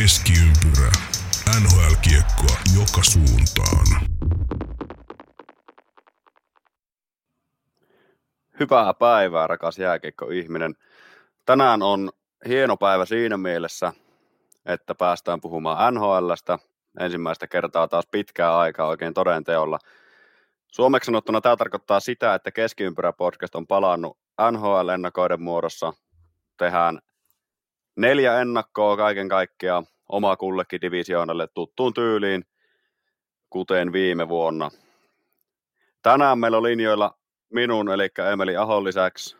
Keskiympyrä. NHL-kiekkoa joka suuntaan. Hyvää päivää, rakas jääkiekko-ihminen. Tänään on hieno päivä siinä mielessä, että päästään puhumaan NHLstä. Ensimmäistä kertaa taas pitkää aikaa oikein toden teolla. Suomeksi sanottuna tämä tarkoittaa sitä, että Keskiympyrä podcast on palannut NHL-ennakoiden muodossa. Tehdään neljä ennakkoa kaiken kaikkiaan oma kullekin divisioonalle tuttuun tyyliin, kuten viime vuonna. Tänään meillä on linjoilla minun, eli Emeli Ahon lisäksi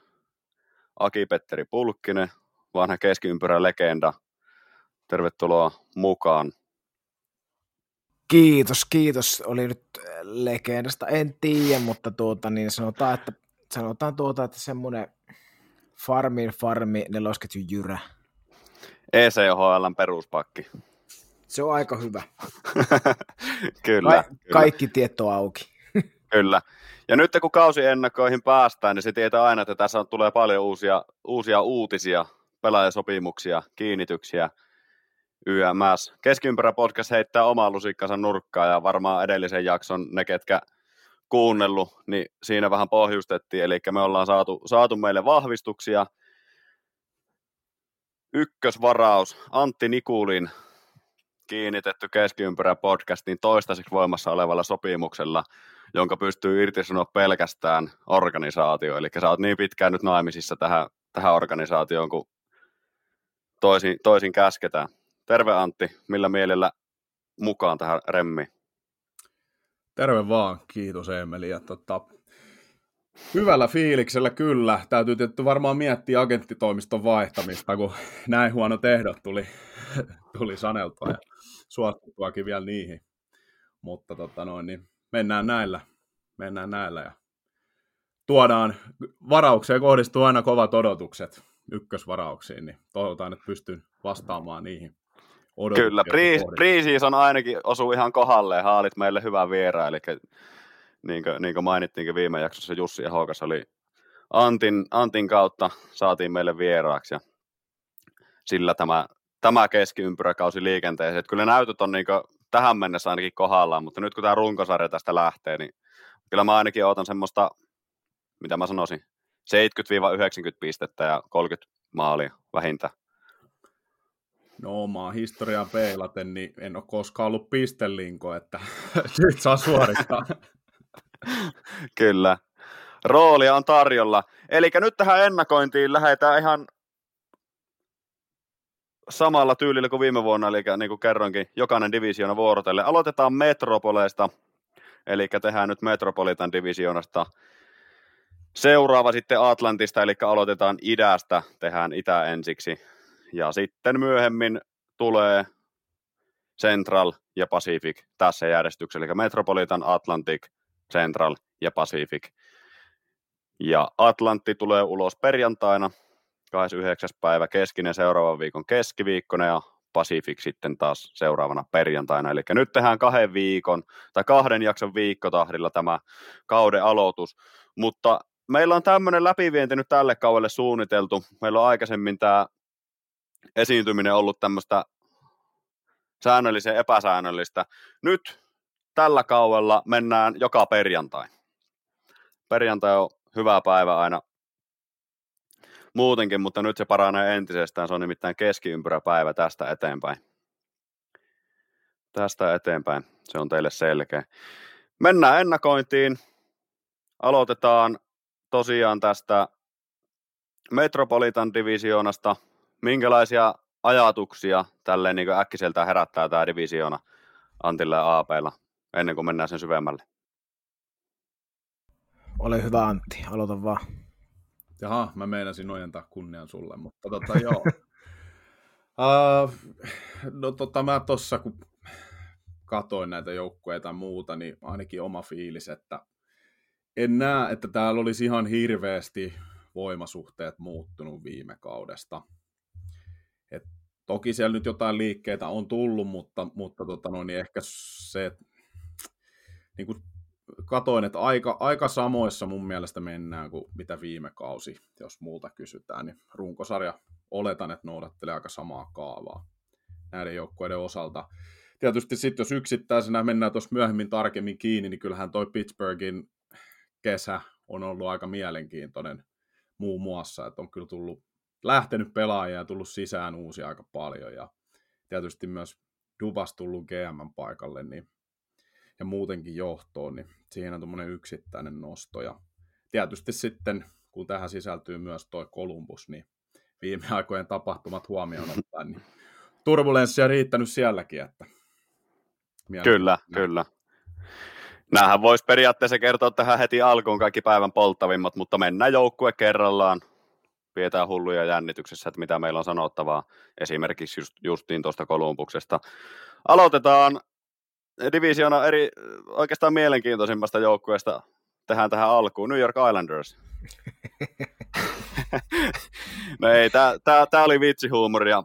Aki-Petteri Pulkkinen, vanha keskiympyrä legenda. Tervetuloa mukaan. Kiitos, kiitos. Oli nyt legendasta, en tiedä, mutta tuota, niin sanotaan, että, sanotaan tuota, että semmoinen farmin farmi nelosketju jyrä. ECHLn peruspakki. Se on aika hyvä. kyllä, Ka- kyllä. Kaikki tieto auki. Kyllä. Ja nyt kun kausiennakoihin päästään, niin se tietää aina, että tässä tulee paljon uusia, uusia uutisia, pelaajasopimuksia, kiinnityksiä, YMS. Keskiympärä podcast heittää oman lusikkansa nurkkaan ja varmaan edellisen jakson ne, ketkä kuunnellut, niin siinä vähän pohjustettiin, eli me ollaan saatu, saatu meille vahvistuksia. Ykkösvaraus Antti Nikulin kiinnitetty keskiympärä podcastin toistaiseksi voimassa olevalla sopimuksella, jonka pystyy irtisanoa pelkästään organisaatio. Eli sä oot niin pitkään nyt naimisissa tähän, tähän organisaatioon, kun toisin, toisin käsketään. Terve Antti, millä mielellä mukaan tähän remmiin? Terve vaan, kiitos Emeli. Ja tota, hyvällä fiiliksellä kyllä. Täytyy tietysti varmaan miettiä agenttitoimiston vaihtamista, kun näin huono ehdot tuli, tuli saneltua ja suostuttuakin vielä niihin. Mutta tota noin, niin mennään näillä, mennään näillä ja tuodaan, varaukseen kohdistuu aina kovat odotukset ykkösvarauksiin, niin toivotaan, että pystyn vastaamaan niihin. Kyllä, pre-season ainakin osuu ihan kohdalleen, haalit meille hyvää vieraan, eli niin kuin, niin kuin mainittiinkin viime jaksossa, Jussi ja Hookas oli Antin, Antin kautta saatiin meille vieraaksi ja sillä tämä, tämä keskiympyräkausi liikenteeseen. Että kyllä näytöt on niin tähän mennessä ainakin kohdallaan, mutta nyt kun tämä runkosarja tästä lähtee, niin kyllä mä ainakin odotan semmoista, mitä mä sanoisin, 70-90 pistettä ja 30 maalia vähintään. No omaa historiaa peilaten, niin en ole koskaan ollut pistelinko, että nyt saa suorittaa. Kyllä. Roolia on tarjolla. Eli nyt tähän ennakointiin lähdetään ihan samalla tyylillä kuin viime vuonna, eli niin kuin kerroinkin, jokainen divisiona vuorotelle. Aloitetaan Metropoleista, eli tehdään nyt Metropolitan divisionasta seuraava sitten Atlantista, eli aloitetaan idästä, tehdään itä ensiksi. Ja sitten myöhemmin tulee Central ja Pacific tässä järjestyksessä, eli Metropolitan, Atlantic, Central ja Pacific. Ja Atlantti tulee ulos perjantaina, 29. päivä keskinen seuraavan viikon keskiviikkona ja Pacific sitten taas seuraavana perjantaina. Eli nyt tehdään kahden viikon tai kahden jakson viikkotahdilla tämä kauden aloitus, mutta meillä on tämmöinen läpivienti nyt tälle kaudelle suunniteltu. Meillä on aikaisemmin tämä esiintyminen ollut tämmöistä säännöllisen epäsäännöllistä. Nyt tällä kaudella mennään joka perjantai. Perjantai on hyvä päivä aina muutenkin, mutta nyt se paranee entisestään. Se on nimittäin keskiympyräpäivä tästä eteenpäin. Tästä eteenpäin. Se on teille selkeä. Mennään ennakointiin. Aloitetaan tosiaan tästä Metropolitan divisioonasta. Minkälaisia ajatuksia tälleen niin äkkiseltä herättää tämä divisioona Antilla ja APlla ennen kuin mennään sen syvemmälle? Ole hyvä Antti, aloita vaan. Jaha, mä meinasin ojentaa kunnian sulle, mutta tota joo. uh, no tota mä tossa kun katoin näitä joukkueita ja muuta, niin ainakin oma fiilis, että en näe, että täällä olisi ihan hirveästi voimasuhteet muuttunut viime kaudesta. Et toki siellä nyt jotain liikkeitä on tullut, mutta, mutta tota noin, niin ehkä se, että niin kuin katoin, että aika, aika samoissa mun mielestä mennään kuin mitä viime kausi, jos muuta kysytään, niin runkosarja oletan, että noudattelee aika samaa kaavaa. näiden joukkueiden osalta. Tietysti sitten, jos yksittäisenä mennään tuossa myöhemmin tarkemmin kiinni, niin kyllähän toi Pittsburghin kesä on ollut aika mielenkiintoinen muun muassa, että on kyllä tullut, lähtenyt pelaajia ja tullut sisään uusia aika paljon, ja tietysti myös Dubas tullut GM paikalle, niin ja muutenkin johtoon, niin siihen on tuommoinen yksittäinen nosto. Ja tietysti sitten, kun tähän sisältyy myös tuo Columbus, niin viime aikojen tapahtumat huomioon ottaen, niin turbulenssia riittänyt sielläkin. Että kyllä, kyllä. Nämähän voisi periaatteessa kertoa tähän heti alkuun kaikki päivän polttavimmat, mutta mennään joukkue kerrallaan. Pidetään hulluja jännityksessä, että mitä meillä on sanottavaa esimerkiksi just, justiin tuosta Kolumbuksesta. Aloitetaan divisiona eri oikeastaan mielenkiintoisimmasta joukkueesta tehdään tähän alkuun, New York Islanders. no ei, tämä oli vitsihuumoria.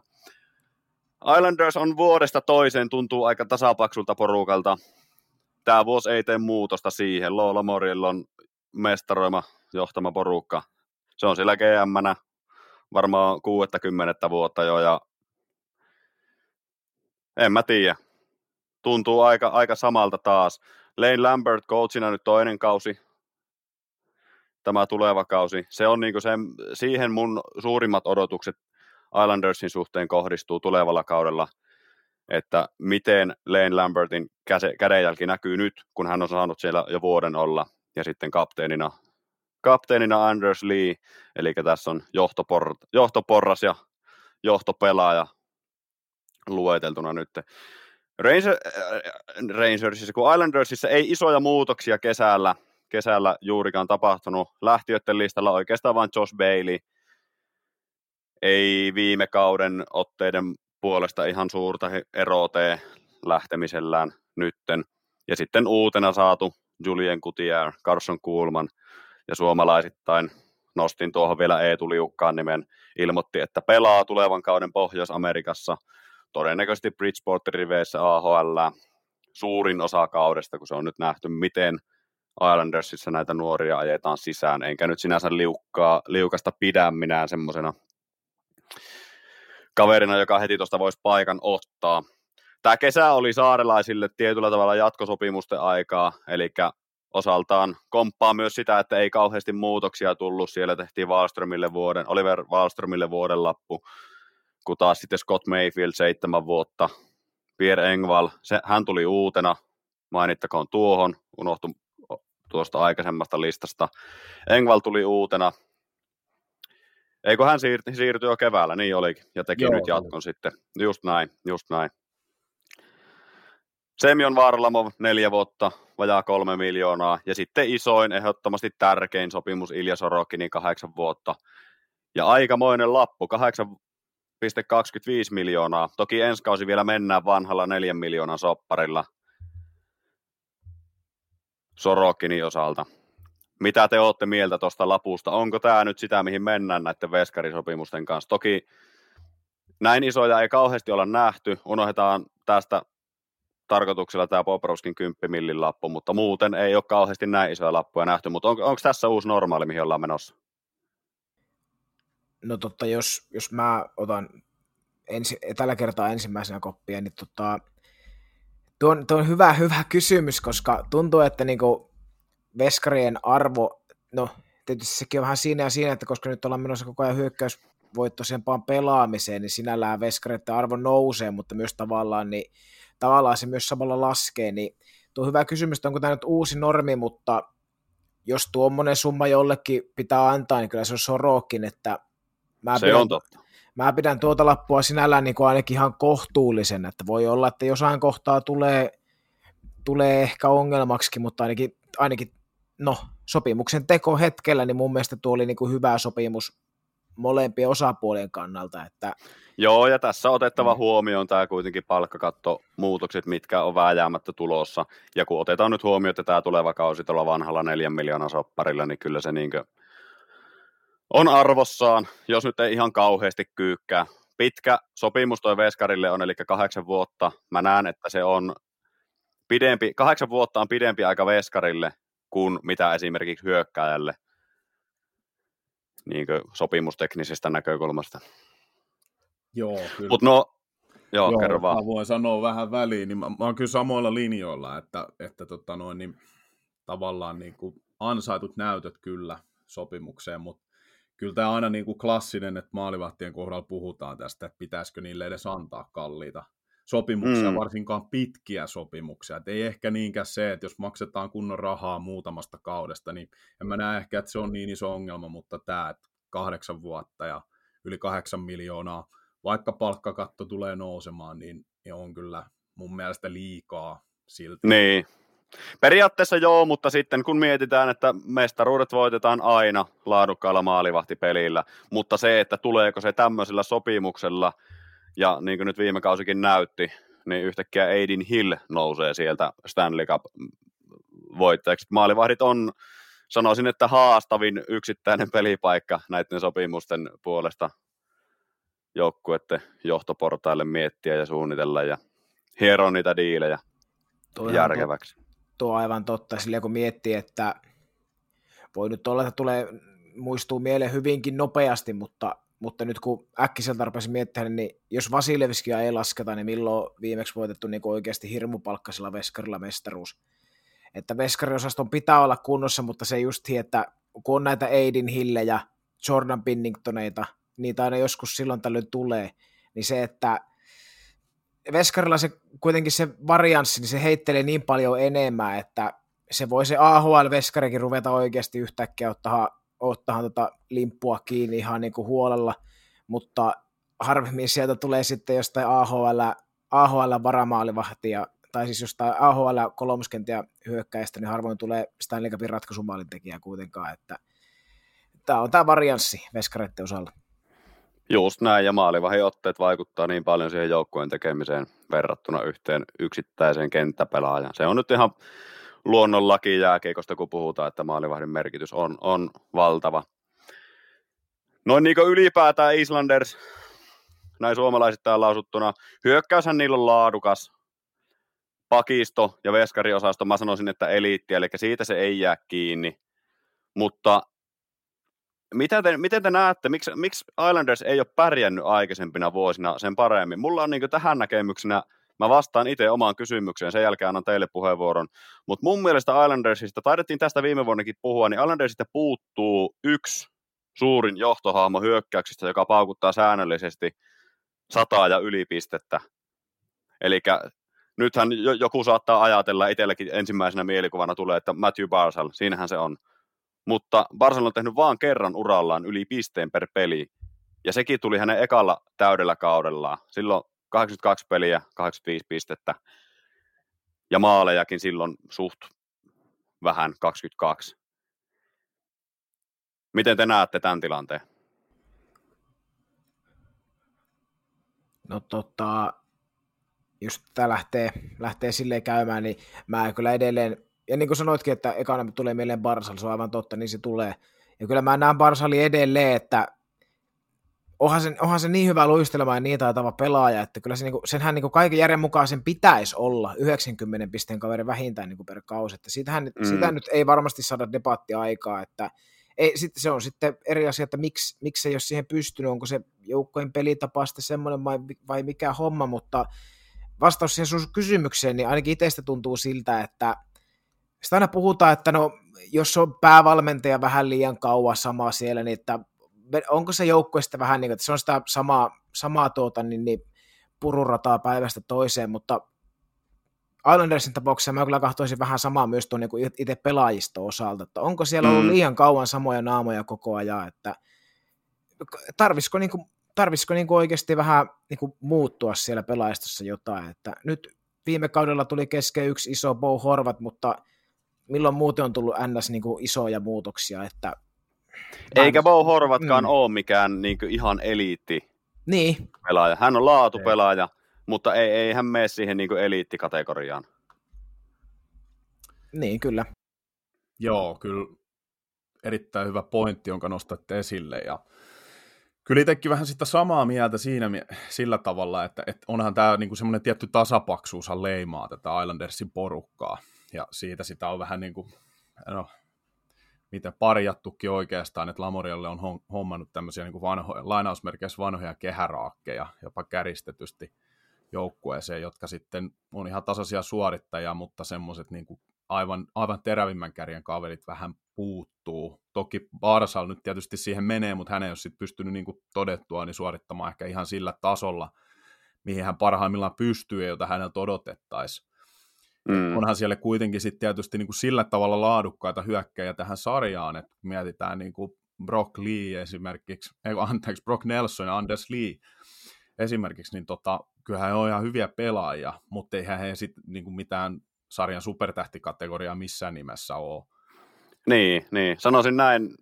Islanders on vuodesta toiseen, tuntuu aika tasapaksulta porukalta. Tämä vuosi ei tee muutosta siihen. Lola Morilla on mestaroima johtama porukka. Se on siellä gm varmaan 60 vuotta jo ja en mä tiedä tuntuu aika, aika samalta taas. Lane Lambert coachina nyt toinen kausi, tämä tuleva kausi. Se on niin sen, siihen mun suurimmat odotukset Islandersin suhteen kohdistuu tulevalla kaudella, että miten Lane Lambertin käse, kädenjälki näkyy nyt, kun hän on saanut siellä jo vuoden olla, ja sitten kapteenina, kapteenina Anders Lee, eli tässä on johtopor, johtoporras ja johtopelaaja lueteltuna nyt. Ranger, äh, Rangersissa kuin Islandersissa ei isoja muutoksia kesällä, kesällä juurikaan tapahtunut. Lähtiöiden listalla oikeastaan vain Josh Bailey. Ei viime kauden otteiden puolesta ihan suurta eroa tee lähtemisellään nytten. Ja sitten uutena saatu Julien Gutierrez, Carson Kuhlman ja suomalaisittain nostin tuohon vielä Eetu Liukkaan nimen, ilmoitti, että pelaa tulevan kauden Pohjois-Amerikassa – todennäköisesti Bridgeportin riveissä AHL suurin osa kaudesta, kun se on nyt nähty, miten Islandersissa näitä nuoria ajetaan sisään, enkä nyt sinänsä liukkaa, liukasta pidä minä semmoisena kaverina, joka heti tuosta voisi paikan ottaa. Tämä kesä oli saarelaisille tietyllä tavalla jatkosopimusten aikaa, eli osaltaan komppaa myös sitä, että ei kauheasti muutoksia tullut. Siellä tehtiin Wallströmille vuoden, Oliver Wallströmille vuoden lappu kun taas sitten Scott Mayfield seitsemän vuotta, Pierre Engval, se, hän tuli uutena, mainittakoon tuohon, unohtu tuosta aikaisemmasta listasta. Engval tuli uutena, eikö hän siirty, siirtyi jo keväällä, niin olikin, ja teki Joo, nyt jatkon oli. sitten. Just näin, just näin. Semjon Varlamov neljä vuotta, vajaa kolme miljoonaa, ja sitten isoin, ehdottomasti tärkein sopimus Ilja Sorokinin kahdeksan vuotta. Ja aikamoinen lappu, kahdeksan 25 miljoonaa. Toki ensi kausi vielä mennään vanhalla 4 miljoonan sopparilla Sorokinin osalta. Mitä te olette mieltä tuosta lapusta? Onko tämä nyt sitä, mihin mennään näiden veskarisopimusten kanssa? Toki näin isoja ei kauheasti olla nähty. Unohdetaan tästä tarkoituksella tämä Poproskin 10 millin lappu, mutta muuten ei ole kauheasti näin isoja lappuja nähty. Mutta on, onko tässä uusi normaali, mihin ollaan menossa? No totta, jos, jos mä otan ensi, tällä kertaa ensimmäisenä koppia, niin tota, tuo, on, tuo on hyvä, hyvä kysymys, koska tuntuu, että niinku veskarien arvo, no tietysti sekin on vähän siinä ja siinä, että koska nyt ollaan menossa koko ajan hyökkäysvoittoisempaan pelaamiseen, niin sinällään veskareiden arvo nousee, mutta myös tavallaan, niin, tavallaan se myös samalla laskee, niin tuo on hyvä kysymys, että onko tämä nyt uusi normi, mutta jos tuommoinen summa jollekin pitää antaa, niin kyllä se on Sorokin, että Mä se pidän, on totta. Mä pidän tuota lappua sinällään niin kuin ainakin ihan kohtuullisen, että voi olla, että jossain kohtaa tulee, tulee ehkä ongelmaksi, mutta ainakin, ainakin no, sopimuksen teko hetkellä, niin mun mielestä tuo oli niin kuin hyvä sopimus molempien osapuolien kannalta. Että... Joo, ja tässä on otettava mm. huomioon tämä kuitenkin palkkakattomuutokset, mitkä on vääjäämättä tulossa. Ja kun otetaan nyt huomioon, että tämä tuleva kausi tuolla vanhalla neljän miljoonan sopparilla, niin kyllä se niin kuin on arvossaan, jos nyt ei ihan kauheasti kyykkää. Pitkä sopimus toi Veskarille on, eli kahdeksan vuotta. Mä näen, että se on pidempi, kahdeksan vuotta on pidempi aika Veskarille kuin mitä esimerkiksi hyökkääjälle niin sopimusteknisestä näkökulmasta. Joo, kyllä. Mutta no, Joo, Joo kerro vaan. Mä voin sanoa vähän väliin, niin mä, mä oon kyllä samoilla linjoilla, että, että tota noin, niin, tavallaan niin kuin ansaitut näytöt kyllä sopimukseen, mutta kyllä tämä aina niin kuin klassinen, että maalivahtien kohdalla puhutaan tästä, että pitäisikö niille edes antaa kalliita sopimuksia, mm. varsinkaan pitkiä sopimuksia. Et ei ehkä niinkään se, että jos maksetaan kunnon rahaa muutamasta kaudesta, niin en mä näe ehkä, että se on niin iso ongelma, mutta tämä, että kahdeksan vuotta ja yli kahdeksan miljoonaa, vaikka palkkakatto tulee nousemaan, niin, niin on kyllä mun mielestä liikaa silti. Niin, Periaatteessa joo, mutta sitten kun mietitään, että mestaruudet voitetaan aina laadukkaalla maalivahtipelillä, mutta se, että tuleeko se tämmöisellä sopimuksella, ja niin kuin nyt viime kausikin näytti, niin yhtäkkiä Aidin Hill nousee sieltä Stanley Cup voittajaksi. Maalivahdit on, sanoisin, että haastavin yksittäinen pelipaikka näiden sopimusten puolesta joukkuette johtoportaille miettiä ja suunnitella ja hieroa niitä diilejä Toi järkeväksi. Tuo aivan totta, sillä kun miettii, että voi nyt olla, että tulee muistuu mieleen hyvinkin nopeasti, mutta mutta nyt kun äkkiseltä rupesin miettimään, niin jos Vasilevskia ei lasketa, niin milloin viimeksi voitettu niin oikeasti hirmupalkkasella veskarilla mestaruus. Että veskariosaston pitää olla kunnossa, mutta se just, että kun on näitä Aidin Hillejä, Jordan Pinningtoneita, niitä aina joskus silloin tällöin tulee, niin se, että veskarilla se kuitenkin se varianssi, niin se heittelee niin paljon enemmän, että se voi se AHL-veskarikin ruveta oikeasti yhtäkkiä ottaa ottaa tota limppua kiinni ihan niin kuin huolella, mutta harvemmin sieltä tulee sitten jostain AHL, AHL varamaalivahtia, tai siis jostain AHL kolmoskenttiä hyökkäistä, niin harvoin tulee Stanley Cupin ratkaisumaalintekijää kuitenkaan, että tämä on tämä varianssi veskareiden osalla. Just näin, ja maalivahiotteet vaikuttaa niin paljon siihen joukkueen tekemiseen verrattuna yhteen yksittäiseen kenttäpelaajaan. Se on nyt ihan luonnonlaki jääkeikosta, kun puhutaan, että maalivahdin merkitys on, on valtava. Noin niin kuin ylipäätään Islanders, näin suomalaisittain lausuttuna, hyökkäyshän niillä on laadukas, pakisto ja veskariosasto, mä sanoisin, että eliitti, eli siitä se ei jää kiinni. Mutta mitä te, miten te näette, miksi, miksi Islanders ei ole pärjännyt aikaisempina vuosina sen paremmin? Mulla on niin tähän näkemyksenä Mä vastaan itse omaan kysymykseen, sen jälkeen annan teille puheenvuoron. Mutta mun mielestä Islandersista, taidettiin tästä viime vuonnakin puhua, niin Islandersista puuttuu yksi suurin johtohahmo hyökkäyksistä, joka paukuttaa säännöllisesti sataa ja ylipistettä. Eli nythän joku saattaa ajatella, itselläkin ensimmäisenä mielikuvana tulee, että Matthew Barsal, siinähän se on. Mutta Barsal on tehnyt vaan kerran urallaan yli pisteen per peli, ja sekin tuli hänen ekalla täydellä kaudellaan. Silloin 82 peliä, 85 pistettä. Ja maalejakin silloin suht vähän, 22. Miten te näette tämän tilanteen? No tota, jos tämä lähtee, lähtee silleen käymään, niin mä kyllä edelleen, ja niin kuin sanoitkin, että ekana tulee mieleen Barsal, se on aivan totta, niin se tulee. Ja kyllä mä näen Barsali edelleen, että onhan se, onhan se niin hyvä luistelemaan ja niin taitava pelaaja, että kyllä se, niin kuin, senhän niin kuin kaiken järjen mukaan sen pitäisi olla 90 pisteen kaveri vähintään niin kuin per kausi, että sitähän, mm. sitä nyt ei varmasti saada debattia aikaa, että ei, sit, se on sitten eri asia, että miksi, miksi se ei ole siihen pystynyt, onko se joukkojen pelitapa sitten semmoinen vai, vai mikä homma, mutta vastaus siihen sun kysymykseen, niin ainakin itsestä tuntuu siltä, että sitä aina puhutaan, että no, jos on päävalmentaja vähän liian kauan sama siellä, niin että onko se joukkue sitten vähän niin kuin, että se on sitä samaa, samaa tuota, niin, niin pururataa päivästä toiseen, mutta Islandersin tapauksessa mä kyllä katsoisin vähän samaa myös tuon niin itse pelaajisto osalta, että onko siellä ollut mm. liian kauan samoja naamoja koko ajan, että tarvisiko, niin kuin, tarvisiko niin kuin oikeasti vähän niin kuin muuttua siellä pelaajistossa jotain, että nyt viime kaudella tuli kesken yksi iso Bo Horvat, mutta milloin muuten on tullut ns. Niin kuin isoja muutoksia, että eikä Bo Horvatkaan mm. ole mikään niin ihan eliitti niin. pelaaja. Hän on laatupelaaja, ei. mutta ei, ei hän mene siihen niin eliittikategoriaan. Niin, kyllä. Joo, kyllä erittäin hyvä pointti, jonka nostatte esille. Ja kyllä itsekin vähän sitä samaa mieltä siinä sillä tavalla, että, että onhan tämä niin semmoinen tietty tasapaksuushan leimaa tätä Islandersin porukkaa. Ja siitä sitä on vähän niin kuin, no, mitä parjattukin oikeastaan, että Lamorialle on hommannut tämmöisiä niin kuin vanhoja, lainausmerkeissä vanhoja kehäraakkeja, jopa käristetysti joukkueeseen, jotka sitten on ihan tasaisia suorittajia, mutta semmoiset niin aivan, aivan terävimmän kärjen kaverit vähän puuttuu. Toki Barsal nyt tietysti siihen menee, mutta hän ei ole sitten pystynyt niin kuin todettua niin suorittamaan ehkä ihan sillä tasolla, mihin hän parhaimmillaan pystyy ja jota häneltä odotettaisiin. Mm. Onhan siellä kuitenkin sitten tietysti niin kuin sillä tavalla laadukkaita hyökkäjä tähän sarjaan, että mietitään niin kuin Brock Lee esimerkiksi, ei anteeksi, Brock Nelson ja Anders Lee esimerkiksi, niin tota, kyllähän he on ihan hyviä pelaajia, mutta eihän he sitten niin kuin mitään sarjan supertähtikategoriaa missään nimessä ole. Niin, niin. sanoisin näin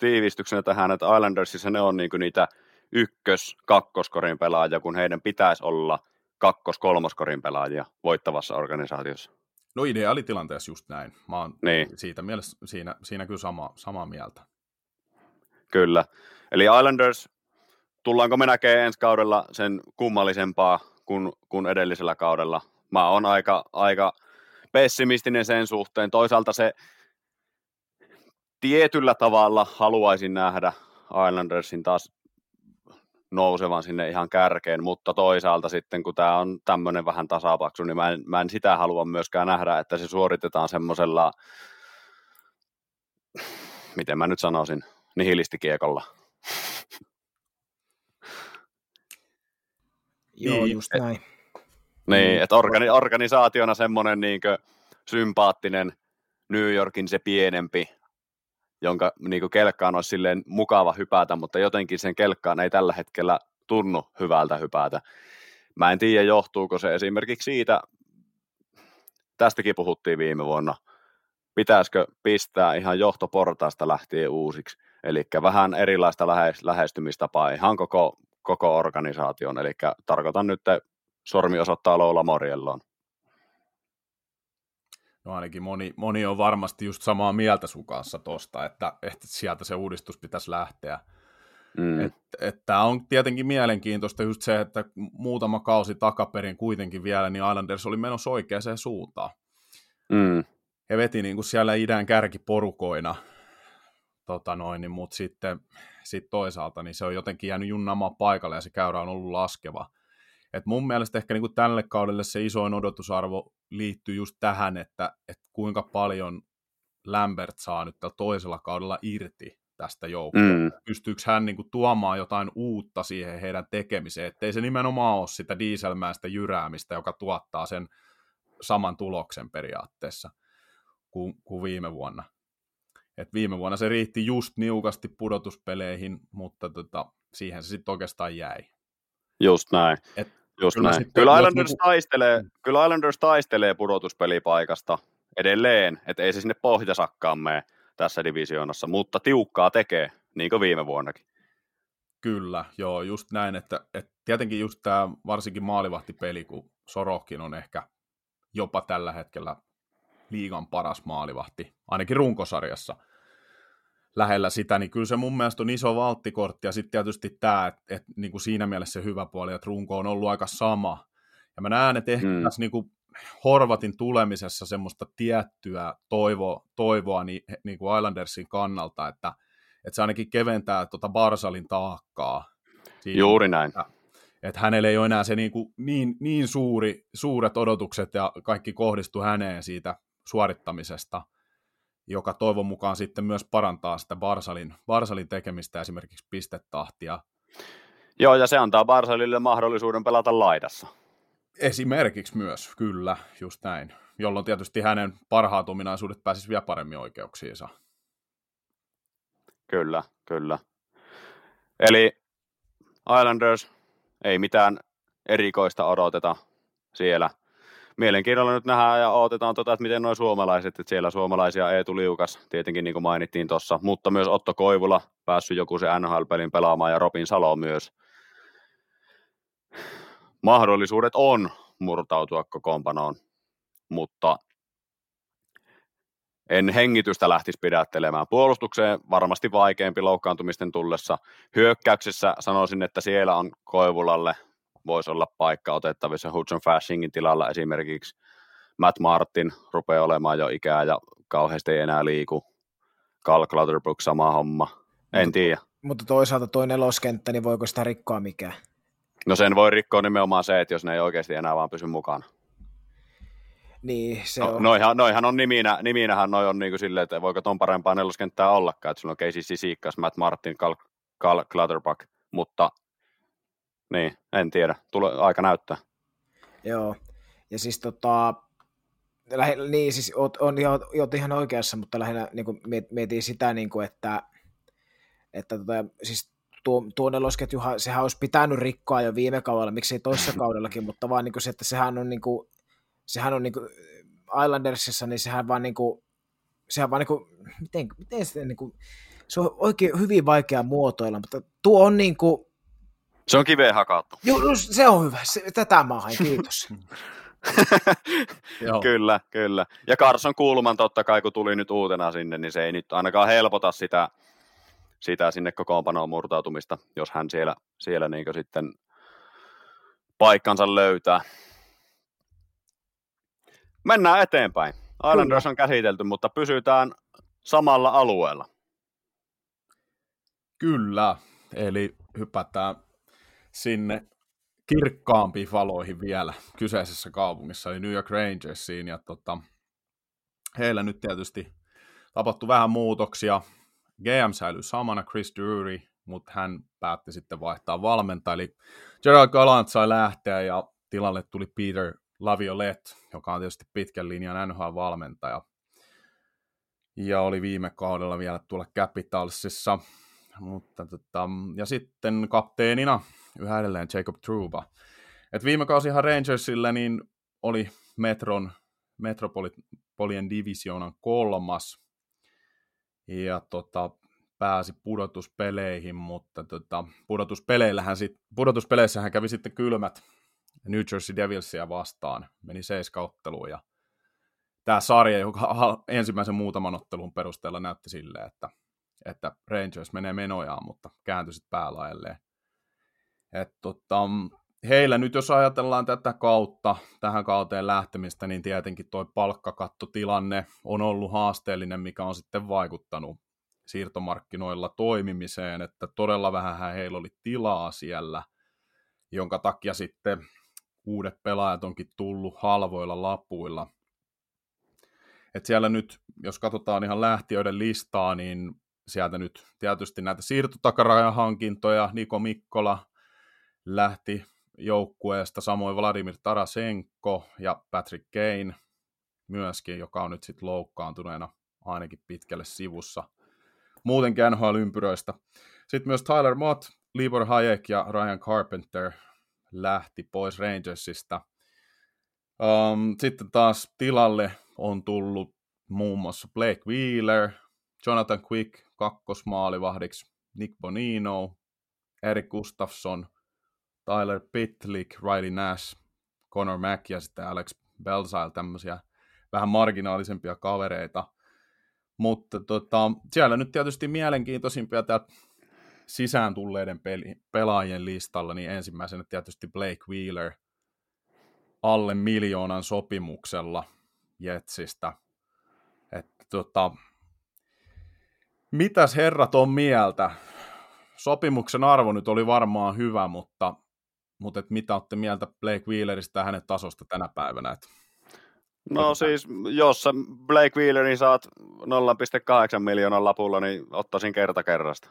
tiivistyksenä tähän, että Islandersissa ne on niinku niitä ykkös-, kakkoskorin pelaajia, kun heidän pitäisi olla kakkos-, kolmoskorin pelaajia voittavassa organisaatiossa. No ideaalitilanteessa just näin. Mä oon niin. siitä mielessä, siinä, siinä kyllä sama, samaa mieltä. Kyllä. Eli Islanders, tullaanko me näkemään ensi kaudella sen kummallisempaa kuin, kuin edellisellä kaudella? Mä oon aika, aika pessimistinen sen suhteen. Toisaalta se tietyllä tavalla haluaisin nähdä Islandersin taas nousevan sinne ihan kärkeen, mutta toisaalta sitten kun tämä on tämmöinen vähän tasapaksu, niin mä en, mä en sitä halua myöskään nähdä, että se suoritetaan semmoisella, miten mä nyt sanoisin, nihilistikiekolla. Joo, niin, just näin. Niin, että organi- organisaationa semmoinen niin sympaattinen New Yorkin se pienempi, jonka niin kelkkaan olisi silleen mukava hypätä, mutta jotenkin sen kelkkaan ei tällä hetkellä tunnu hyvältä hypätä. Mä en tiedä, johtuuko se esimerkiksi siitä, tästäkin puhuttiin viime vuonna, pitäisikö pistää ihan johtoportaasta lähtien uusiksi. Eli vähän erilaista lähestymistapaa ihan koko, koko organisaation. Eli tarkoitan nyt sormi osoittaa Loula Morielloon. No ainakin moni, moni on varmasti just samaa mieltä sun kanssa tosta, että, että sieltä se uudistus pitäisi lähteä. Mm. Että et tämä on tietenkin mielenkiintoista just se, että muutama kausi takaperin kuitenkin vielä, niin Islanders oli menossa oikeaan suuntaan. Mm. He veti niin kuin siellä idän kärkiporukoina, tota noin, niin, mutta sitten sit toisaalta niin se on jotenkin jäänyt junnaamaan paikalle ja se käyrä on ollut laskeva. Et mun mielestä ehkä niin kuin tälle kaudelle se isoin odotusarvo liittyy just tähän, että, että kuinka paljon Lambert saa nyt tällä toisella kaudella irti tästä joukkueesta. Mm. Pystyykö hän niin kuin, tuomaan jotain uutta siihen heidän tekemiseen, ettei se nimenomaan ole sitä dieselmäistä jyräämistä, joka tuottaa sen saman tuloksen periaatteessa kuin, kuin viime vuonna. Et viime vuonna se riitti just niukasti pudotuspeleihin, mutta tota, siihen se sitten oikeastaan jäi. Just näin. Et Just kyllä näin. Kyllä Islanders, niinku... taistelee, kyllä Islanders taistelee pudotuspelipaikasta edelleen, että ei se sinne pohjasakkaan mene tässä divisioonassa, mutta tiukkaa tekee, niin kuin viime vuonnakin. Kyllä, joo, just näin, että, että tietenkin just tämä varsinkin maalivahtipeli, kun Sorokin on ehkä jopa tällä hetkellä liigan paras maalivahti, ainakin runkosarjassa – lähellä sitä, niin kyllä se mun mielestä on iso valttikortti, ja sitten tietysti tämä, että et, niin kuin siinä mielessä se hyvä puoli, että runko on ollut aika sama. Ja mä näen, että ehkä mm. tässä niin kuin Horvatin tulemisessa semmoista tiettyä toivo, toivoa niin, niin kuin Islandersin kannalta, että, että se ainakin keventää tuota Barsalin taakkaa. Siinä, Juuri näin. Että, että hänellä ei ole enää se niin, kuin niin, niin suuri, suuret odotukset ja kaikki kohdistuu häneen siitä suorittamisesta – joka toivon mukaan sitten myös parantaa sitä Barsalin, Barsalin tekemistä esimerkiksi pistetahtia. Joo, ja se antaa Barsalille mahdollisuuden pelata laidassa. Esimerkiksi myös, kyllä, just näin. Jolloin tietysti hänen parhaat ominaisuudet pääsisi vielä paremmin oikeuksiinsa. Kyllä, kyllä. Eli Islanders, ei mitään erikoista odoteta siellä – mielenkiinnolla nyt nähdään ja odotetaan, tota, että miten nuo suomalaiset, että siellä suomalaisia Eetu Liukas, tietenkin niin kuin mainittiin tuossa, mutta myös Otto Koivula päässyt joku se NHL-pelin pelaamaan ja Robin Salo myös. Mahdollisuudet on murtautua kokoonpanoon, mutta en hengitystä lähtisi pidättelemään. Puolustukseen varmasti vaikeampi loukkaantumisten tullessa. Hyökkäyksessä sanoisin, että siellä on Koivulalle voisi olla paikka otettavissa Hudson Fashingin tilalla esimerkiksi. Matt Martin rupeaa olemaan jo ikää ja kauheasti ei enää liiku. Carl Clutterbuck sama homma. En mutta, tiedä. Mutta toisaalta toi neloskenttä, niin voiko sitä rikkoa mikään? No sen voi rikkoa nimenomaan se, että jos ne ei oikeasti enää vaan pysy mukana. Niin, se No, on. noihan, noihan on niminä, niminähän noi on niinku silleen, että voiko ton parempaa neloskenttää ollakaan, että sulla on Casey Sisikas, Matt Martin, Cal, Cal Clutterbuck, mutta niin, en tiedä, Tule, aika näyttää. Joo. Ja siis tota, lähinnä, niin siis oot, on, ihan- oot ihan oikeassa, mutta lähinnä niin kuin mietin sitä, niin kuin, että, että tota, siis tuo, tuo nelosketjuhan, sehän olisi pitänyt rikkoa jo viime kaudella, miksei toissa kaudellakin, mutta vaan niin kuin se, että sehän on, niin kuin, sehän on niin kuin Islandersissa, niin sehän vaan niin kuin, sehän vaan niin kuin, miten, miten se, niin kuin, se on oikein hyvin vaikea muotoilla, mutta tuo on niin kuin, Se on kiveen hakattu. ju, just, se on hyvä, se, tätä mä hain, kiitos. Joo. kyllä, kyllä. Ja Carson Kulman totta kai, kun tuli nyt uutena sinne, niin se ei nyt ainakaan helpota sitä, sitä sinne kokoonpanoon murtautumista, jos hän siellä, siellä niin sitten paikkansa löytää. Mennään eteenpäin. Islanders on käsitelty, mutta pysytään samalla alueella. Kyllä, eli hypätään sinne kirkkaampiin valoihin vielä kyseisessä kaupungissa, eli New York Rangersiin, ja tota, heillä nyt tietysti tapahtui vähän muutoksia. GM säilyi samana, Chris Drury, mutta hän päätti sitten vaihtaa valmentaja, eli Gerald Gallant sai lähteä, ja tilalle tuli Peter Laviolette, joka on tietysti pitkän linjan NHL-valmentaja, ja oli viime kaudella vielä tuolla Capitalsissa, mutta tota, ja sitten kapteenina yhä edelleen Jacob Truba. Et viime kausihan Rangersillä niin oli Metron, Metropolien divisioonan kolmas ja tota, pääsi pudotuspeleihin, mutta tota, pudotuspeleillähän sit, pudotuspeleissähän kävi sitten kylmät New Jersey Devilsia vastaan, meni seiskautteluun ja tämä sarja, joka ensimmäisen muutaman ottelun perusteella näytti silleen, että että Rangers menee menojaan, mutta kääntyi sitten päälaelleen. Et tota, heillä nyt, jos ajatellaan tätä kautta, tähän kauteen lähtemistä, niin tietenkin tuo palkkakattotilanne on ollut haasteellinen, mikä on sitten vaikuttanut siirtomarkkinoilla toimimiseen, että todella vähän heillä oli tilaa siellä, jonka takia sitten uudet pelaajat onkin tullut halvoilla lapuilla. Et siellä nyt, jos katsotaan ihan lähtiöiden listaa, niin sieltä nyt tietysti näitä siirtotakarajan hankintoja, Niko Mikkola lähti joukkueesta, samoin Vladimir Tarasenko ja Patrick Kane myöskin, joka on nyt sitten loukkaantuneena ainakin pitkälle sivussa. Muutenkin NHL-ympyröistä. Sitten myös Tyler Mott, Libor Hayek ja Ryan Carpenter lähti pois Rangersista. Um, sitten taas tilalle on tullut muun muassa Blake Wheeler, Jonathan Quick kakkosmaalivahdiksi, Nick Bonino, Erik Gustafsson, Tyler Pitlick, Riley Nash, Connor Mack ja sitten Alex Belsail, tämmöisiä vähän marginaalisempia kavereita. Mutta tota, siellä nyt tietysti mielenkiintoisimpia täältä sisään tulleiden peli, pelaajien listalla, niin ensimmäisenä tietysti Blake Wheeler alle miljoonan sopimuksella Jetsistä. Että tota, mitäs herrat on mieltä? Sopimuksen arvo nyt oli varmaan hyvä, mutta, mutta et mitä olette mieltä Blake Wheelerista ja hänen tasosta tänä päivänä? Et No siis, jos sä Blake Wheelerin saat 0,8 miljoonan lapulla, niin ottaisin kerta kerrasta.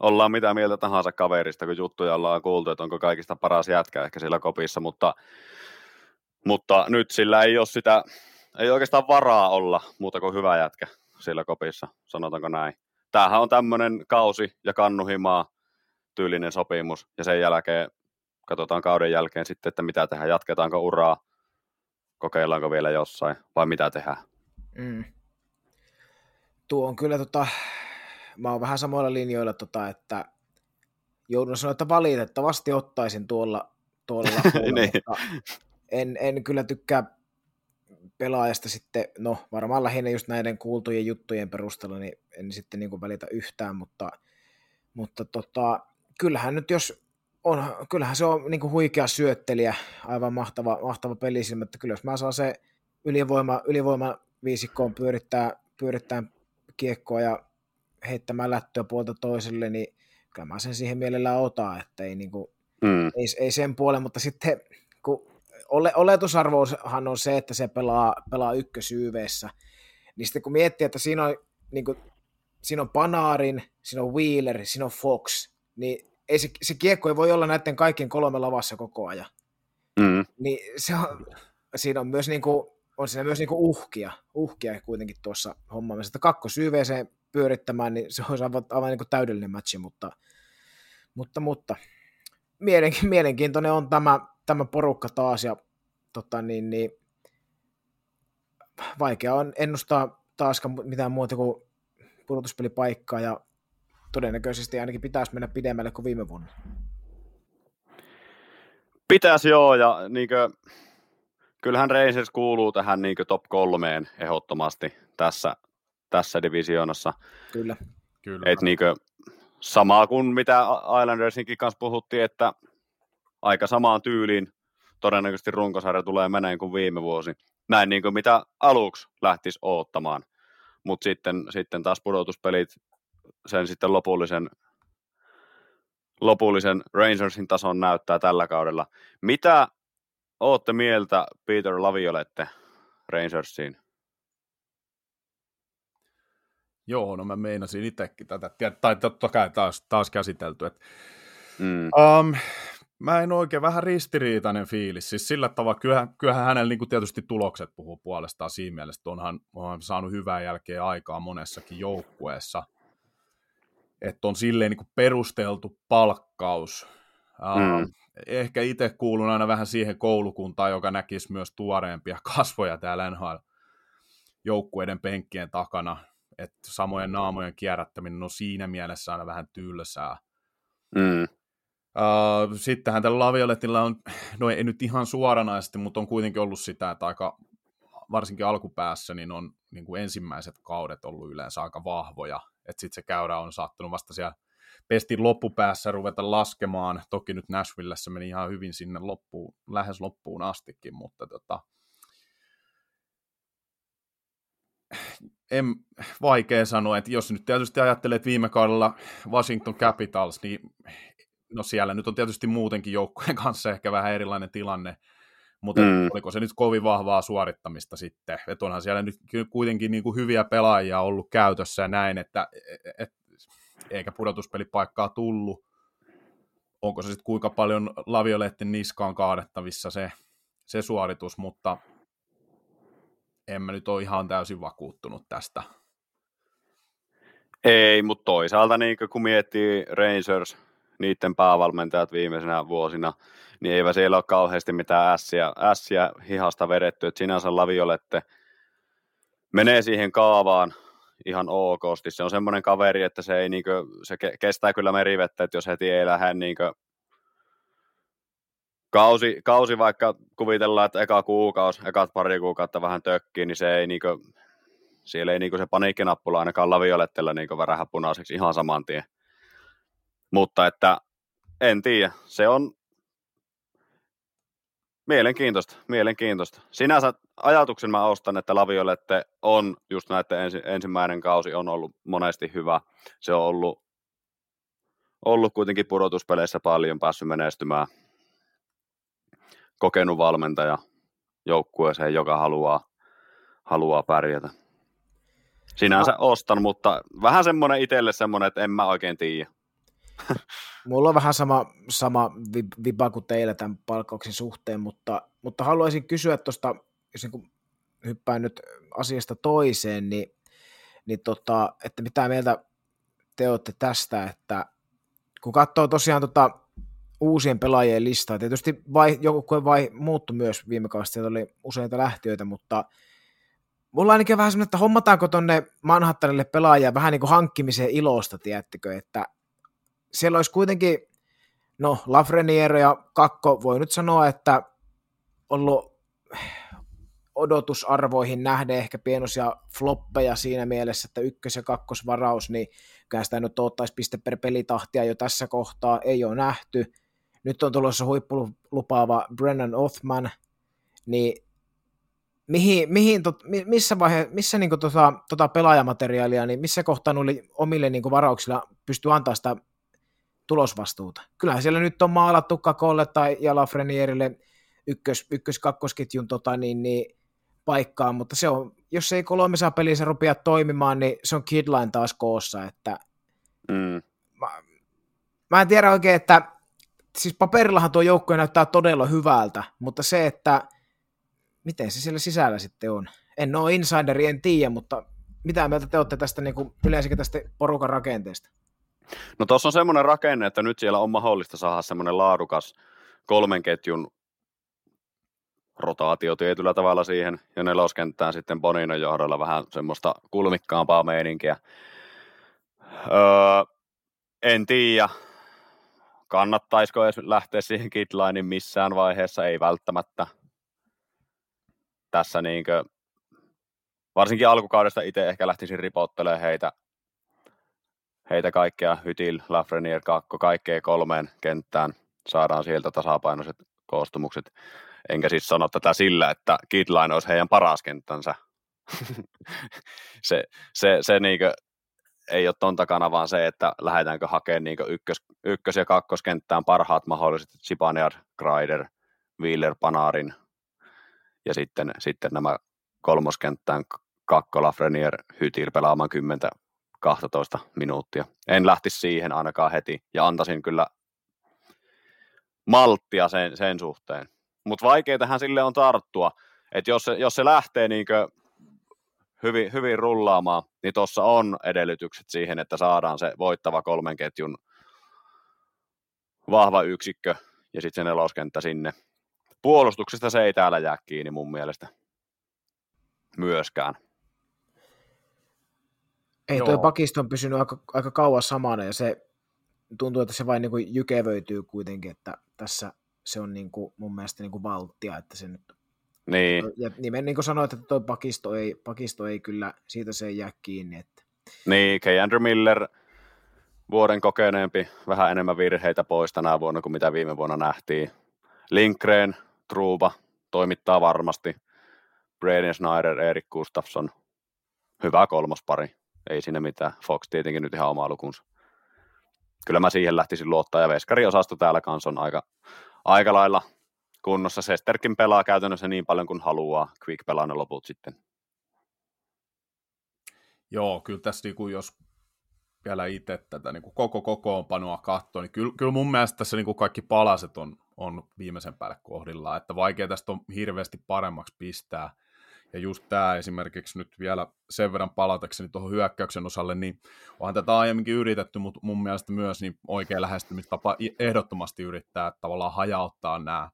Ollaan mitä mieltä tahansa kaverista, kun juttuja ollaan kuultu, että onko kaikista paras jätkä ehkä sillä kopissa, mutta, mutta nyt sillä ei ole sitä, ei oikeastaan varaa olla muuta kuin hyvä jätkä sillä kopissa, sanotaanko näin. Tämähän on tämmöinen kausi ja kannuhimaa tyylinen sopimus, ja sen jälkeen katsotaan kauden jälkeen sitten, että mitä tehdään, jatketaanko uraa, kokeillaanko vielä jossain, vai mitä tehdään. Mm. Tuo on kyllä tota, mä oon vähän samoilla linjoilla, tota, että joudun sanoa, että valitettavasti ottaisin tuolla, tuolla Niin. mutta en, en kyllä tykkää pelaajasta sitten, no varmaan lähinnä just näiden kuultujen juttujen perusteella, niin en sitten niin kuin välitä yhtään, mutta, mutta tota, kyllähän nyt jos on, kyllähän se on niin kuin huikea syöttelijä, aivan mahtava, mahtava pelisilmä, että kyllä jos mä saan se ylivoima, ylivoima viisikkoon pyörittää, pyörittää kiekkoa ja heittämään lättöä puolta toiselle, niin kyllä mä sen siihen mielellään otan, että ei, niin kuin, Mm. Ei, ei sen puolen, mutta sitten kun ole, oletusarvohan on se, että se pelaa, pelaa ykkösyyveessä, niin sitten kun miettii, että siinä on, niin kuin, siinä on Panarin, siinä on Wheeler, siinä on Fox, niin ei se, se kiekko ei voi olla näiden kaikkien kolme lavassa koko ajan. Mm. Niin se on, siinä on myös niin kuin, on siinä myös niin kuin uhkia, uhkia kuitenkin tuossa hommaamisessa. Että kakkosyyveeseen pyörittämään, niin se olisi aivan, aivan niin kuin täydellinen matchi, mutta, mutta, mutta mielenkiintoinen on tämä, tämä porukka taas, ja tota, niin, niin, vaikea on ennustaa taaskaan mitään muuta kuin pudotuspelipaikkaa, ja todennäköisesti ainakin pitäisi mennä pidemmälle kuin viime vuonna. Pitäisi joo, ja niin kuin, kyllähän Rangers kuuluu tähän niin top kolmeen ehdottomasti tässä, tässä divisioonassa. Kyllä. Kyllä. Et niin kuin, samaa kuin mitä Islandersinkin kanssa puhuttiin, että aika samaan tyyliin todennäköisesti runkosarja tulee meneen kuin viime vuosi. Näin niin kuin mitä aluksi lähtisi oottamaan. Mutta sitten, sitten taas pudotuspelit sen sitten lopullisen, lopullisen Rangersin tason näyttää tällä kaudella. Mitä ootte mieltä Peter Laviolette Rangersiin? Joo, no mä meinasin itsekin tätä, tai totta kai taas, taas käsitelty. Et, mm. um, mä en oikein, vähän ristiriitainen fiilis. Siis sillä tavalla, kyllähän, kyllähän hänellä niin tietysti tulokset puhuu puolestaan siinä mielessä, että onhan, onhan saanut hyvää jälkeä aikaa monessakin joukkueessa. Että on silleen niin perusteltu palkkaus. Mm. ehkä itse kuulun aina vähän siihen koulukuntaan, joka näkisi myös tuoreempia kasvoja täällä NHL-joukkueiden penkkien takana. Että samojen naamojen kierrättäminen on siinä mielessä aina vähän tylsää. Mm. Uh, sittenhän tällä Lavioletilla on, no ei nyt ihan suoranaisesti, mutta on kuitenkin ollut sitä, että aika, varsinkin alkupäässä, niin on niin kuin ensimmäiset kaudet ollut yleensä aika vahvoja, että sitten se käyrä on saattanut vasta siellä pestin loppupäässä ruveta laskemaan, toki nyt Nashvillessä meni ihan hyvin sinne loppuun, lähes loppuun astikin, mutta tota, en, vaikea sanoa, että jos nyt tietysti ajattelee, että viime kaudella Washington Capitals, niin no siellä nyt on tietysti muutenkin joukkueen kanssa ehkä vähän erilainen tilanne, mutta mm. oliko se nyt kovin vahvaa suorittamista sitten, että onhan siellä nyt kuitenkin niin kuin hyviä pelaajia ollut käytössä ja näin, että et, et, eikä pudotuspelipaikkaa tullut, onko se sitten kuinka paljon Lavioletten niskaan kaadettavissa se, se suoritus, mutta en mä nyt ole ihan täysin vakuuttunut tästä. Ei, mutta toisaalta niin kun miettii Rangers, niiden päävalmentajat viimeisenä vuosina, niin eivät siellä ole kauheasti mitään ässiä, ässiä hihasta vedetty, että sinänsä Laviolette menee siihen kaavaan ihan okosti. Se on semmoinen kaveri, että se, ei, niinkö, se kestää kyllä merivettä, että jos heti ei lähde niinkö, kausi, kausi vaikka kuvitellaan, että eka kuukausi, ekat pari kuukautta vähän tökkii, niin se ei niinkö, siellä ei niinkö se paniikkinappula ainakaan laviolettellä niinkö värähä punaiseksi ihan saman tien. Mutta että en tiedä, se on mielenkiintoista, mielenkiintoista. Sinänsä ajatuksen mä ostan, että Laviolette on just näiden ensi, ensimmäinen kausi on ollut monesti hyvä. Se on ollut, ollut kuitenkin pudotuspeleissä paljon päässyt menestymään. Kokenut valmentaja joukkueeseen, joka haluaa, haluaa pärjätä. Sinänsä no. ostan, mutta vähän semmoinen itselle semmoinen, että en mä oikein tiedä. Mulla on vähän sama, sama viba kuin teillä tämän palkkauksen suhteen, mutta, mutta haluaisin kysyä tuosta, jos niin hyppään nyt asiasta toiseen, niin, niin tota, että mitä mieltä te olette tästä, että kun katsoo tosiaan tota uusien pelaajien listaa, tietysti vai, joku vai muuttu myös viime kaudesta, sieltä oli useita lähtiöitä, mutta mulla ainakin vähän semmoinen, että hommataanko tonne Manhattanille pelaajia vähän niin kuin hankkimiseen ilosta, tiedättekö, että siellä olisi kuitenkin, no Lafreniere ja Kakko voi nyt sanoa, että ollut odotusarvoihin nähden ehkä pienoisia floppeja siinä mielessä, että ykkös- ja kakkosvaraus, niin kyllä sitä nyt ottaisi piste per pelitahtia jo tässä kohtaa, ei ole nähty. Nyt on tulossa huippulupaava Brennan Othman, niin mihin, mihin tot, missä, vaihe, missä niin tota, tota pelaajamateriaalia, niin missä kohtaa noille omille niin varauksilla pystyy antaa sitä tulosvastuuta. Kyllähän siellä nyt on maalattu Kakolle tai Jalafrenierille ykkös, ykkös kakkosketjun tota, niin, niin, paikkaa, mutta se on, jos ei kolmessa pelissä rupea toimimaan, niin se on Kidline taas koossa, että Mm. mä, mä en tiedä oikein, että siis paperillahan tuo joukkue näyttää todella hyvältä, mutta se, että miten se siellä sisällä sitten on. En ole insideri, en tiedä, mutta mitä mieltä te olette tästä niin kuin, yleensäkin tästä porukan rakenteesta? No tuossa on semmoinen rakenne, että nyt siellä on mahdollista saada semmoinen laadukas kolmen ketjun rotaatio tietyllä tavalla siihen, ja neloskenttään sitten Boninon johdolla vähän semmoista kulmikkaampaa meininkiä. Öö, en tiedä, kannattaisiko edes lähteä siihen kitlainin missään vaiheessa, ei välttämättä. Tässä niinkö, varsinkin alkukaudesta itse ehkä lähtisin ripottelemaan heitä, heitä kaikkea, Hytil, Lafreniere, Kakko, kaikkea kolmeen kenttään, saadaan sieltä tasapainoiset koostumukset. Enkä siis sano tätä sillä, että Kidline olisi heidän paras kenttänsä. se se, se niinkö, ei ole ton takana, vaan se, että lähdetäänkö hakemaan niin ykkös, ykkös- ja kakkoskenttään parhaat mahdolliset Sipaniar, Kreider, Wheeler, Panarin ja sitten, sitten nämä kolmoskenttään Kakkola, Frenier, Hytil pelaamaan 10-12 minuuttia. En lähtisi siihen ainakaan heti ja antaisin kyllä malttia sen, sen suhteen. Mutta vaikeitahan sille on tarttua, että jos se, jos se lähtee niinkö hyvin, hyvin rullaamaan, niin tuossa on edellytykset siihen, että saadaan se voittava kolmen ketjun vahva yksikkö ja sitten se neloskenttä sinne. Puolustuksesta se ei täällä jää kiinni mun mielestä myöskään. Ei, Joo. tuo pakisto on pysynyt aika, aika kauan samana ja se tuntuu, että se vain niin kuin jykevöityy kuitenkin, että tässä se on niin kuin, mun mielestä niin kuin valttia, että se nyt Niin, ja nimen niin kuin sanoit, että tuo pakisto ei, pakisto ei kyllä, siitä se ei jää kiinni, että niin K. Andrew Miller, vuoden kokeneempi, vähän enemmän virheitä pois tänä vuonna kuin mitä viime vuonna nähtiin. Linkreen, Truuba toimittaa varmasti. Braden Snyder, Erik Gustafsson, hyvä kolmospari. Ei siinä mitään. Fox tietenkin nyt ihan oma lukunsa. Kyllä mä siihen lähtisin luottaa, ja Veskari-osasto täällä kanssa on aika, aika lailla kunnossa. Sesterkin pelaa käytännössä niin paljon kuin haluaa. Quick pelaa ne loput sitten. Joo, kyllä tässä niinku, jos vielä itse tätä niin koko kokoonpanoa katsoo, niin kyllä, kyllä mun mielestä tässä niin kaikki palaset on, on viimeisen päälle kohdillaan, että vaikea tästä on hirveästi paremmaksi pistää. Ja just tämä esimerkiksi nyt vielä sen verran palatakseni tuohon hyökkäyksen osalle, niin onhan tätä aiemminkin yritetty, mutta mun mielestä myös niin oikea lähestymistapa ehdottomasti yrittää tavallaan hajauttaa nämä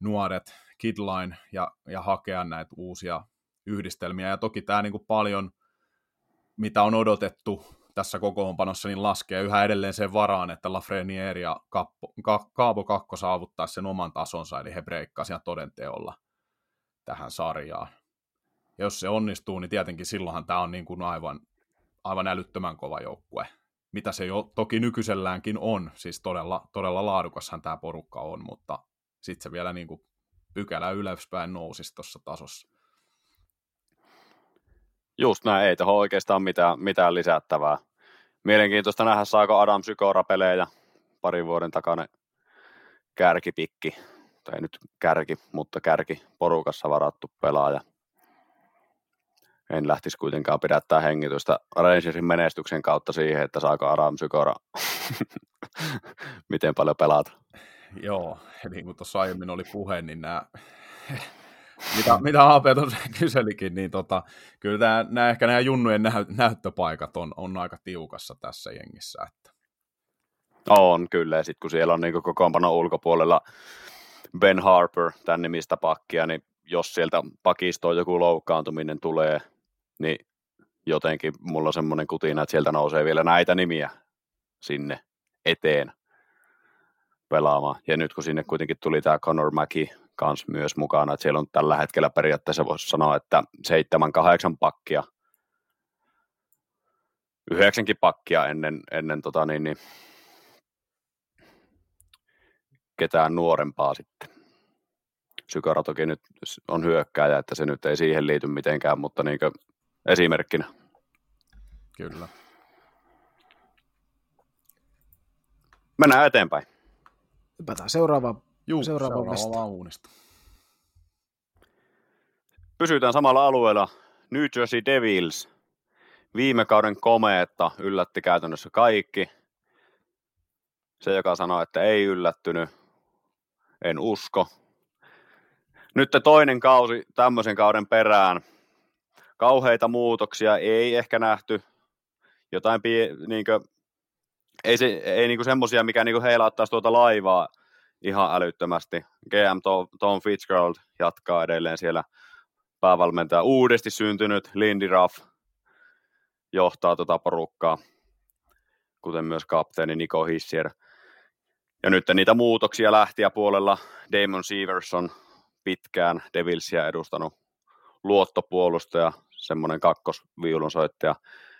nuoret kidline ja, ja hakea näitä uusia yhdistelmiä. Ja toki tämä niin paljon, mitä on odotettu tässä kokoonpanossa, niin laskee yhä edelleen sen varaan, että Lafreniere ja Kappo, Ka, Kaavo Kakko saavuttaa sen oman tasonsa, eli he breikkasivat todenteolla tähän sarjaan. Jos se onnistuu, niin tietenkin silloinhan tämä on niin kuin aivan, aivan älyttömän kova joukkue. Mitä se jo toki nykyiselläänkin on, siis todella, todella laadukashan tämä porukka on, mutta sitten se vielä niin kuin pykälä ylöspäin nousisi tuossa tasossa. Just näin, ei tuohon oikeastaan mitään, mitään lisättävää. Mielenkiintoista nähdä, saako Adam Sykora pelejä parin vuoden takainen kärkipikki, tai nyt kärki, mutta kärki porukassa varattu pelaaja. En lähtisi kuitenkaan pidättää hengitystä Rangersin menestyksen kautta siihen, että saako Adam Sykora miten paljon pelata. Joo, niin kuin tuossa aiemmin oli puhe, niin nämä, mitä, mitä AP tuossa kyselikin, niin tota, kyllä tämä, nämä, ehkä nämä junnujen näy, näyttöpaikat on, on aika tiukassa tässä jengissä. Että. On kyllä, ja sitten kun siellä on niin kokoonpanon ulkopuolella Ben Harper, tämän nimistä pakkia, niin jos sieltä pakistoon joku loukkaantuminen tulee, niin jotenkin mulla on semmoinen kutina, että sieltä nousee vielä näitä nimiä sinne eteen pelaamaan. Ja nyt kun sinne kuitenkin tuli tämä Conor Mäki kanssa myös mukana, että siellä on tällä hetkellä periaatteessa voisi sanoa, että seitsemän, kahdeksan pakkia, yhdeksänkin pakkia ennen, ennen tota niin, niin, ketään nuorempaa sitten. Sykara toki nyt on hyökkääjä, että se nyt ei siihen liity mitenkään, mutta niin esimerkkinä. Kyllä. Mennään eteenpäin. Hypätään seuraavaan. Juu, Seuraava seuraava. Pysytään samalla alueella. New Jersey Devils. Viime kauden komeetta yllätti käytännössä kaikki. Se, joka sanoi, että ei yllättynyt, en usko. Nyt toinen kausi tämmöisen kauden perään. Kauheita muutoksia ei ehkä nähty. Jotain pie, niinkö, ei, se, ei niinku semmosia, mikä niinku heilauttaisi tuota laivaa ihan älyttömästi. GM Tom, Tom Fitzgerald jatkaa edelleen siellä päävalmentaja. Uudesti syntynyt Lindy Ruff johtaa tuota porukkaa, kuten myös kapteeni Nico Hissier. Ja nyt niitä muutoksia lähtiä puolella Damon Severson pitkään Devilsia edustanut luottopuolustaja, semmoinen kakkosviulunsoittaja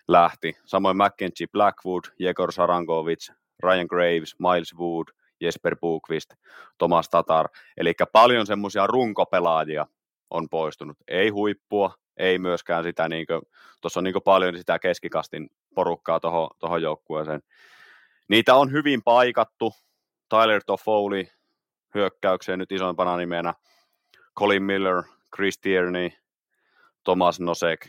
lähti. Samoin Mackenzie Blackwood, Jegor Sarankovic, Ryan Graves, Miles Wood, Jesper Bukvist, Thomas Tatar. Eli paljon semmoisia runkopelaajia on poistunut. Ei huippua, ei myöskään sitä, niin tuossa on niin paljon sitä keskikastin porukkaa tuohon joukkueeseen. Niitä on hyvin paikattu. Tyler Toffoli hyökkäykseen nyt isoimpana nimenä. Colin Miller, Chris Tierney, Thomas Nosek.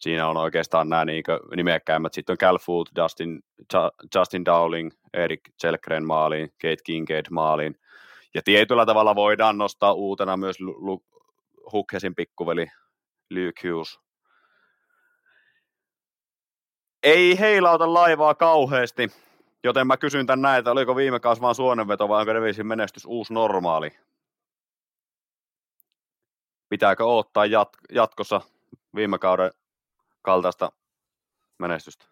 Siinä on oikeastaan nämä niin nimekkäimmät. Sitten on Cal Food, Dustin, Justin Dowling, Erik Selkren maaliin, Kate Kincaid maaliin. Ja tietyllä tavalla voidaan nostaa uutena myös Hukhesin pikkuveli Luke Hughes. Ei heilauta laivaa kauheasti, joten mä kysyn tän näin, että oliko viime kausi vaan suonenveto vai onko menestys uusi normaali? Pitääkö odottaa jat- jatkossa viime kauden kaltaista menestystä?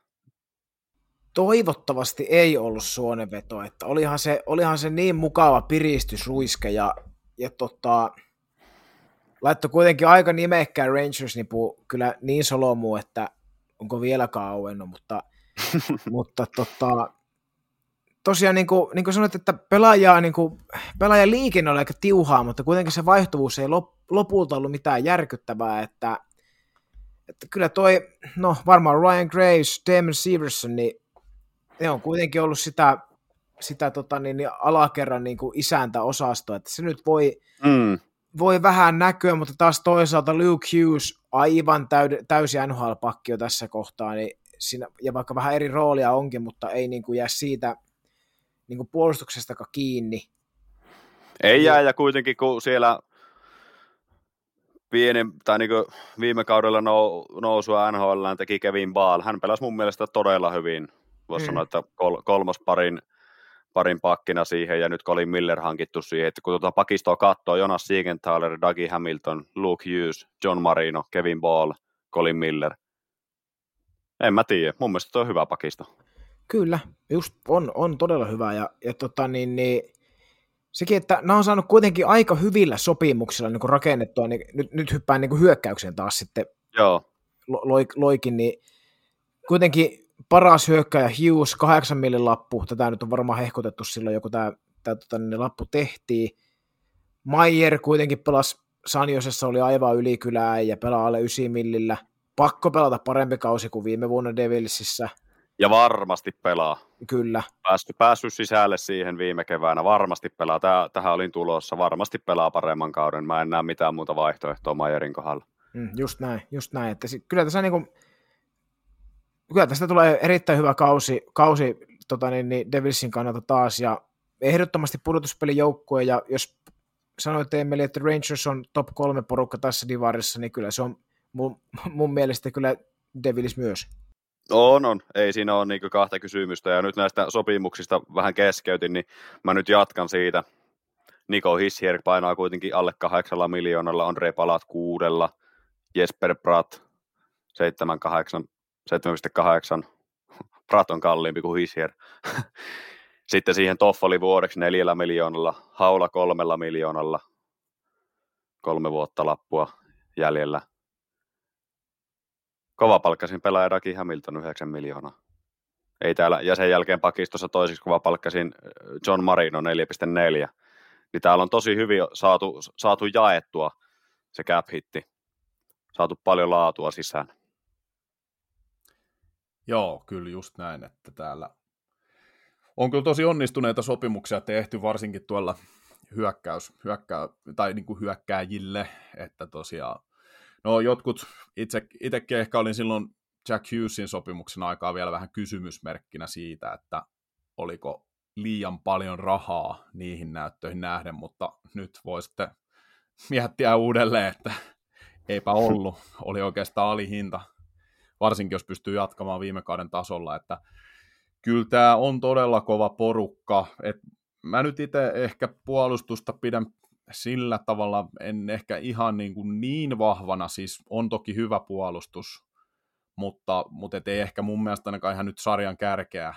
Toivottavasti ei ollut suonenveto, että olihan se, olihan se niin mukava piristysruiske ja, ja tota, laittoi kuitenkin aika nimekkään Rangers-nipu kyllä niin solomu, että onko vielä auennut, mutta, mutta tota, tosiaan niin kuin, niin kuin sanoit, että pelaajaa, niin kuin, pelaajan liikenne oli aika tiuhaa, mutta kuitenkin se vaihtuvuus ei lop, lopulta ollut mitään järkyttävää, että, että kyllä toi, no varmaan Ryan Graves, Damon Severson, niin ne on kuitenkin ollut sitä, sitä tota, niin, niin alakerran niin kuin isäntäosastoa, että se nyt voi, mm voi vähän näkyä, mutta taas toisaalta Luke Hughes aivan täyd- täysi NHL-pakki jo tässä kohtaa, niin siinä, ja vaikka vähän eri roolia onkin, mutta ei niin kuin jää siitä niin kuin puolustuksestakaan kiinni. Ei jää, ja kuitenkin kun siellä pieni, tai niin viime kaudella nou, nousua NHL teki Kevin Baal, hän pelasi mun mielestä todella hyvin. Voisi mm. sanoa, että kol, kolmas parin parin pakkina siihen, ja nyt Colin Miller hankittu siihen, että kun tuota pakistoa katsoo, Jonas Siegenthaler, Dougie Hamilton, Luke Hughes, John Marino, Kevin Ball, Colin Miller. En mä tiedä, mun mielestä on hyvä pakisto. Kyllä, just on, on todella hyvä, ja, ja tota, niin, niin, sekin, että nämä on saanut kuitenkin aika hyvillä sopimuksilla niin rakennettua, niin nyt, nyt hyppään niin hyökkäykseen taas sitten Joo. Lo, loikin, niin kuitenkin paras hyökkäjä Hughes, kahdeksan millin lappu, tätä nyt on varmaan hehkutettu silloin, joku tämä, tämä tota, niin lappu tehtiin. Mayer kuitenkin pelasi Sanjosessa, oli aivan ylikylää ja pelaa alle 9 millillä. Pakko pelata parempi kausi kuin viime vuonna Devilsissä. Ja varmasti pelaa. Kyllä. Päässyt, päässyt sisälle siihen viime keväänä, varmasti pelaa. Tää, tähän olin tulossa, varmasti pelaa paremman kauden. Mä en näe mitään muuta vaihtoehtoa Mayerin kohdalla. Mm, just näin, just näin. Että sit, kyllä tässä niinku, kyllä tästä tulee erittäin hyvä kausi, kausi tota niin, niin Devilsin kannalta taas, ja ehdottomasti pudotuspelijoukkue, ja jos sanoit Emeli, että Rangers on top kolme porukka tässä divarissa, niin kyllä se on mun, mun mielestä kyllä Devils myös. On, on. Ei siinä ole niin kahta kysymystä. Ja nyt näistä sopimuksista vähän keskeytin, niin mä nyt jatkan siitä. Niko Hissier painaa kuitenkin alle kahdeksalla miljoonalla, Andre Palat kuudella, Jesper Pratt 7-8 7,8. Prat on kalliimpi kuin Hissier. Sitten siihen Toffoli vuodeksi neljällä miljoonalla, Haula kolmella miljoonalla, kolme vuotta lappua jäljellä. Kovapalkkasin pelaaja Raki Hamilton 9 miljoonaa. Ei täällä, ja sen jälkeen pakistossa toisiksi kovapalkkasin äh, John Marino 4,4. Niin täällä on tosi hyvin saatu, saatu jaettua se cap hitti. Saatu paljon laatua sisään. Joo, kyllä just näin, että täällä on kyllä tosi onnistuneita sopimuksia tehty, varsinkin tuolla hyökkäys, hyökkää, tai niin kuin hyökkääjille, että tosiaan, no jotkut, itse, itsekin ehkä olin silloin Jack Hughesin sopimuksen aikaa vielä vähän kysymysmerkkinä siitä, että oliko liian paljon rahaa niihin näyttöihin nähden, mutta nyt voi sitten miettiä uudelleen, että eipä ollut, oli oikeastaan alihinta, varsinkin jos pystyy jatkamaan viime kauden tasolla, että kyllä tämä on todella kova porukka, että mä nyt itse ehkä puolustusta pidän sillä tavalla, en ehkä ihan niin, kuin niin vahvana, siis on toki hyvä puolustus, mutta, mutta et ei ehkä mun mielestä ainakaan ihan nyt sarjan kärkeä.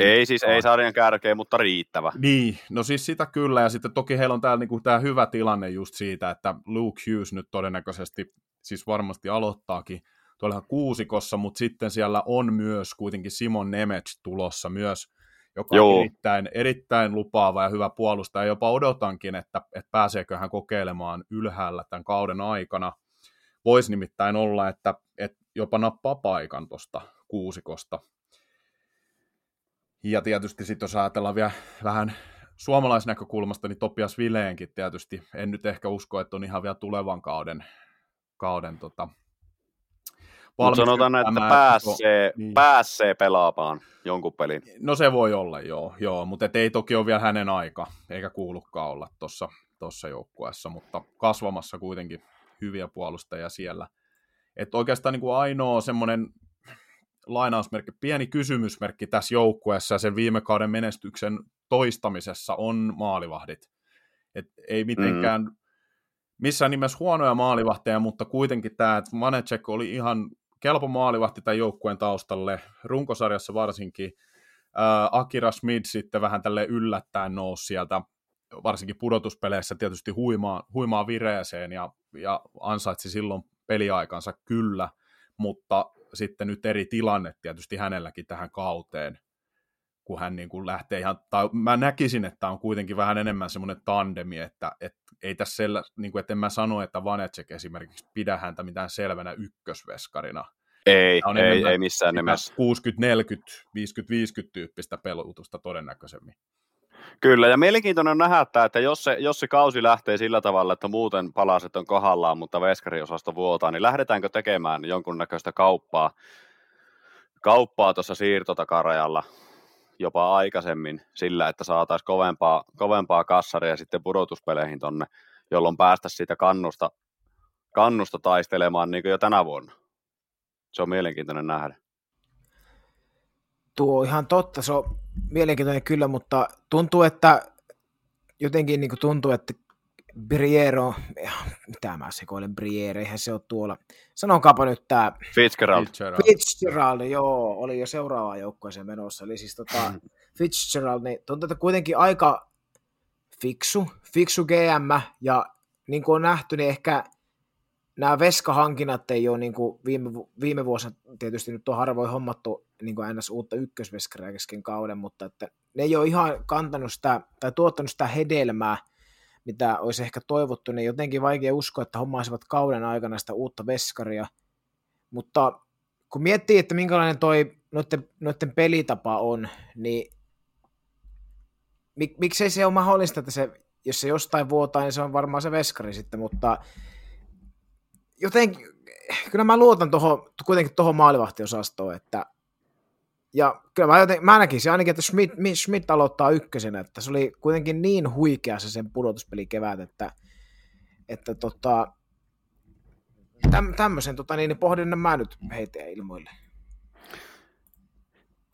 Ei siis, ei sarjan kärkeä, mutta riittävä. Niin, no siis sitä kyllä, ja sitten toki heillä on täällä niinku tämä hyvä tilanne just siitä, että Luke Hughes nyt todennäköisesti, siis varmasti aloittaakin tuolla kuusikossa, mutta sitten siellä on myös kuitenkin Simon Nemec tulossa myös, joka Joo. on erittäin, erittäin lupaava ja hyvä puolustaja. Jopa odotankin, että, että pääseekö hän kokeilemaan ylhäällä tämän kauden aikana. Voisi nimittäin olla, että, että jopa nappaa paikan tuosta kuusikosta. Ja tietysti sitten jos ajatellaan vielä vähän suomalaisnäkökulmasta, niin Topias Vileenkin tietysti, en nyt ehkä usko, että on ihan vielä tulevan kauden, kauden tota, mutta sanotaan, että pääsee, niin. pääsee pelaamaan jonkun pelin. No se voi olla, joo, joo mutta ei toki ole vielä hänen aika, eikä kuulukaan olla tuossa tossa joukkueessa, mutta kasvamassa kuitenkin hyviä puolustajia siellä. Että oikeastaan niin kuin ainoa semmoinen lainausmerkki, pieni kysymysmerkki tässä joukkueessa ja sen viime kauden menestyksen toistamisessa on maalivahdit. Et ei mitenkään mm. missään nimessä huonoja maalivahteja, mutta kuitenkin tämä, että Vanecek oli ihan kelpo maalivahti tämän joukkueen taustalle, runkosarjassa varsinkin. Ää, Akira Smith sitten vähän tälle yllättäen nousi sieltä, varsinkin pudotuspeleissä tietysti huimaa, huimaa vireeseen ja, ja ansaitsi silloin peliaikansa kyllä, mutta sitten nyt eri tilanne tietysti hänelläkin tähän kauteen, kun hän niin kuin lähtee ihan, tai mä näkisin, että on kuitenkin vähän enemmän semmoinen tandemi, että, että ei tässä sellä, niin kuin, että en mä sano, että Vanecek esimerkiksi pidä häntä mitään selvänä ykkösveskarina. Ei, on ei, ei missään nimessä. 60-40, 50-50 tyyppistä pelutusta todennäköisemmin. Kyllä, ja mielenkiintoinen on nähdä, että jos se, jos se kausi lähtee sillä tavalla, että muuten palaset on kohdallaan, mutta veskariosasto vuotaa, niin lähdetäänkö tekemään jonkunnäköistä kauppaa, kauppaa tuossa siirtotakarajalla jopa aikaisemmin sillä, että saataisiin kovempaa, kovempaa kassaria sitten pudotuspeleihin tonne, jolloin päästä siitä kannusta, kannusta taistelemaan niin kuin jo tänä vuonna. Se on mielenkiintoinen nähdä. Tuo on ihan totta, se on mielenkiintoinen kyllä, mutta tuntuu, että jotenkin niin tuntuu, että Briero, mitä mä sekoilen Briere, eihän se ole tuolla. Sanokaapa nyt tämä. Fitzgerald. Fitzgerald. Fitzgerald, joo, oli jo seuraava joukkueeseen menossa. Eli siis tota, Fitzgerald, niin tuntuu, että kuitenkin aika fiksu, fiksu GM, ja niin kuin on nähty, niin ehkä nämä veskahankinnat ei ole niin kuin viime, viime vuosina tietysti nyt on harvoin hommattu niin kuin ns. uutta ykkösveskaria kesken kauden, mutta että ne ei ole ihan kantanut sitä tai tuottanut sitä hedelmää, mitä olisi ehkä toivottu, niin jotenkin vaikea uskoa, että hommaisivat kauden aikana sitä uutta veskaria, mutta kun miettii, että minkälainen toi noiden, noiden pelitapa on, niin mik, miksei se ole mahdollista, että se, jos se jostain vuotaa, niin se on varmaan se veskari sitten, mutta jotenkin, kyllä mä luotan toho, kuitenkin tuohon maalivahtiosastoon, että ja kyllä mä, joten, mä näkisin ainakin, että Schmidt, Schmidt aloittaa ykkösenä, että se oli kuitenkin niin huikea se sen pudotuspeli kevät, että, että tota, täm, tämmöisen tota, niin, niin pohdinnan mä nyt heitä ilmoille.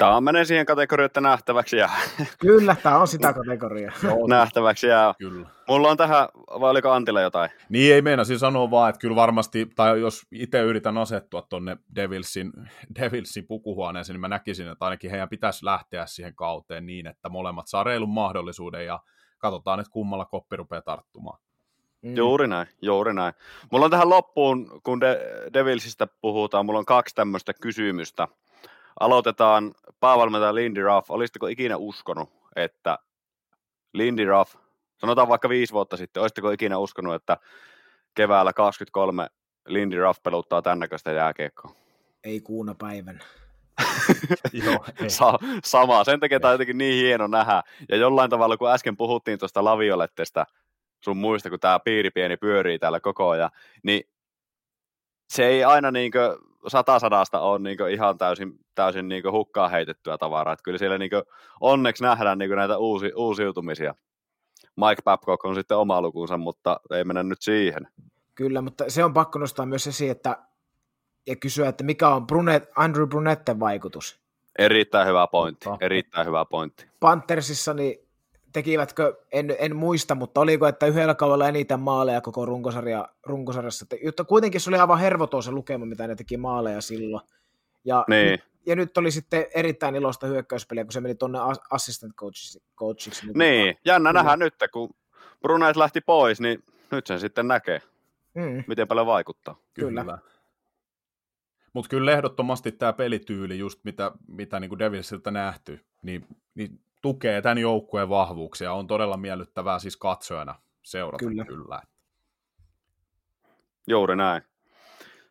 Tämä menee siihen kategoriaan, että nähtäväksi jää. Kyllä, tämä on sitä kategoriaa. nähtäväksi jää. Kyllä. Mulla on tähän, vai oliko Antilla jotain? Niin ei meinaa, siis sanoa vaan, että kyllä varmasti, tai jos itse yritän asettua tuonne Devilsin, Devilsin pukuhuoneeseen, niin mä näkisin, että ainakin heidän pitäisi lähteä siihen kauteen niin, että molemmat saa reilun mahdollisuuden ja katsotaan, että kummalla koppi rupeaa tarttumaan. Mm. Juuri näin, juuri näin. Mulla on tähän loppuun, kun De- Devilsistä puhutaan, mulla on kaksi tämmöistä kysymystä. Aloitetaan päävalmentaja Lindy Ruff. Olisitteko ikinä uskonut, että Lindy Ruff, sanotaan vaikka viisi vuotta sitten, olisitteko ikinä uskonut, että keväällä 23 Lindy Ruff peluttaa tämän näköistä jääkiekkoa? Ei kuuna päivän. Joo, ei. Sa- sama. Sen takia tämä on jotenkin niin hieno nähdä. Ja jollain tavalla, kun äsken puhuttiin tuosta laviolettesta, sun muista, kun tämä piiri pieni pyörii täällä koko ajan, niin se ei aina niinkö sata sadasta ole niinkö ihan täysin, täysin niinkö hukkaan heitettyä tavaraa. Että kyllä siellä niinkö onneksi nähdään niinkö näitä uusi, uusiutumisia. Mike Babcock on sitten oma lukunsa, mutta ei mennä nyt siihen. Kyllä, mutta se on pakko nostaa myös esiin, että ja kysyä, että mikä on Brunet, Andrew Brunetten vaikutus. Erittäin hyvä pointti, erittäin hyvä pointti. Panthersissa niin tekivätkö, en, en muista, mutta oliko, että yhdellä kaudella eniten maaleja koko runkosarja, runkosarjassa. Että- Jotta kuitenkin se oli aivan hervoton se lukema, mitä ne teki maaleja silloin. Ja, Niin. ja nyt oli sitten erittäin iloista hyökkäyspeliä, kun se meni tuonne assistant coachiksi. coachiksi nyt Niin, jännä nähdä nyt, kun Brunet lähti pois, niin nyt sen sitten näkee, Mm, miten paljon vaikuttaa. Kyllä. Kyllä. Mutta kyllä ehdottomasti tämä pelityyli, just mitä, mitä niin Devilsiltä nähty, niin, niin tukee tämän joukkueen vahvuuksia. On todella miellyttävää siis katsojana seurata Kyllä. kyllä. Juuri näin.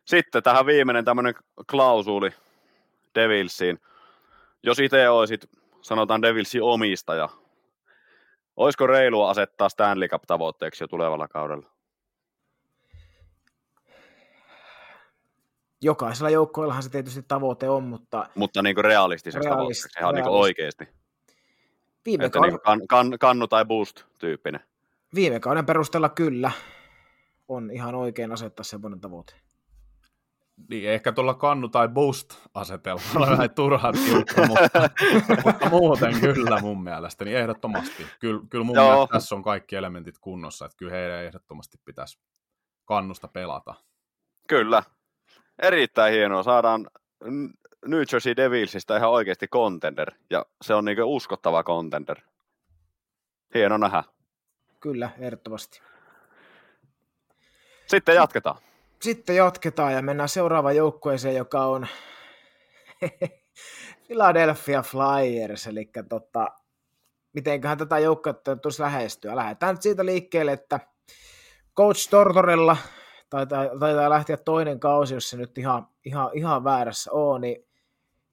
Sitten tähän viimeinen tämmöinen klausuli Devilsiin. Jos itse olisit, sanotaan Devilsin omistaja, olisiko reilua asettaa Stanley Cup-tavoitteeksi jo tulevalla kaudella? jokaisella joukkoillahan se tietysti tavoite on, mutta Mutta niin kuin realistiseksi Realist- tavoitteeksi, ihan niin kuin realist- oikeasti. Viime, Että kauden, niin kan, kan, kannu tai boost tyyppinen. viime kauden perusteella kyllä on ihan oikein asettaa semmoinen tavoite. Niin ehkä tuolla kannu tai boost asetelmalla on vähän turhan tiukka, mutta, mutta, muuten kyllä mun mielestä, niin ehdottomasti. Kyllä, kyllä mun Joo. mielestä tässä on kaikki elementit kunnossa, että kyllä heidän ehdottomasti pitäisi kannusta pelata. Kyllä. Erittäin hienoa. Saadaan New Jersey Devilsistä ihan oikeasti contender. Ja se on niinku uskottava contender. Hieno nähdä. Kyllä, ehdottomasti. Sitten jatketaan. Sitten jatketaan ja mennään seuraavaan joukkueeseen, joka on Philadelphia Flyers, eli tota, mitenköhän tätä joukkuetta tulisi lähestyä. Lähdetään nyt siitä liikkeelle, että Coach Tortorella taitaa, taitaa lähteä toinen kausi, jos se nyt ihan, ihan, ihan väärässä on, niin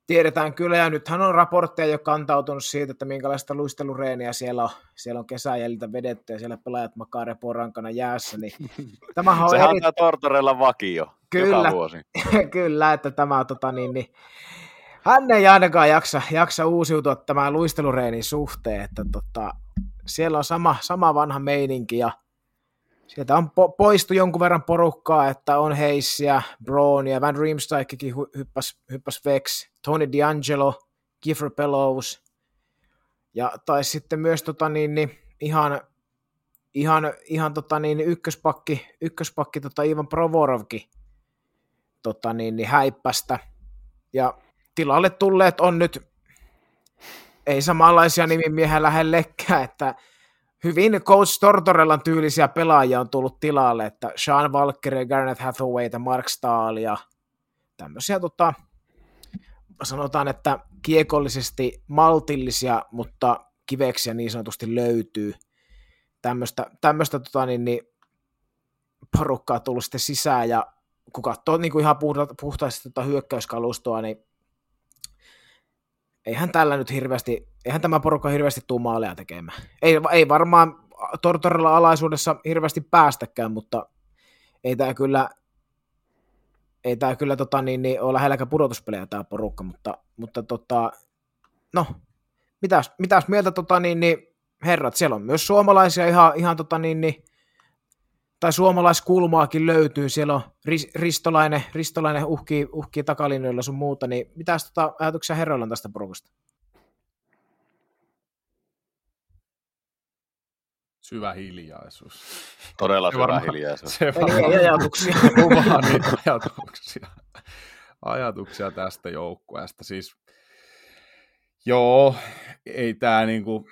tiedetään kyllä, ja nythän on raportteja jo kantautunut siitä, että minkälaista luistelureeniä siellä on, siellä on kesäjäljiltä vedetty, ja siellä pelaajat makaa reporankana jäässä, niin tämähän on Sehän eri... on tämä Tortorella vakio. Kyllä. Joka vuosi. Kyllä, että tämä tota, niin, niin, hän ei ainakaan jaksa, jaksa uusiutua tämän luistelureenin suhteen, että tota, siellä on sama, sama vanha meininki ja sieltä on po- poistu jonkun verran porukkaa, että on Heissiä, Brownia, Van Riemsdijkkin hy- hyppäs, hyppäs Vex, Tony D'Angelo, Kiefer Bellows ja tai sitten myös tota, niin, niin, ihan, ihan, ihan tota, niin, ykköspakki, ykköspakki tota, Ivan Provorovkin tota, niin, niin häippästä. Ja tilalle tulleet on nyt ei samanlaisia nimimiehiä lähellekään, että hyvin Coach Tortorellan tyylisiä pelaajia on tullut tilalle, että Sean Walker, Garnet Hathaway Mark Stahl ja tämmöisiä tota, sanotaan, että kiekollisesti maltillisia, mutta kiveksiä niin sanotusti löytyy. Tämmöistä, tämmöistä tota, niin, niin, porukkaa tullut sitten sisään ja kun katsoo niin kuin ihan puhta, puhtaasti tota hyökkäyskalustoa, niin eihän tällä nyt hirveästi, eihän tämä porukka hirveästi tuu maaleja tekemään. Ei, ei varmaan Tortorella alaisuudessa hirveästi päästäkään, mutta ei tämä kyllä, ei tämä kyllä tota, niin, niin, ole lähelläkään pudotuspelejä tämä porukka, mutta, mutta tota, no, mitäs, mitäs mieltä tota, niin, niin, herrat, siellä on myös suomalaisia ihan, ihan tota, niin, niin, tai suomalaiskulmaakin löytyy, siellä on Ris- Ristolainen, Ristolainen uhkii, uhkii takalinjoilla sun muuta, niin mitäs tota ajatuksia herroilla on tästä porukasta? Syvä hiljaisuus. Todella syvä varmaan- hiljaisuus. Se Eli varmaan ajatuksia. kuvaa niitä ajatuksia, ajatuksia tästä joukkueesta. Siis, joo, ei tämä niinku,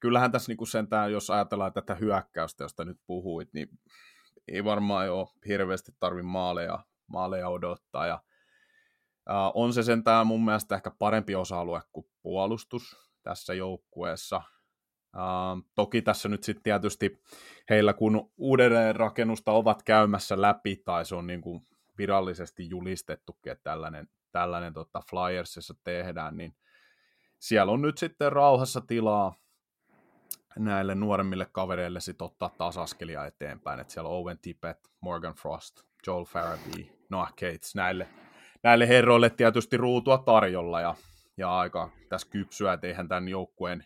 kyllähän tässä niinku sentään, jos ajatellaan tätä hyökkäystä, josta nyt puhuit, niin ei varmaan ole hirveästi tarvi maaleja, maaleja odottaa. Ja, ää, on se sentään mun mielestä ehkä parempi osa-alue kuin puolustus tässä joukkueessa. Uh, toki tässä nyt sitten tietysti heillä, kun uudelleenrakennusta ovat käymässä läpi, tai se on niin kuin virallisesti julistettukin, että tällainen, tällainen tota Flyersissa tehdään, niin siellä on nyt sitten rauhassa tilaa näille nuoremmille kavereille sit ottaa taas askelia eteenpäin. että siellä on Owen Tippett, Morgan Frost, Joel Farabee, Noah Cates, näille, näille herroille tietysti ruutua tarjolla ja, ja aika tässä kypsyä, että eihän tämän joukkueen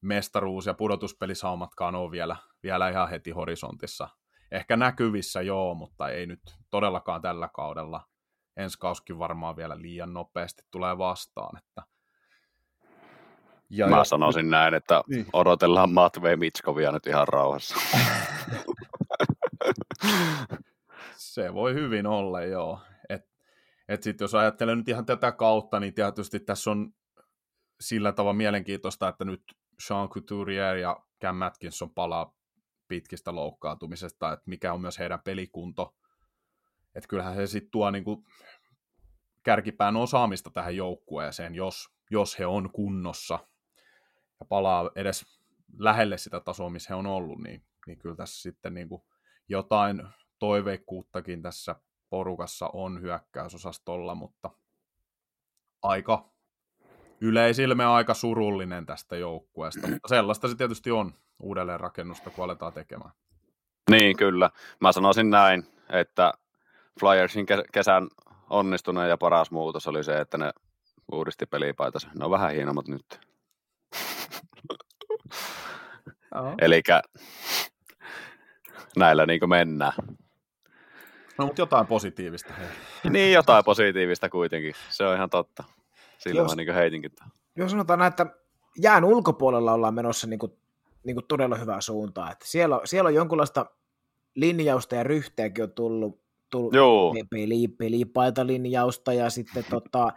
mestaruus- ja pudotuspelisaumatkaan ole vielä, vielä ihan heti horisontissa. Ehkä näkyvissä joo, mutta ei nyt todellakaan tällä kaudella. Ensi kauskin varmaan vielä liian nopeasti tulee vastaan. Että ja Mä sanoisin nyt... näin, että niin. odotellaan Matvei Mitskovia nyt ihan rauhassa. Se voi hyvin olla, joo. Et, et sit jos ajattelee nyt ihan tätä kautta, niin tietysti tässä on sillä tavalla mielenkiintoista, että nyt Sean Couturier ja Cam Atkinson palaa pitkistä loukkaantumisesta, että mikä on myös heidän pelikunto. Että kyllähän se sitten tuo niinku kärkipään osaamista tähän joukkueeseen, jos, jos he on kunnossa ja palaa edes lähelle sitä tasoa, missä he on ollut, niin, niin kyllä tässä sitten niinku jotain toiveikkuuttakin tässä porukassa on hyökkäysosastolla, mutta aika yleisilme aika surullinen tästä joukkueesta, mutta sellaista se tietysti on uudelleenrakennusta, kun aletaan tekemään. Niin, kyllä. Mä sanoisin näin, että Flyersin kesän onnistuneen ja paras muutos oli se, että ne uudisti pelipaitansa. Ne on vähän hienommat nyt. Eli näillä niin mennään. No, mutta jotain positiivista. Hei. niin, jotain positiivista kuitenkin. Se on ihan totta. Sillä jos, mä niin heitinkin. Jos sanotaan että jään ulkopuolella ollaan menossa niin kuin, niin kuin todella hyvää suuntaa. Että siellä, siellä on jonkunlaista linjausta ja ryhteäkin on tullut, tullut peli, pelipaita linjausta ja sitten tota,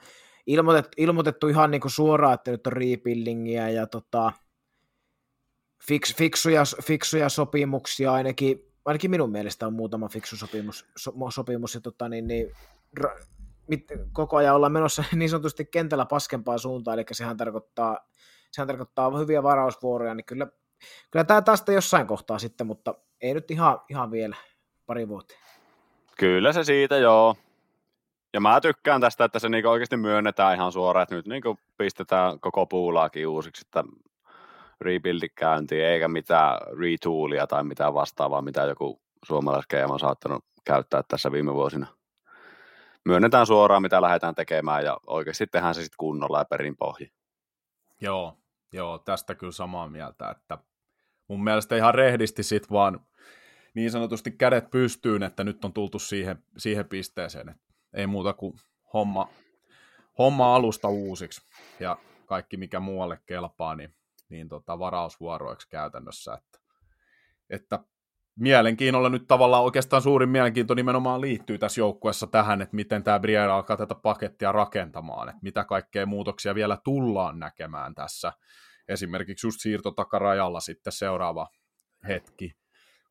ilmoitettu, ilmoitettu ihan niin kuin suoraan, että nyt on rebuildingia ja tota, fix, fiksuja, fiksuja sopimuksia ainakin, ainakin minun mielestä on muutama fiksu sopimus, so, sopimus ja tota, niin, niin, ra, mit, koko ajan ollaan menossa niin sanotusti kentällä paskempaa suuntaan, eli sehän tarkoittaa, sehän tarkoittaa hyviä varausvuoroja, niin kyllä, kyllä tämä tästä jossain kohtaa sitten, mutta ei nyt ihan, ihan vielä pari vuotta. Kyllä se siitä, joo. Ja mä tykkään tästä, että se niinku oikeasti myönnetään ihan suoraan, että nyt niinku pistetään koko puulaakin uusiksi, että rebuildi käyntiin, eikä mitään retoolia tai mitään vastaavaa, mitä joku suomalaiskeema on saattanut käyttää tässä viime vuosina myönnetään suoraan, mitä lähdetään tekemään, ja oikeasti tehdään se sitten kunnolla ja perin pohji. Joo, joo, tästä kyllä samaa mieltä, että mun mielestä ihan rehdisti sit vaan niin sanotusti kädet pystyyn, että nyt on tultu siihen, siihen pisteeseen, että ei muuta kuin homma, homma alusta uusiksi, ja kaikki mikä muualle kelpaa, niin, niin tota, varausvuoroiksi käytännössä, että, että mielenkiinnolla nyt tavallaan oikeastaan suurin mielenkiinto nimenomaan liittyy tässä joukkueessa tähän, että miten tämä Briere alkaa tätä pakettia rakentamaan, että mitä kaikkea muutoksia vielä tullaan näkemään tässä. Esimerkiksi just siirtotakarajalla sitten seuraava hetki,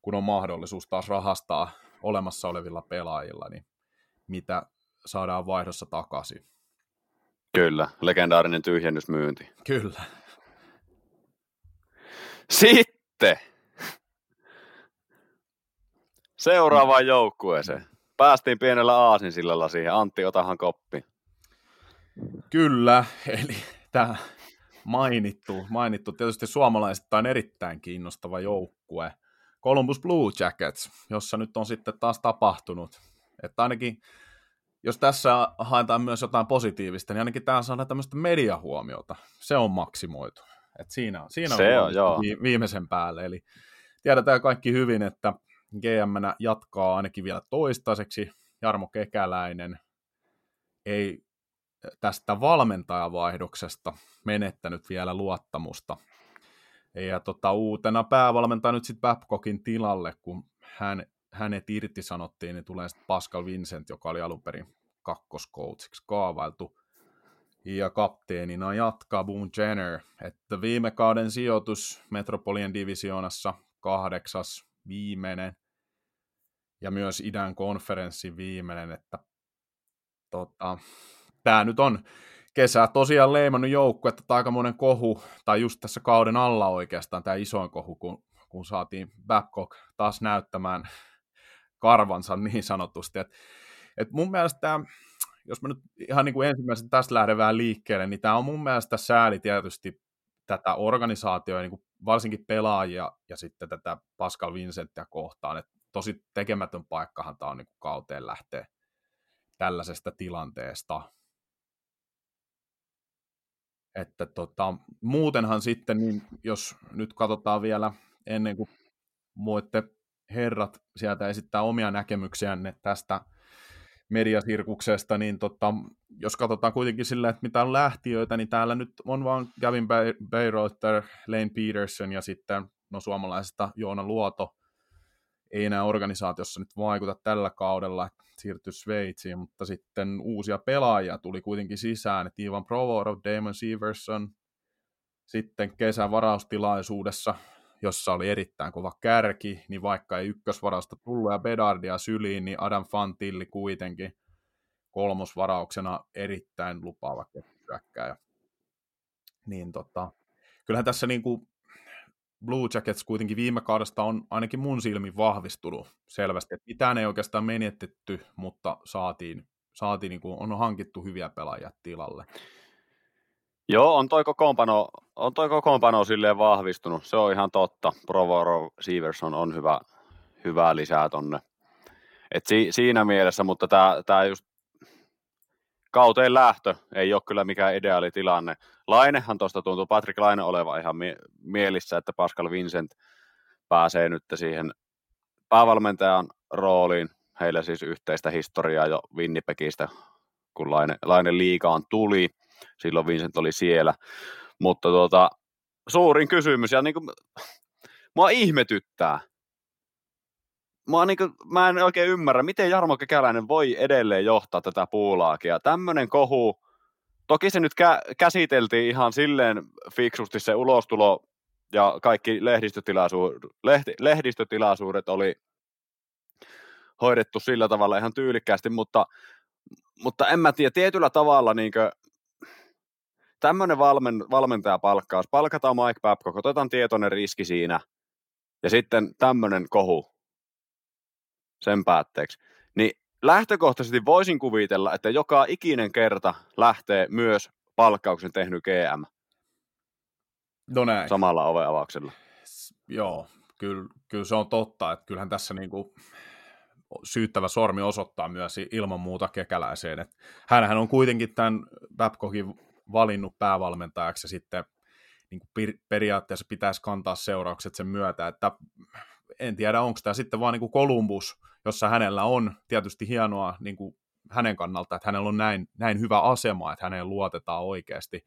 kun on mahdollisuus taas rahastaa olemassa olevilla pelaajilla, niin mitä saadaan vaihdossa takaisin. Kyllä, legendaarinen tyhjennysmyynti. Kyllä. Sitten Seuraavaan joukkueeseen. Päästiin pienellä aasinsillalla siihen. Antti, otahan koppi. Kyllä, eli tämä mainittu, mainittu tietysti suomalaiset on erittäin kiinnostava joukkue. Columbus Blue Jackets, jossa nyt on sitten taas tapahtunut. Että ainakin, jos tässä haetaan myös jotain positiivista, niin ainakin tämä saadaan tämmöistä mediahuomiota. Se on maksimoitu. Et siinä, siinä Se on, on viimeisen päälle. Eli tiedetään kaikki hyvin, että gm jatkaa ainakin vielä toistaiseksi. Jarmo Kekäläinen ei tästä valmentajavaihdoksesta menettänyt vielä luottamusta. Ja tota, uutena päävalmentaja nyt sitten Babcockin tilalle, kun hän, hänet irtisanottiin, niin tulee sitten Pascal Vincent, joka oli alun perin kakkoskoutsiksi kaavailtu. Ja kapteenina jatkaa Boone Jenner, että viime kauden sijoitus Metropolian divisioonassa kahdeksas, viimeinen ja myös idän konferenssin viimeinen, että tota, tämä nyt on kesä tosiaan leimannut joukku, että tämä aikamoinen kohu, tai just tässä kauden alla oikeastaan tämä isoin kohu, kun, kun saatiin Babcock taas näyttämään karvansa niin sanotusti, että Et mun mielestä, jos mä nyt ihan niin kuin ensimmäisen tästä lähden vähän liikkeelle, niin tämä on mun mielestä sääli tietysti tätä organisaatioa, niin kuin varsinkin pelaajia ja sitten tätä Pascal Vincenttia kohtaan. Et tosi tekemätön paikkahan tämä on niin kuin kauteen lähteä tällaisesta tilanteesta. Että tota, muutenhan sitten, niin jos nyt katsotaan vielä ennen kuin voitte herrat sieltä esittää omia näkemyksiänne tästä mediasirkuksesta, niin tota, jos katsotaan kuitenkin sillä, että mitä on lähtiöitä, niin täällä nyt on vaan Gavin Bayreuther, Lane Peterson ja sitten no suomalaisesta Joona Luoto, ei enää organisaatiossa nyt vaikuta tällä kaudella, että siirtyi Sveitsiin, mutta sitten uusia pelaajia tuli kuitenkin sisään, että Ivan Provorov, Damon Severson, sitten kesän varaustilaisuudessa, jossa oli erittäin kova kärki, niin vaikka ei ykkösvarausta tullut ja Bedardia syliin, niin Adam Fantilli kuitenkin kolmosvarauksena erittäin lupaava hyökkääjä. Niin tota, kyllähän tässä niin kuin Blue Jackets kuitenkin viime kaudesta on ainakin mun silmin vahvistunut selvästi. Että mitään ei oikeastaan menetetty, mutta saatiin, saatiin niin kuin, on hankittu hyviä pelaajia tilalle. Joo, on toi kokoonpano, on toi kokoonpano silleen vahvistunut. Se on ihan totta. Provoro Severson on hyvä, hyvä lisää tonne. Et si, siinä mielessä, mutta tämä just kauteen lähtö ei ole kyllä mikään ideaali tilanne. Lainehan tuosta tuntuu, Patrick Laine oleva ihan mie- mielissä, että Pascal Vincent pääsee nyt siihen päävalmentajan rooliin. Heillä siis yhteistä historiaa jo Winnipegistä, kun Laine, Laine liikaan tuli. Silloin Vincent oli siellä. Mutta tuota, suurin kysymys, ja niin kuin, mua ihmetyttää, mä, niin kuin, mä en oikein ymmärrä, miten Jarmo Kekäläinen voi edelleen johtaa tätä puulaakia. Tämmöinen kohu, toki se nyt kä- käsiteltiin ihan silleen fiksusti se ulostulo ja kaikki lehdistötilaisuudet, lehti, lehdistötilaisuudet oli hoidettu sillä tavalla ihan tyylikkäästi, mutta, mutta en mä tiedä, tietyllä tavalla niin tämmöinen valmen, valmentajapalkkaus, palkataan Mike Babcock, otetaan tietoinen riski siinä, ja sitten tämmöinen kohu, sen päätteeksi. Niin lähtökohtaisesti voisin kuvitella, että joka ikinen kerta lähtee myös palkkauksen tehnyt GM. No näin. Samalla oveavauksella. Joo, kyllä, kyllä se on totta, että kyllähän tässä niin kuin syyttävä sormi osoittaa myös ilman muuta kekäläiseen. Että hänhän on kuitenkin tämän Babcockin valinnut päävalmentajaksi ja sitten niin kuin periaatteessa pitäisi kantaa seuraukset sen myötä, että en tiedä, onko tämä sitten vaan niin kuin Columbus, jossa hänellä on tietysti hienoa niin kuin hänen kannalta, että hänellä on näin, näin hyvä asema, että häneen luotetaan oikeasti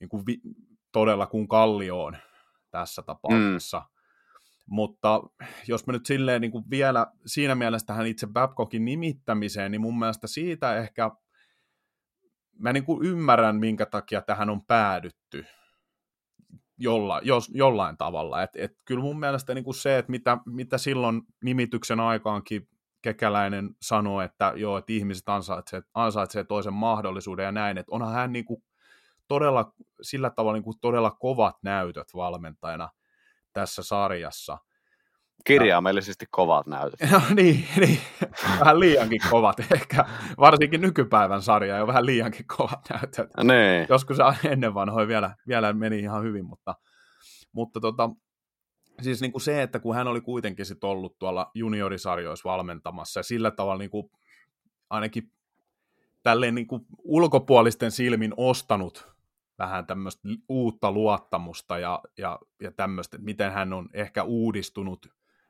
niin kuin vi, todella kuin kallioon tässä tapauksessa. Mm. Mutta jos mä nyt silleen niin kuin vielä siinä mielessä tähän itse Babcockin nimittämiseen, niin mun mielestä siitä ehkä mä niin kuin ymmärrän, minkä takia tähän on päädytty jolla, jos, jollain tavalla. Et, et kyllä mun mielestä niin kuin se, että mitä, mitä silloin nimityksen aikaankin Kekäläinen sanoi, että joo, että ihmiset ansaitsee, ansaitsee toisen mahdollisuuden ja näin, että onhan hän niin kuin todella, sillä tavalla niin kuin todella kovat näytöt valmentajana tässä sarjassa. Kirjaimellisesti kovat näytöt. No niin, niin, vähän liiankin kovat ehkä. Varsinkin nykypäivän sarja on vähän liiankin kovat näytöt. Niin. Joskus ennen vanhoja vielä, vielä meni ihan hyvin, mutta, mutta tota, siis niin kuin se, että kun hän oli kuitenkin sit ollut tuolla juniorisarjoissa valmentamassa ja sillä tavalla niin kuin ainakin tälleen niin kuin ulkopuolisten silmin ostanut vähän tämmöistä uutta luottamusta ja, ja, ja tämmöistä, että miten hän on ehkä uudistunut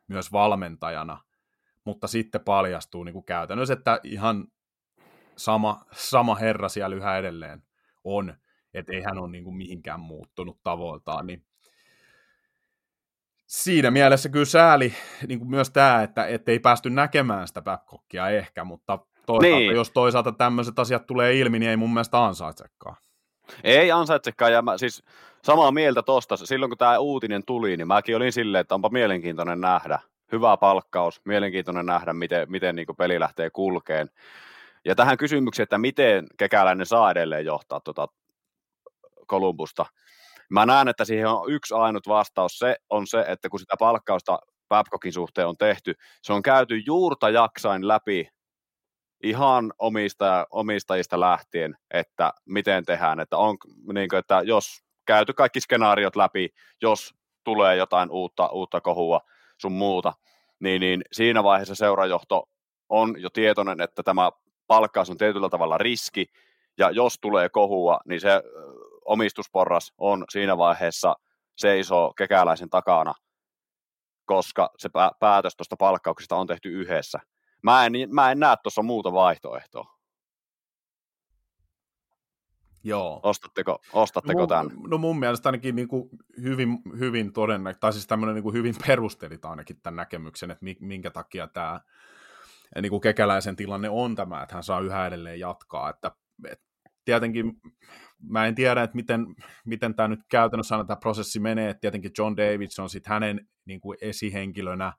myös valmentajana, mutta sitten paljastuu niin kuin käytännössä, että ihan sama, sama herra siellä yhä edelleen on, että ei hän ole niin kuin mihinkään muuttunut tavoiltaan, niin siinä mielessä kyllä sääli niin kuin myös tämä, että ei päästy näkemään sitä Babcockia ehkä, mutta toisaalta, niin. jos toisaalta tämmöiset asiat tulee ilmi, niin ei mun mielestä ansaitsekaan. Ei ansaitsekaan, ja mä siis samaa mieltä tosta. Silloin kun tämä uutinen tuli, niin mäkin olin silleen, että onpa mielenkiintoinen nähdä. Hyvä palkkaus, mielenkiintoinen nähdä, miten, miten niin peli lähtee kulkeen. Ja tähän kysymykseen, että miten kekäläinen saa edelleen johtaa tuota Kolumbusta. Mä näen, että siihen on yksi ainut vastaus. Se on se, että kun sitä palkkausta Babcockin suhteen on tehty, se on käyty juurta jaksain läpi ihan omista, omistajista lähtien, että miten tehdään, että, on, niin kuin, että jos käyty kaikki skenaariot läpi, jos tulee jotain uutta, uutta kohua sun muuta, niin, niin siinä vaiheessa seurajohto on jo tietoinen, että tämä palkkaus on tietyllä tavalla riski, ja jos tulee kohua, niin se omistusporras on siinä vaiheessa seisoo kekäläisen takana, koska se päätös tuosta palkkauksesta on tehty yhdessä. Mä en, mä en näe tuossa muuta vaihtoehtoa. Joo. Ostatteko, ostatteko mun, tämän? No mun mielestä ainakin niin kuin hyvin, hyvin todennäköisesti, tai siis tämmöinen niin kuin hyvin perustelit ainakin tämän näkemyksen, että minkä takia tämä niin kuin kekäläisen tilanne on tämä, että hän saa yhä edelleen jatkaa. Että, että tietenkin mä en tiedä, että miten, miten tämä nyt käytännössä aina tämä prosessi menee, että tietenkin John Davidson sitten hänen niin kuin esihenkilönä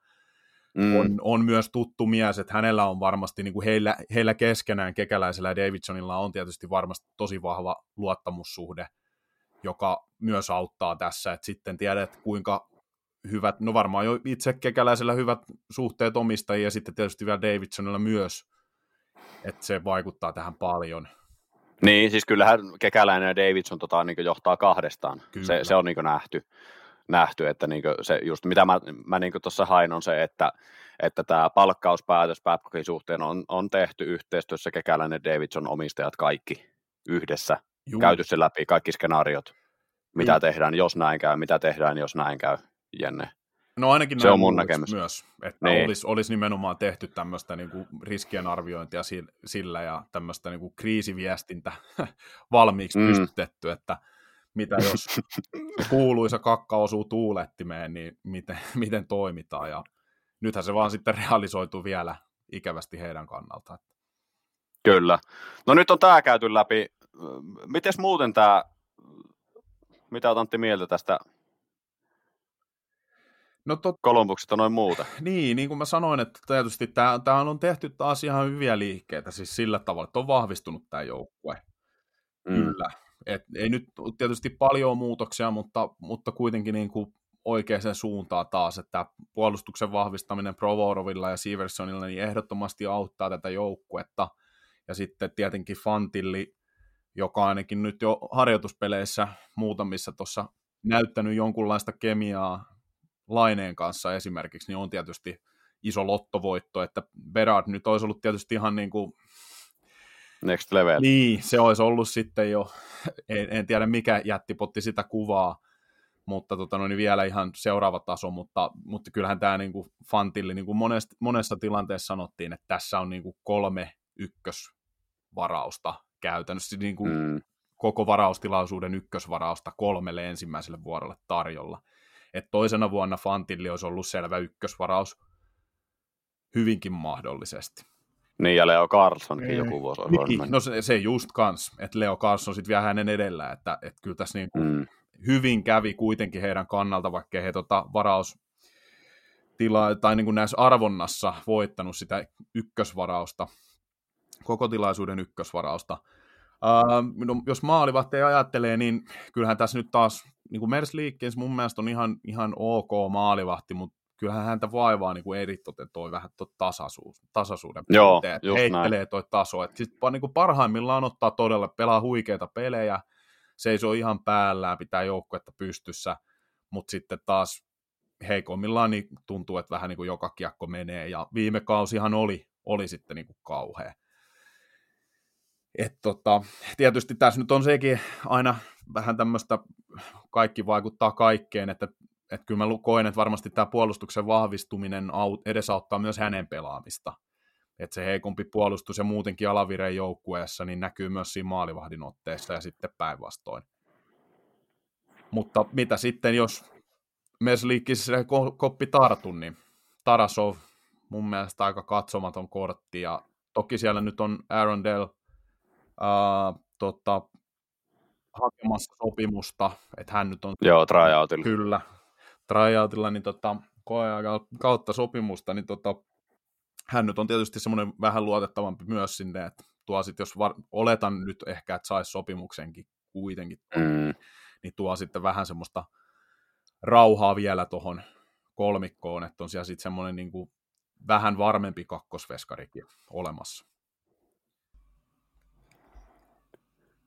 mm. on, on, myös tuttu mies, että hänellä on varmasti, niin kuin heillä, heillä keskenään, Kekäläisellä ja Davidsonilla on tietysti varmasti tosi vahva luottamussuhde, joka myös auttaa tässä, että sitten tiedät, kuinka hyvät, no varmaan jo itse Kekäläisellä hyvät suhteet omistajia ja sitten tietysti vielä Davidsonilla myös, että se vaikuttaa tähän paljon. Niin, siis kyllähän Kekäläinen ja Davidson tota, niin johtaa kahdestaan. Se, se on niin nähty, nähty, että niin se just mitä mä, mä niin tuossa hain on se, että, että tämä palkkauspäätös Babcockin suhteen on, on tehty yhteistyössä Kekäläinen Davidson omistajat kaikki yhdessä. Juu. Käyty se läpi, kaikki skenaariot, mitä Juu. tehdään, jos näin käy, mitä tehdään, jos näin käy, Jenne. No ainakin se on mun näkemys. myös, että niin. olisi, olisi nimenomaan tehty tämmöistä niin kuin riskien arviointia sillä ja tämmöistä niin kuin kriisiviestintä valmiiksi mm. pystytetty, että mitä jos kuuluisa kakka osuu tuulettimeen, niin miten, miten toimitaan. Ja nythän se vaan sitten realisoituu vielä ikävästi heidän kannaltaan. Kyllä. No nyt on tämä käyty läpi. Miten muuten tämä, mitä otantti mieltä tästä No tot... Kolumbuksesta noin muuta. Niin, niin kuin mä sanoin, että tietysti tämä on tehty taas ihan hyviä liikkeitä, siis sillä tavalla, että on vahvistunut tämä joukkue. Mm. Kyllä. Et ei nyt tietysti paljon muutoksia, mutta, mutta kuitenkin niin kuin oikeaan suuntaan taas, että puolustuksen vahvistaminen Provorovilla ja Siversonilla niin ehdottomasti auttaa tätä joukkuetta. Ja sitten tietenkin Fantilli, joka ainakin nyt jo harjoituspeleissä muutamissa tuossa näyttänyt jonkunlaista kemiaa Laineen kanssa esimerkiksi, niin on tietysti iso lottovoitto, että Berard nyt olisi ollut tietysti ihan niin kuin Next level. Niin, se olisi ollut sitten jo, en, en tiedä mikä jättipotti sitä kuvaa, mutta tota, no, niin vielä ihan seuraava taso, mutta, mutta kyllähän tämä niin kuin Fantilli, niin kuin monesta, monessa tilanteessa sanottiin, että tässä on niin kuin kolme ykkösvarausta käytännössä, niin kuin mm. koko varaustilaisuuden ykkösvarausta kolmelle ensimmäiselle vuorolle tarjolla että toisena vuonna Fantilli olisi ollut selvä ykkösvaraus hyvinkin mahdollisesti. Niin, ja Leo Carlsonkin joku vuosi on niin, No se, se just kans, että Leo Carlson sitten vielä hänen edellä, että, että kyllä tässä niin mm. hyvin kävi kuitenkin heidän kannalta, vaikka he tota varaus tila, tai niin kuin näissä arvonnassa voittanut sitä ykkösvarausta, koko tilaisuuden ykkösvarausta. Uh, no, jos maalivahti ajattelee, niin kyllähän tässä nyt taas niin kuin Mers Liikkeens mun mielestä on ihan, ihan ok maalivahti, mutta kyllähän häntä vaivaa niin kuin eritoten toi vähän tuo tasaisuus, tasaisuuden Joo, puutteet. Heittelee näin. toi taso. Et sit, niin kuin parhaimmillaan ottaa todella, pelaa huikeita pelejä, seisoo ihan päällään, pitää joukkuetta pystyssä, mutta sitten taas heikoimmillaan niin tuntuu, että vähän niin kuin joka kiekko menee, ja viime kausihan oli, oli sitten niin kuin kauhea. Et tota, tietysti tässä nyt on sekin aina vähän tämmöistä, kaikki vaikuttaa kaikkeen, että, että kyllä mä koen, että varmasti tämä puolustuksen vahvistuminen edesauttaa myös hänen pelaamista. Että se heikompi puolustus ja muutenkin alavireen joukkueessa niin näkyy myös siinä maalivahdin otteessa ja sitten päinvastoin. Mutta mitä sitten, jos Mesliikkissä koppi tartun, niin Tarasov mun mielestä aika katsomaton kortti ja toki siellä nyt on Arondale uh, tota, hakemassa sopimusta, että hän nyt on... Joo, tryoutilla. Kyllä, tryoutilla niin tota, kautta sopimusta, niin tota, hän nyt on tietysti semmoinen vähän luotettavampi myös sinne, että tuo sit, jos var- oletan nyt ehkä, että saisi sopimuksenkin kuitenkin, mm. niin tuo sitten vähän semmoista rauhaa vielä tuohon kolmikkoon, että on siellä sitten semmoinen niin kuin vähän varmempi kakkosveskarikin olemassa.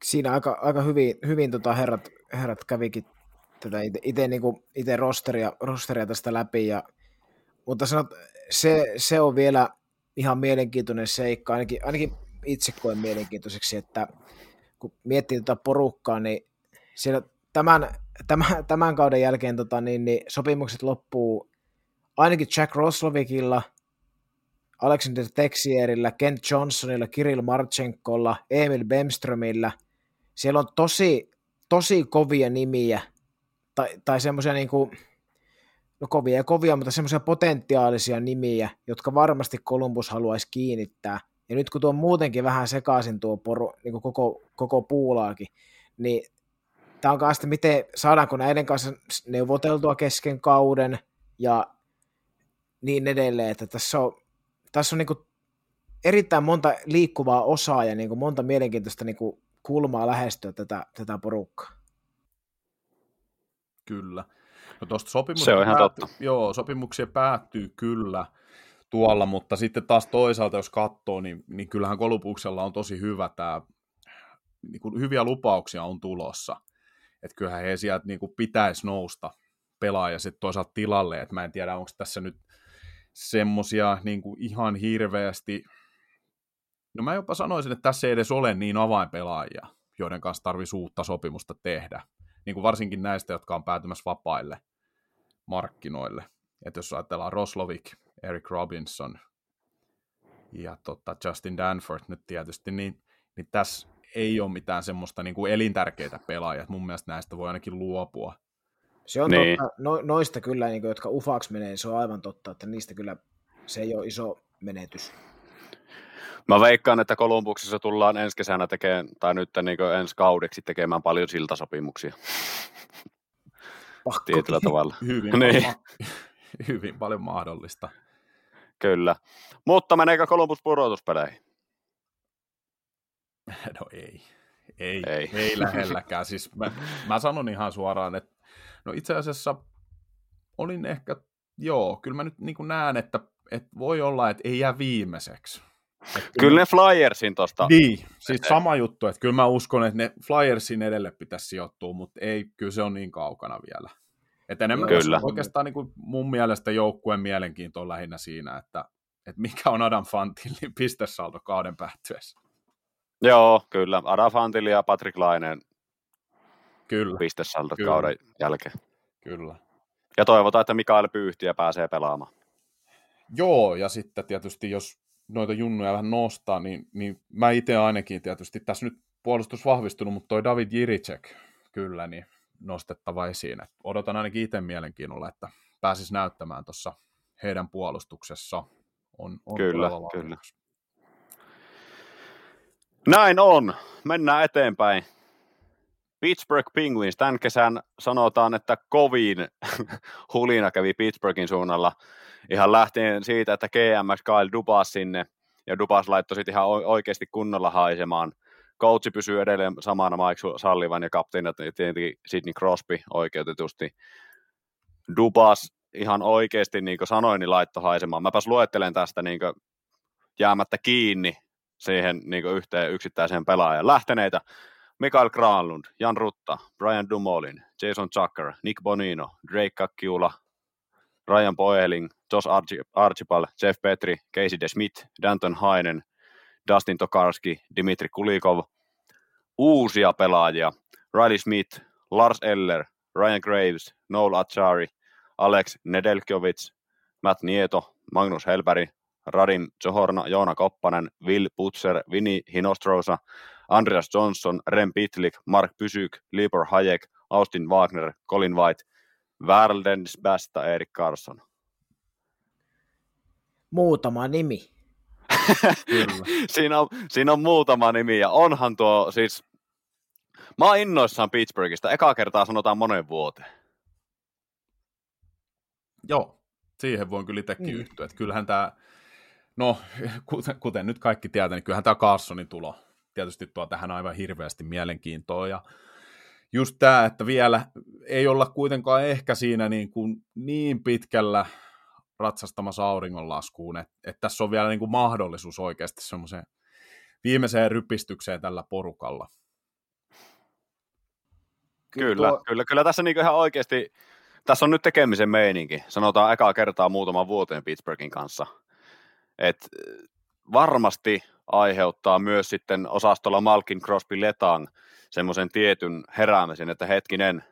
Siinä aika, aika hyvin, hyvin tota herrat, herrat kävikin tätä itse niinku, rosteria, rosteria tästä läpi, ja, mutta sanot, se, se, on vielä ihan mielenkiintoinen seikka, ainakin, ainakin itse koen mielenkiintoiseksi, että kun miettii tätä porukkaa, niin siellä tämän, tämän, tämän kauden jälkeen tota, niin, niin sopimukset loppuu ainakin Jack Roslovikilla, Alexander Texierillä, Kent Johnsonilla, Kirill Marchenkolla, Emil Bemströmillä. Siellä on tosi, tosi kovia nimiä, tai, tai semmoisia niin kuin, no kovia ja kovia, mutta semmoisia potentiaalisia nimiä, jotka varmasti Columbus haluaisi kiinnittää. Ja nyt kun tuo muutenkin vähän sekaisin tuo poru, niin kuin koko, koko puulaakin, niin tämä on kanssa, miten saadaanko näiden kanssa neuvoteltua kesken kauden ja niin edelleen, että tässä on, tässä on niin kuin erittäin monta liikkuvaa osaa ja niin kuin monta mielenkiintoista niin kuin kulmaa lähestyä tätä, tätä porukkaa. Kyllä. No tuosta sopimuksia, Se on ihan päättyy, totta. Joo, sopimuksia päättyy kyllä tuolla, mutta sitten taas toisaalta, jos katsoo, niin, niin kyllähän Kolubuksella on tosi hyvä tämä, niin kuin hyviä lupauksia on tulossa. Että kyllähän he sieltä niin kuin pitäisi nousta pelaaja sitten toisaalta tilalle, että mä en tiedä, onko tässä nyt semmosia niin kuin ihan hirveästi, no mä jopa sanoisin, että tässä ei edes ole niin avainpelaajia, joiden kanssa tarvitsisi uutta sopimusta tehdä. Niin kuin varsinkin näistä, jotka on päätymässä vapaille markkinoille. Että jos ajatellaan Roslovik, Eric Robinson ja tota Justin Danford nyt tietysti, niin, niin tässä ei ole mitään semmoista niin kuin elintärkeitä pelaajia. Mun mielestä näistä voi ainakin luopua. Se on niin. totta. No, noista kyllä, niin kuin, jotka ufaksi menee, se on aivan totta, että niistä kyllä se ei ole iso menetys. Mä veikkaan, että Kolumbuksessa tullaan ensi kesänä tekemään, tai nyt niin ensi kaudeksi tekemään paljon siltasopimuksia. Pakko. Tietyllä tavalla. Hyvin, niin. paljon, hyvin paljon mahdollista. Kyllä. Mutta meneekö Columbus pudotuspeleihin? No ei. Ei, Ei. ei. ei lähelläkään. Siis mä, mä sanon ihan suoraan, että no itse asiassa olin ehkä, joo, kyllä mä nyt niin näen, että, että voi olla, että ei jää viimeiseksi. Että kyllä ne Flyersin tosta. Niin, siis sama juttu, että kyllä mä uskon, että ne Flyersin edelle pitäisi sijoittua, mutta ei, kyllä se on niin kaukana vielä. Että enemmän Kyllä. oikeastaan niin kuin mun mielestä joukkueen mielenkiinto on lähinnä siinä, että, että mikä on Adam Fantilin pistesaldo kauden päättyessä. Joo, kyllä. Ada Fantili ja Patrick Laineen Kyllä, pistesaldot Kyllä. kauden jälkeen. kyllä. Ja toivotaan, että Mikael Pyyhtiä pääsee pelaamaan. Joo, ja sitten tietysti jos noita junnuja vähän nostaa, niin, niin mä itse ainakin tietysti, tässä nyt puolustus vahvistunut, mutta toi David Jiricek kyllä, niin nostettava esiin. Et odotan ainakin itse mielenkiinnolla, että pääsis näyttämään tuossa heidän puolustuksessa. On, on Kyllä, kyllä. Näin on. Mennään eteenpäin. Pittsburgh Penguins. Tämän kesän sanotaan, että kovin hulina kävi Pittsburghin suunnalla. Ihan lähtien siitä, että GMX Kyle Dubas sinne, ja Dubas laittoi sitten ihan oikeasti kunnolla haisemaan. Coachi pysyy edelleen samana Mike Sallivan ja kapteena tietenkin Sidney Crosby oikeutetusti. Dubas ihan oikeasti, niin kuin sanoin, niin laittoi haisemaan. Mäpäs luettelen tästä niin kuin jäämättä kiinni siihen niin kuin yhteen yksittäiseen pelaajan lähteneitä. Mikael Granlund, Jan Rutta, Brian Dumolin, Jason Zucker, Nick Bonino, Drake Kakkiula, Ryan Poehling, Josh Archi- Archibald, Jeff Petri, Casey DeSmith, Danton Hainen, Dustin Tokarski, Dimitri Kulikov, uusia pelaajia, Riley Smith, Lars Eller, Ryan Graves, Noel Achari, Alex Nedelkjovic, Matt Nieto, Magnus Helberg, Radim Johorna, Joona Koppanen, Will Putzer, Vini Hinostrosa, Andreas Johnson, Rem Pitlik, Mark Pysyk, Libor Hayek, Austin Wagner, Colin White, Världens bästa Erik Karlsson. Muutama nimi. Siinä, on, siinä on muutama nimi ja onhan tuo siis... Mä oon innoissaan Pittsburghista. Eka kertaa sanotaan monen vuoteen. Joo, siihen voin kyllä itsekin mm. yhtyä. Että kyllähän tämä, no kuten, kuten nyt kaikki tietää, niin kyllähän tämä Carsonin tulo tietysti tuo tähän aivan hirveästi mielenkiintoa. Ja just tämä, että vielä ei olla kuitenkaan ehkä siinä niin, kuin niin pitkällä ratsastamassa auringonlaskuun, että, että tässä on vielä niin kuin mahdollisuus oikeasti semmoiseen viimeiseen rypistykseen tällä porukalla. Kyllä, tuo... kyllä, kyllä tässä niin ihan oikeasti, tässä on nyt tekemisen meininki. Sanotaan ekaa kertaa muutaman vuoteen Pittsburghin kanssa. Et varmasti aiheuttaa myös sitten osastolla Malkin Crosby Letang semmoisen tietyn heräämisen, että hetkinen,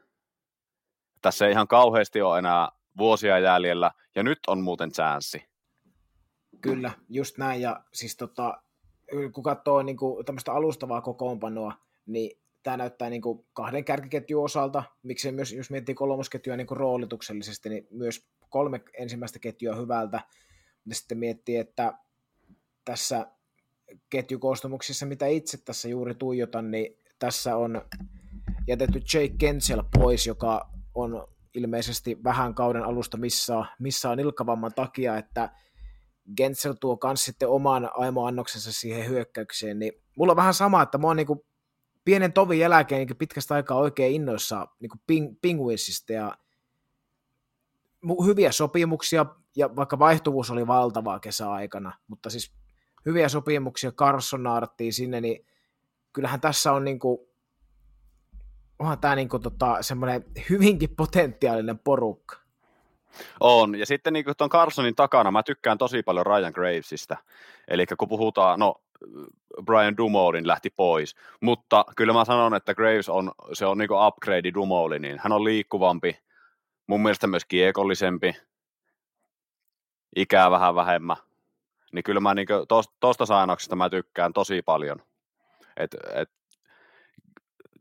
tässä ei ihan kauheasti ole enää vuosia jäljellä, ja nyt on muuten chanssi. Kyllä, just näin, ja siis tota, kun katsoo niin kuin, tämmöistä alustavaa kokoonpanoa, niin tämä näyttää niin kuin kahden kärkiketjun osalta, miksei myös, jos miettii kolmosketjua niin kuin roolituksellisesti, niin myös kolme ensimmäistä ketjua hyvältä, mutta sitten miettii, että tässä ketjukoostumuksissa, mitä itse tässä juuri tuijotan, niin tässä on jätetty Jake Gensel pois, joka on ilmeisesti vähän kauden alusta missä, missä on takia, että Gensel tuo myös sitten oman aimoannoksensa siihen hyökkäykseen, niin mulla on vähän sama, että mä oon niinku pienen tovin jälkeen niin pitkästä aikaa oikein innoissa niin ping, Penguinsista ja hyviä sopimuksia, ja vaikka vaihtuvuus oli valtavaa kesäaikana, mutta siis hyviä sopimuksia Carson sinne, niin kyllähän tässä on niin kuin, onhan tämä niin kuin tota, semmoinen hyvinkin potentiaalinen porukka. On, ja sitten niin tuon Carsonin takana mä tykkään tosi paljon Ryan Gravesista. Eli kun puhutaan, no Brian Dumoulin lähti pois, mutta kyllä mä sanon, että Graves on, se on niin upgrade Dumouliniin. Hän on liikkuvampi, mun mielestä myös kiekollisempi, ikää vähän vähemmän. Niin kyllä mä niin tuosta sainoksesta mä tykkään tosi paljon. Et, et,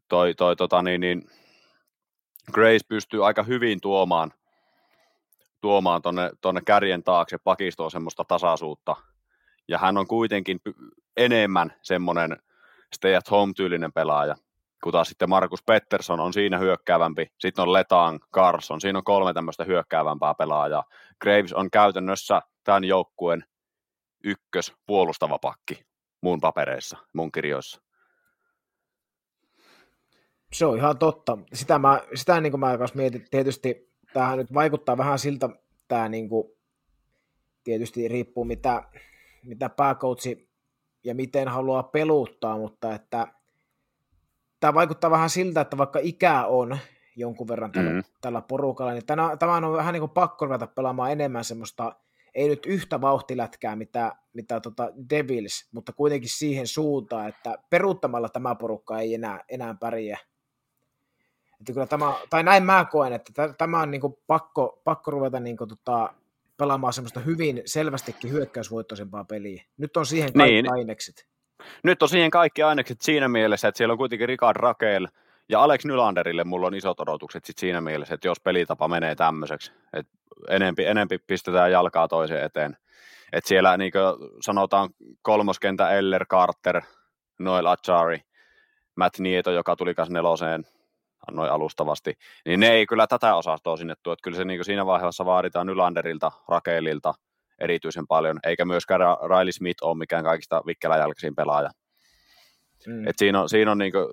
toi, toi, tota, niin, niin, Grace pystyy aika hyvin tuomaan, tuomaan tonne, tonne kärjen taakse pakistoon semmoista tasaisuutta. Ja hän on kuitenkin enemmän semmoinen stay at home tyylinen pelaaja, kun taas sitten Markus Pettersson on siinä hyökkäävämpi, sitten on Letang, Carson, siinä on kolme tämmöistä hyökkäävämpää pelaajaa. Graves on käytännössä tämän joukkueen ykkös puolustava pakki mun papereissa, mun kirjoissa. Se on ihan totta. Sitä, mä, sitä niin kuin mä kanssa mietin, tietysti tähän nyt vaikuttaa vähän siltä, tämä niin kuin, tietysti riippuu mitä, mitä pääkoutsi ja miten haluaa peluttaa, mutta että tämä vaikuttaa vähän siltä, että vaikka ikää on jonkun verran tällä, mm. tällä porukalla, niin tämä, tämä on vähän niin kuin pakko ruveta pelaamaan enemmän semmoista, ei nyt yhtä vauhtilätkää, mitä, mitä tota Devils, mutta kuitenkin siihen suuntaan, että peruuttamalla tämä porukka ei enää, enää pärjää. Että kyllä tämä, tai näin mä koen, että tämä on niin kuin pakko, pakko ruveta niin kuin tota, pelaamaan semmoista hyvin selvästikin hyökkäysvoittoisempaa peliä. Nyt on siihen kaikki niin. ainekset. Nyt on siihen kaikki ainekset siinä mielessä, että siellä on kuitenkin Rikard Rakel ja Alex Nylanderille mulla on isot odotukset sit siinä mielessä, että jos pelitapa menee tämmöiseksi, että enempi, enempi pistetään jalkaa toiseen eteen. Että siellä niin sanotaan kolmoskentä Eller, Carter, Noel Achari, Matt Nieto, joka tuli kanssa neloseen noin alustavasti, niin ne ei kyllä tätä osastoa sinne tuo. Että kyllä se niin siinä vaiheessa vaaditaan Nylanderilta, Rakeelilta erityisen paljon, eikä myöskään Riley Smith ole mikään kaikista vikkeläjälkeisin pelaaja. Mm. Et siinä on, siinä on niin kuin,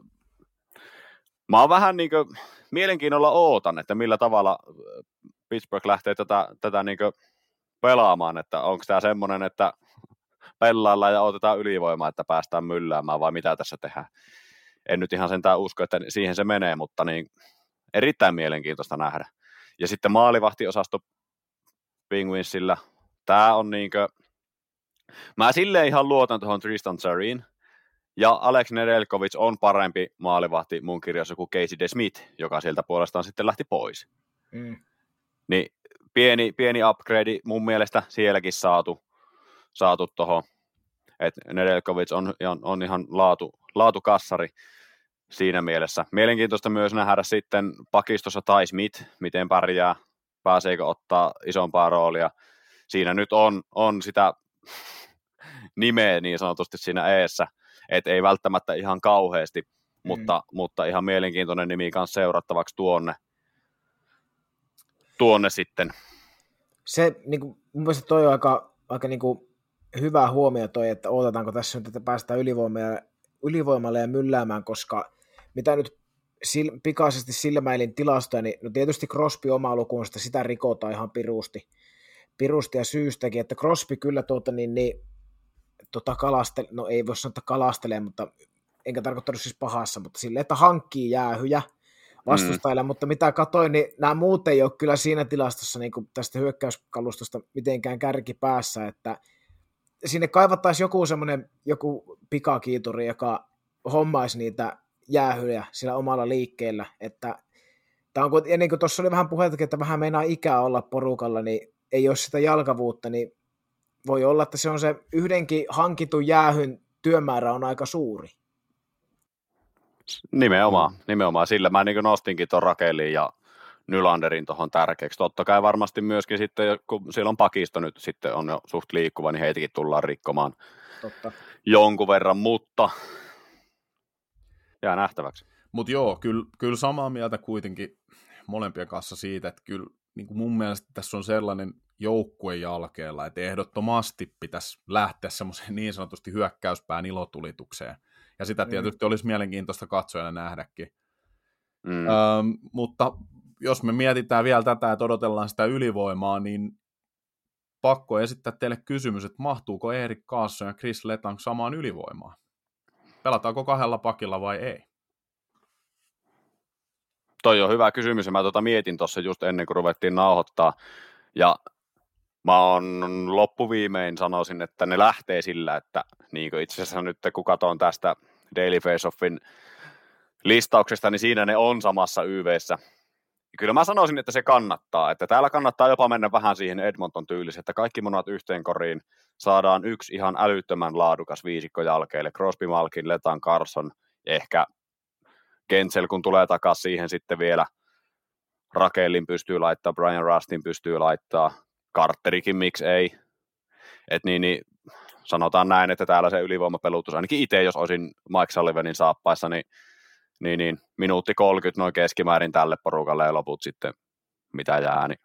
mä oon vähän niin kuin, mielenkiinnolla ootan, että millä tavalla Pittsburgh lähtee tätä, tätä niin pelaamaan, että onko tämä semmoinen, että pellaillaan ja otetaan ylivoimaa, että päästään mylläämään vai mitä tässä tehdään en nyt ihan sentään usko, että siihen se menee, mutta niin erittäin mielenkiintoista nähdä. Ja sitten maalivahtiosasto Penguinsillä, tämä on niinkö, mä silleen ihan luotan tuohon Tristan Zarin, ja Alex Nedelkovic on parempi maalivahti mun kirjassa kuin Casey DeSmith, joka sieltä puolestaan sitten lähti pois. Mm. Niin pieni, pieni upgrade mun mielestä sielläkin saatu, saatu tuohon, että Nedelkovic on, on, on ihan laatu, laatukassari siinä mielessä. Mielenkiintoista myös nähdä sitten pakistossa Tai Smith, miten pärjää, pääseekö ottaa isompaa roolia. Siinä nyt on, on sitä nimeä niin sanotusti siinä eessä, että ei välttämättä ihan kauheasti, mm. mutta, mutta ihan mielenkiintoinen nimi kanssa seurattavaksi tuonne, tuonne sitten. Se, niin kuin, mun mielestä toi on aika, aika niin kuin hyvä huomio toi, että odotetaanko tässä nyt, että päästään ylivoimalle, ylivoimalle ja mylläämään, koska mitä nyt sil, pikaisesti silmäilin tilastoja, niin no tietysti Crosby oma lukuunsa, sitä rikotaan ihan pirusti, pirusti ja syystäkin, että Crosby kyllä tuota niin, niin tota kalastele, no ei voi sanoa, että kalastelee, mutta enkä tarkoittanut siis pahassa, mutta sille, että hankkii jäähyjä, vastustajille, mm. mutta mitä katoin, niin nämä muut ei ole kyllä siinä tilastossa niin kuin tästä hyökkäyskalustosta mitenkään kärki päässä, että sinne kaivattaisiin joku semmoinen joku pikakiituri, joka hommaisi niitä jäähyjä sillä omalla liikkeellä, että tämä on, ja niin kuin tuossa oli vähän puhetta, että vähän meinaa ikää olla porukalla, niin ei ole sitä jalkavuutta, niin voi olla, että se on se yhdenkin hankitun jäähyn työmäärä on aika suuri. Nimenomaan, nimenomaan. Sillä mä niin nostinkin tuon Rakelin ja Nylanderin tuohon tärkeäksi. Totta kai varmasti myöskin sitten, kun siellä on pakisto nyt sitten on jo suht liikkuva, niin heitäkin tullaan rikkomaan Totta. jonkun verran, mutta jää nähtäväksi. Mutta joo, kyllä, kyllä samaa mieltä kuitenkin molempien kanssa siitä, että kyllä niin kuin mun mielestä tässä on sellainen joukkue jalkeella, että ehdottomasti pitäisi lähteä semmoiseen niin sanotusti hyökkäyspään ilotulitukseen. Ja sitä mm. tietysti olisi mielenkiintoista katsojana nähdäkin. Mm. Ähm, mutta jos me mietitään vielä tätä, että odotellaan sitä ylivoimaa, niin pakko esittää teille kysymys, että mahtuuko Erik Kaasson ja Chris Letang samaan ylivoimaan? Pelataanko kahdella pakilla vai ei? Toi on hyvä kysymys mä tuota mietin tuossa just ennen kuin ruvettiin nauhoittaa. Ja mä oon loppuviimein sanoisin, että ne lähtee sillä, että niin itse asiassa nyt kun katson tästä Daily Face-Offin listauksesta, niin siinä ne on samassa YVssä. Kyllä mä sanoisin, että se kannattaa, että täällä kannattaa jopa mennä vähän siihen Edmonton tyyliin, että kaikki monat yhteen koriin saadaan yksi ihan älyttömän laadukas viisikko jälkeelle, Crosby, Malkin, Letan, Carson, ehkä Kensel, kun tulee takaisin siihen sitten vielä Rakelin pystyy laittaa, Brian Rustin pystyy laittaa, Carterikin miksi ei. Et niin, niin, sanotaan näin, että täällä se ylivoimapelutus, ainakin itse jos olisin Mike Sullivanin saappaissa, niin, niin, niin minuutti 30 noin keskimäärin tälle porukalle ja loput sitten mitä jää, niin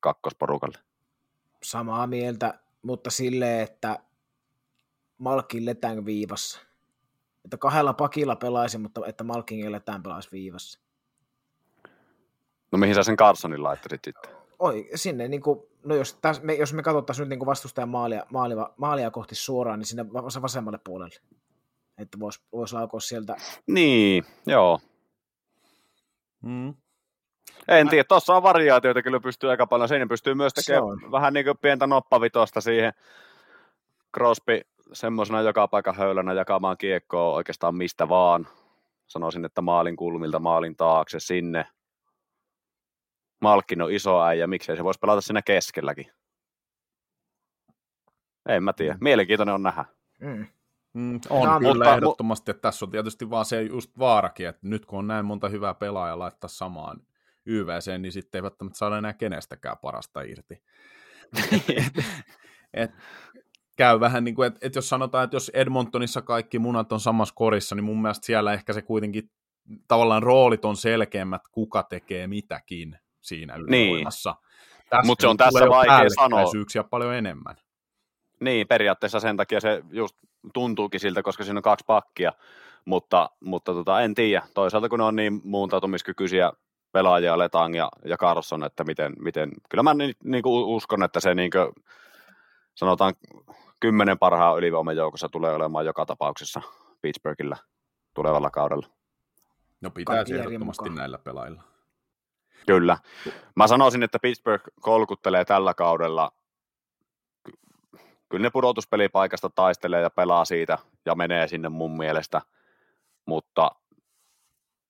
kakkosporukalle. Samaa mieltä, mutta silleen, että Malkin letään viivassa. Että kahdella pakilla pelaisi, mutta että Malkin letään pelaisi viivassa. No mihin sä sen Carsonin laittaisit sitten? Oi, sinne niin kuin, no jos, täs, me, jos me katsottaisiin nyt niin kuin vastustajan maalia, maalia, maalia kohti suoraan, niin sinne vasemmalle puolelle. Että voisi vois laukoa sieltä. Niin, joo. Mm. En tiedä, tuossa on variaatioita kyllä pystyy aika paljon. Siinä pystyy myös tekemään vähän niin kuin pientä noppavitosta siihen. Crosby semmoisena joka paikan höylänä jakamaan kiekkoa oikeastaan mistä vaan. Sanoisin, että maalin kulmilta maalin taakse sinne. Malkin on iso äijä, miksei se voisi pelata siinä keskelläkin. En mä tiedä. Mm. Mielenkiintoinen on nähdä. Mm. Mm, on kyllä mutta, ehdottomasti, että tässä on tietysti vaan se just vaarakin, että nyt kun on näin monta hyvää pelaajaa laittaa samaan YVC, niin sitten ei välttämättä saada enää kenestäkään parasta irti. et, et, käy vähän niin kuin, että, että jos sanotaan, että jos Edmontonissa kaikki munat on samassa korissa, niin mun mielestä siellä ehkä se kuitenkin tavallaan roolit on selkeämmät, kuka tekee mitäkin siinä niin. ylivoimassa. Niin. Mutta se on tässä vaikea sanoa. paljon enemmän. Niin, periaatteessa sen takia se just tuntuukin siltä, koska siinä on kaksi pakkia, mutta, mutta tota, en tiedä. Toisaalta kun ne on niin muuntautumiskykyisiä pelaajia, Letang ja, ja Carson, että miten, miten kyllä mä niin, niin kuin uskon, että se niin kuin, sanotaan kymmenen parhaan ylivoiman joukossa tulee olemaan joka tapauksessa Pittsburghillä tulevalla kaudella. No pitää ehdottomasti näillä pelaajilla. Kyllä. Mä sanoisin, että Pittsburgh kolkuttelee tällä kaudella. Kyllä ne pudotuspelipaikasta taistelee ja pelaa siitä ja menee sinne mun mielestä, mutta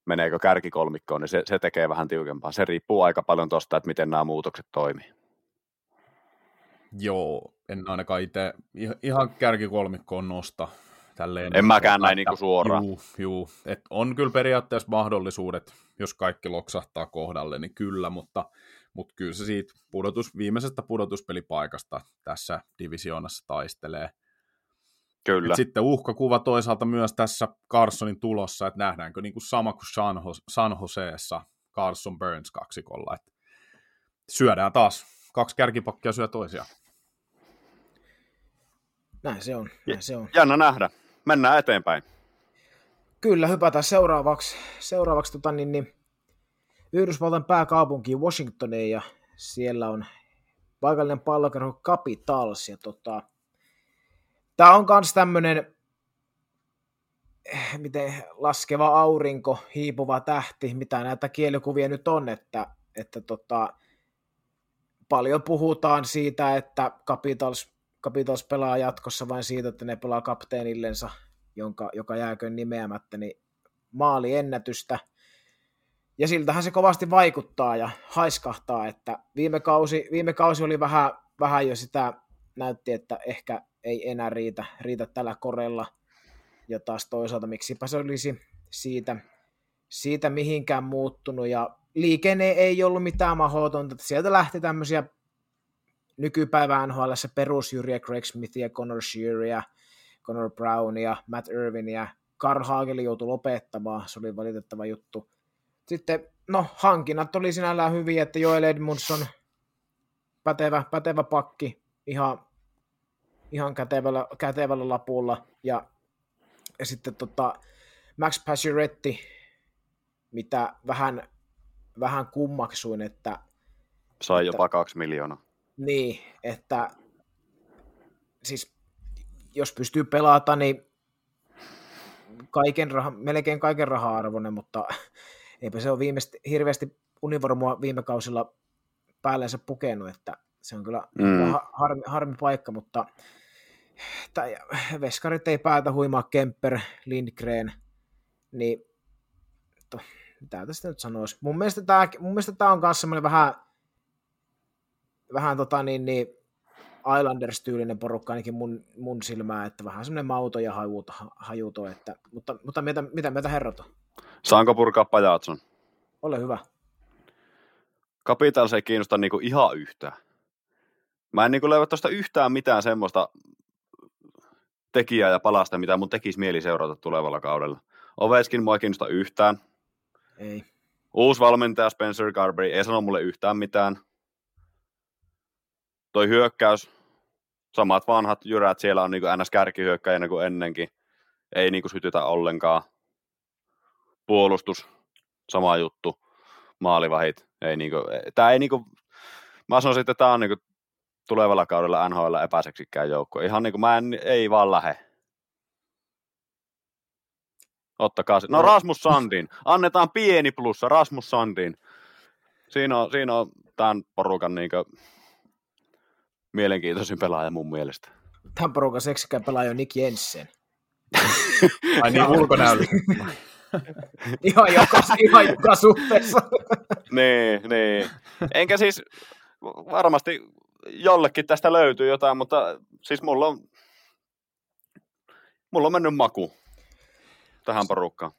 meneekö kärkikolmikkoon, niin se, se tekee vähän tiukempaa. Se riippuu aika paljon tuosta, että miten nämä muutokset toimii. Joo, en ainakaan itse ihan kärkikolmikkoon nosta. Tälleen en mäkään näin niin kuin suoraan. Juu, juu. Et on kyllä periaatteessa mahdollisuudet, jos kaikki loksahtaa kohdalle, niin kyllä, mutta, mutta kyllä se siitä pudotus, viimeisestä pudotuspelipaikasta tässä divisioonassa taistelee. Kyllä. Et sitten uhkakuva toisaalta myös tässä Carsonin tulossa, että nähdäänkö niin kuin sama kuin San, Jose, San Joseessa Carson Burns kaksikolla, että syödään taas, kaksi kärkipakkia syö toisiaan. Näin se on, näin se on. Jännä nähdä. Mennään eteenpäin. Kyllä, hypätään seuraavaksi, seuraavaksi tota, niin, niin, Yhdysvaltain pääkaupunkiin Washingtoniin ja siellä on paikallinen pallokerho Capitals ja tota, tämä on myös tämmöinen miten laskeva aurinko, hiipuva tähti, mitä näitä kielikuvia nyt on, että, että tota, paljon puhutaan siitä, että Capitals, Capitals pelaa jatkossa vain siitä, että ne pelaa kapteenillensa, jonka, joka jääköön nimeämättä, niin maaliennätystä. Ja siltähän se kovasti vaikuttaa ja haiskahtaa, että viime kausi, viime kausi oli vähän, vähän jo sitä, näytti, että ehkä ei enää riitä, riitä tällä korella. Ja taas toisaalta, miksipä se olisi siitä, siitä mihinkään muuttunut. Ja liikenne ei ollut mitään mahdotonta. Sieltä lähti tämmöisiä nykypäivän NHL perusjyriä, Greg Smithia, Connor Shearia, Connor Brownia, Matt Irvinia. Carl Hagel joutui lopettamaan, se oli valitettava juttu. Sitten, no, hankinnat oli sinällään hyviä, että Joel Edmundson, pätevä, pätevä pakki, ihan, ihan kätevällä, kätevällä lapulla, ja, ja sitten tota, Max Pacioretty, mitä vähän, vähän kummaksuin, että... Sai jopa kaksi miljoonaa. Niin, että siis jos pystyy pelata, niin kaiken raha, melkein kaiken raha-arvoinen, mutta eipä se ole viimeistä, hirveästi univormua viime kausilla päällensä pukenut, että se on kyllä mm. harmi, harmi paikka, mutta tai, veskarit ei päätä huimaa Kemper, Lindgren, niin to, mitä tästä nyt sanoisi? Mun mielestä tämä, mun mielestä tämä on myös semmoinen vähän, vähän tota niin, niin Islanders-tyylinen porukka ainakin mun, mun silmää, että vähän semmoinen mauto ja hajuto, hajuto että, mutta, mutta mitä, mitä meitä herrat on? Saanko purkaa Pajatson? Ole hyvä. Capitals ei kiinnosta niinku ihan yhtään. Mä en niinku löyä tuosta yhtään mitään semmoista tekijää ja palasta, mitä mun tekisi mieli seurata tulevalla kaudella. Oveskin mua ei kiinnosta yhtään. Ei. Uusi valmentaja Spencer Carberry ei sano mulle yhtään mitään. Toi hyökkäys, samat vanhat jyrät siellä on niinku ns. kärkihyökkäjänä kuin ennenkin. Ei niinku sytytä ollenkaan. Puolustus, sama juttu. Maalivahit, ei niinku, tää ei niinku, mä sanoisin, että tää on niinku tulevalla kaudella NHL epäseksikään joukko. Ihan niinku mä en, ei vaan lähe. Ottakaa se. No Rasmus Sandin. Annetaan pieni plussa Rasmus Sandin. Siinä on, siinä on tämän porukan niinku mielenkiintoisin pelaaja mun mielestä. Tämän porukan seksikään pelaaja on Nick Jensen. Ai niin ulkonäöllä. ihan, joka, ihan joka suhteessa. niin, niin. Enkä siis, varmasti jollekin tästä löytyy jotain, mutta siis mulla on, mulla on mennyt maku tähän porukkaan.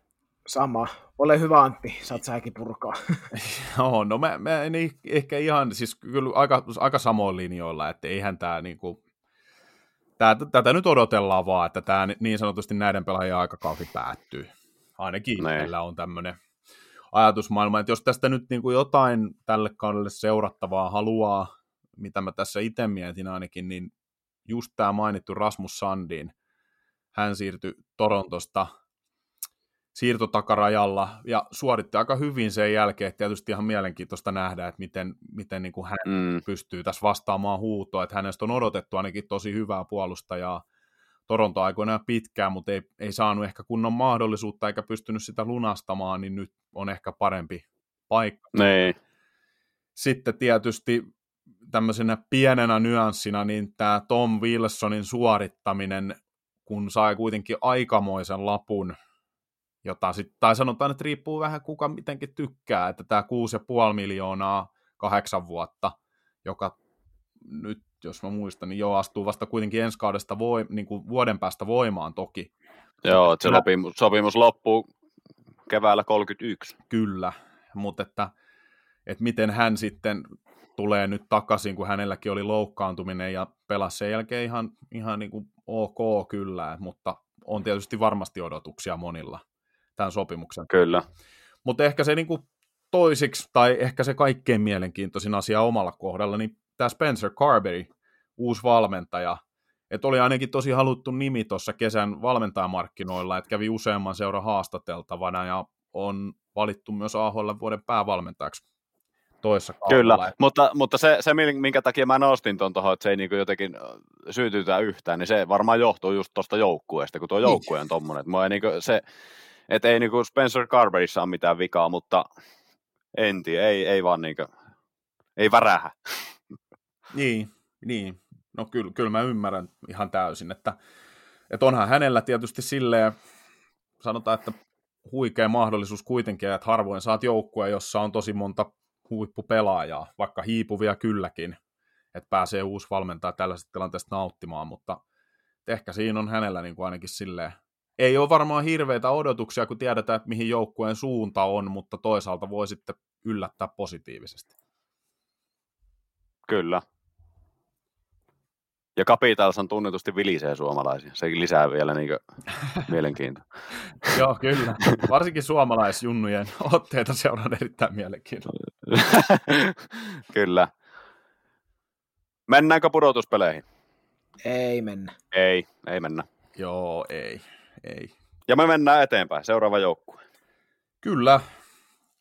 Sama. Ole hyvä Antti, saat säkin purkaa. Joo, no mä, mä en ehkä ihan, siis kyllä aika, aika samoin linjoilla, että eihän tämä niinku, tää, tätä nyt odotellaan vaan, että tämä niin sanotusti näiden pelaajien aikakausi päättyy. Ainakin ne. meillä on tämmöinen ajatusmaailma, että jos tästä nyt niinku jotain tälle kaudelle seurattavaa haluaa, mitä mä tässä itse mietin ainakin, niin just tämä mainittu Rasmus Sandin, hän siirtyi Torontosta siirtotakarajalla ja suoritti aika hyvin sen jälkeen. Että tietysti ihan mielenkiintoista nähdä, että miten, miten niin kuin hän mm. pystyy tässä vastaamaan huutoa, että hänestä on odotettu ainakin tosi hyvää puolustajaa Toronto aikoinaan pitkään, mutta ei, ei saanut ehkä kunnon mahdollisuutta eikä pystynyt sitä lunastamaan, niin nyt on ehkä parempi paikka. Nee. Sitten tietysti tämmöisenä pienenä nyanssina, niin tämä Tom Wilsonin suorittaminen, kun sai kuitenkin aikamoisen lapun jota sit, tai sanotaan, että riippuu vähän kuka mitenkin tykkää, että tämä 6,5 miljoonaa kahdeksan vuotta, joka nyt, jos mä muistan, niin jo astuu vasta kuitenkin ensi kaudesta voi, niin kuin vuoden päästä voimaan toki. Joo, että se sopimus, sopimus loppuu keväällä 31. Kyllä, mutta että, että miten hän sitten tulee nyt takaisin, kun hänelläkin oli loukkaantuminen ja pelasi sen jälkeen ihan, ihan niin kuin ok kyllä, mutta on tietysti varmasti odotuksia monilla tämän sopimuksen. Kyllä. Mutta ehkä se niin kuin toisiksi, tai ehkä se kaikkein mielenkiintoisin asia omalla kohdalla, niin tämä Spencer Carberry, uusi valmentaja, että oli ainakin tosi haluttu nimi tuossa kesän valmentajamarkkinoilla, että kävi useamman seuran haastateltavana ja on valittu myös AHL vuoden päävalmentajaksi toissa Kyllä, kaudella. mutta, mutta se, se, minkä takia mä nostin tuon tuohon, että se ei niin jotenkin syytytä yhtään, niin se varmaan johtuu just tuosta joukkueesta, kun tuo Niin. joukkue on tommonen. Että, ei niin se, että ei niin Spencer Carberissa ole mitään vikaa, mutta en tiedä, ei, ei vaan niin kuin, ei värähä. Niin, niin. No kyllä, kyllä mä ymmärrän ihan täysin, että, että onhan hänellä tietysti silleen, sanotaan, että huikea mahdollisuus kuitenkin, että harvoin saat joukkueen, jossa on tosi monta huippupelaajaa, vaikka hiipuvia kylläkin, että pääsee uusi valmentaja tällaisesta tilanteesta nauttimaan, mutta ehkä siinä on hänellä niin kuin ainakin silleen, ei ole varmaan hirveitä odotuksia, kun tiedetään, että mihin joukkueen suunta on, mutta toisaalta voi sitten yllättää positiivisesti. Kyllä. Ja Capitals on tunnetusti vilisee suomalaisia. Se lisää vielä niin mielenkiintoa. Joo, kyllä. Varsinkin suomalaisjunnujen otteita seuraan erittäin mielenkiintoista. kyllä. Mennäänkö pudotuspeleihin? Ei mennä. Ei, ei mennä. Joo, ei, ei. Ja me mennään eteenpäin. Seuraava joukkue. Kyllä.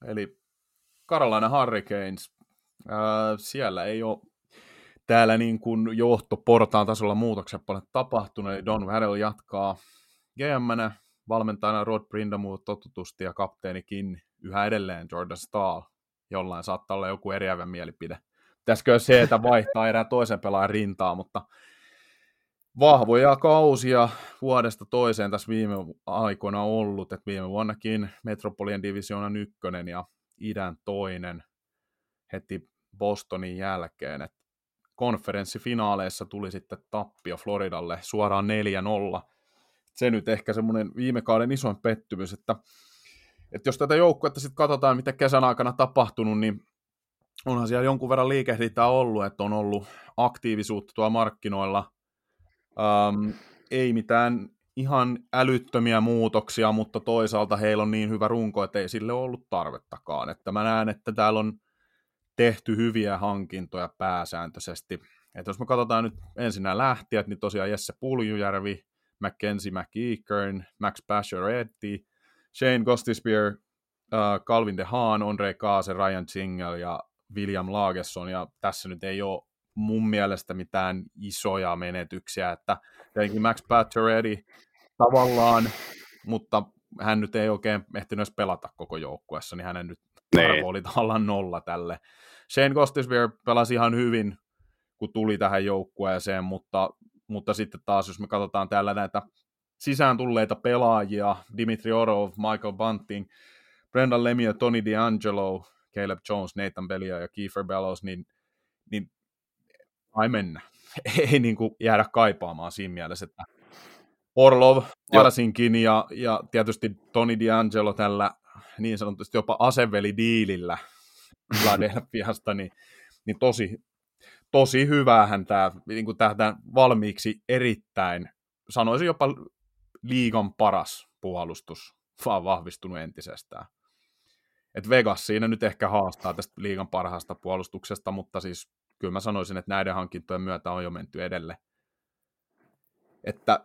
Eli Carolina Hurricanes. Äh, siellä ei ole täällä niin kuin johtoportaan tasolla muutoksia paljon tapahtunut, Don Waddell jatkaa gm valmentajana Rod Brindamore totutusti ja kapteenikin yhä edelleen Jordan Stahl, jollain saattaa olla joku eriävä mielipide. Pitäisikö se, että vaihtaa erään toisen pelaajan rintaa, mutta vahvoja kausia vuodesta toiseen tässä viime aikoina ollut, että viime vuonnakin Metropolian divisioonan ykkönen ja idän toinen heti Bostonin jälkeen, että konferenssifinaaleissa tuli sitten tappio Floridalle suoraan 4-0. Se nyt ehkä semmoinen viime kauden isoin pettymys, että, että jos tätä joukkuetta sitten katsotaan, mitä kesän aikana tapahtunut, niin onhan siellä jonkun verran liikehdintää ollut, että on ollut aktiivisuutta tuolla markkinoilla. Um, ei mitään ihan älyttömiä muutoksia, mutta toisaalta heillä on niin hyvä runko, että ei sille ollut tarvettakaan. Että mä näen, että täällä on tehty hyviä hankintoja pääsääntöisesti. Että jos me katsotaan nyt ensin nämä lähtijät, niin tosiaan Jesse Puljujärvi, Mackenzie McEachern, Max Pacioretty, Shane Gostisbehere, uh, Calvin DeHaan, Andre Kaase, Ryan Single ja William Lagesson, ja tässä nyt ei ole mun mielestä mitään isoja menetyksiä, että tietenkin Max Pacioretty tavallaan, mutta hän nyt ei oikein ehtinyt edes pelata koko joukkueessa, niin hänen nyt arvo oli tavallaan nolla tälle. Shane Gostisbehere pelasi ihan hyvin, kun tuli tähän joukkueeseen, mutta, mutta sitten taas, jos me katsotaan täällä näitä sisään tulleita pelaajia, Dimitri Orov, Michael Bunting, Brendan Lemieux, Tony D'Angelo, Caleb Jones, Nathan Belia ja Kiefer Bellows, niin, niin ai mennä. Ei niin kuin jäädä kaipaamaan siinä mielessä, että Orlov varsinkin ja, ja tietysti Tony D'Angelo tällä niin sanotusti jopa asevelidiilillä Philadelphiasta, niin, niin tosi, tosi hyvähän tämä, niin kuin tähdään valmiiksi erittäin, sanoisin jopa liigan paras puolustus, vaan vahvistunut entisestään. Et Vegas siinä nyt ehkä haastaa tästä liigan parhaasta puolustuksesta, mutta siis kyllä mä sanoisin, että näiden hankintojen myötä on jo menty edelle. Että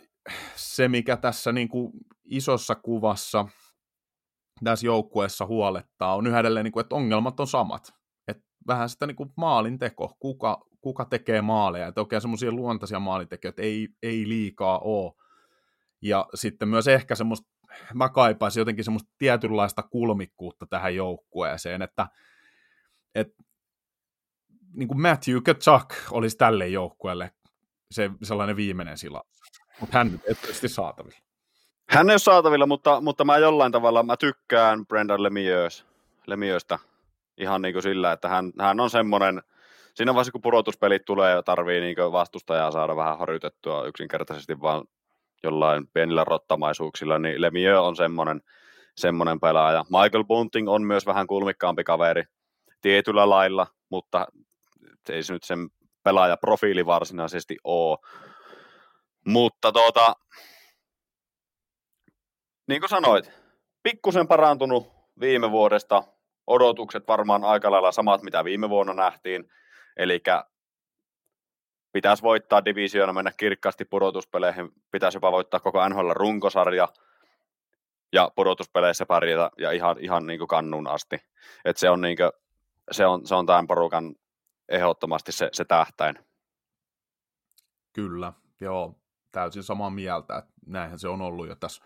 se, mikä tässä niin kuin isossa kuvassa tässä joukkueessa huolettaa, on yhä edelleen, niin kuin, että ongelmat on samat. Että vähän sitä niin kuin maalin teko, kuka, kuka tekee maaleja, että oikein semmoisia luontaisia maalintekijöitä ei, ei liikaa ole. Ja sitten myös ehkä semmoista, mä kaipaisin jotenkin semmoista tietynlaista kulmikkuutta tähän joukkueeseen, että, että niin kuin Matthew Kachuk olisi tälle joukkueelle se sellainen viimeinen sila, mutta hän nyt ei saatavilla. Hän ei ole saatavilla, mutta, mutta mä jollain tavalla mä tykkään Brendan Lemieux, Lemieuxstä ihan niin kuin sillä, että hän, hän on semmoinen, siinä vaiheessa kun pudotuspelit tulee ja tarvii niin vastustajaa saada vähän horjutettua yksinkertaisesti vaan jollain pienillä rottamaisuuksilla, niin Lemieux on semmoinen, semmoinen pelaaja. Michael Bunting on myös vähän kulmikkaampi kaveri tietyllä lailla, mutta ei se nyt sen pelaajaprofiili varsinaisesti ole. Mutta tuota, niin kuin sanoit, pikkusen parantunut viime vuodesta, odotukset varmaan aika lailla samat, mitä viime vuonna nähtiin, eli pitäisi voittaa divisioona, mennä kirkkaasti pudotuspeleihin, pitäisi jopa voittaa koko NHL runkosarja, ja pudotuspeleissä pärjätä ja ihan, ihan niin kuin kannun asti. Et se on niin kuin, se on, se on tämän porukan ehdottomasti se, se tähtäin. Kyllä, joo, täysin samaa mieltä, että näinhän se on ollut jo tässä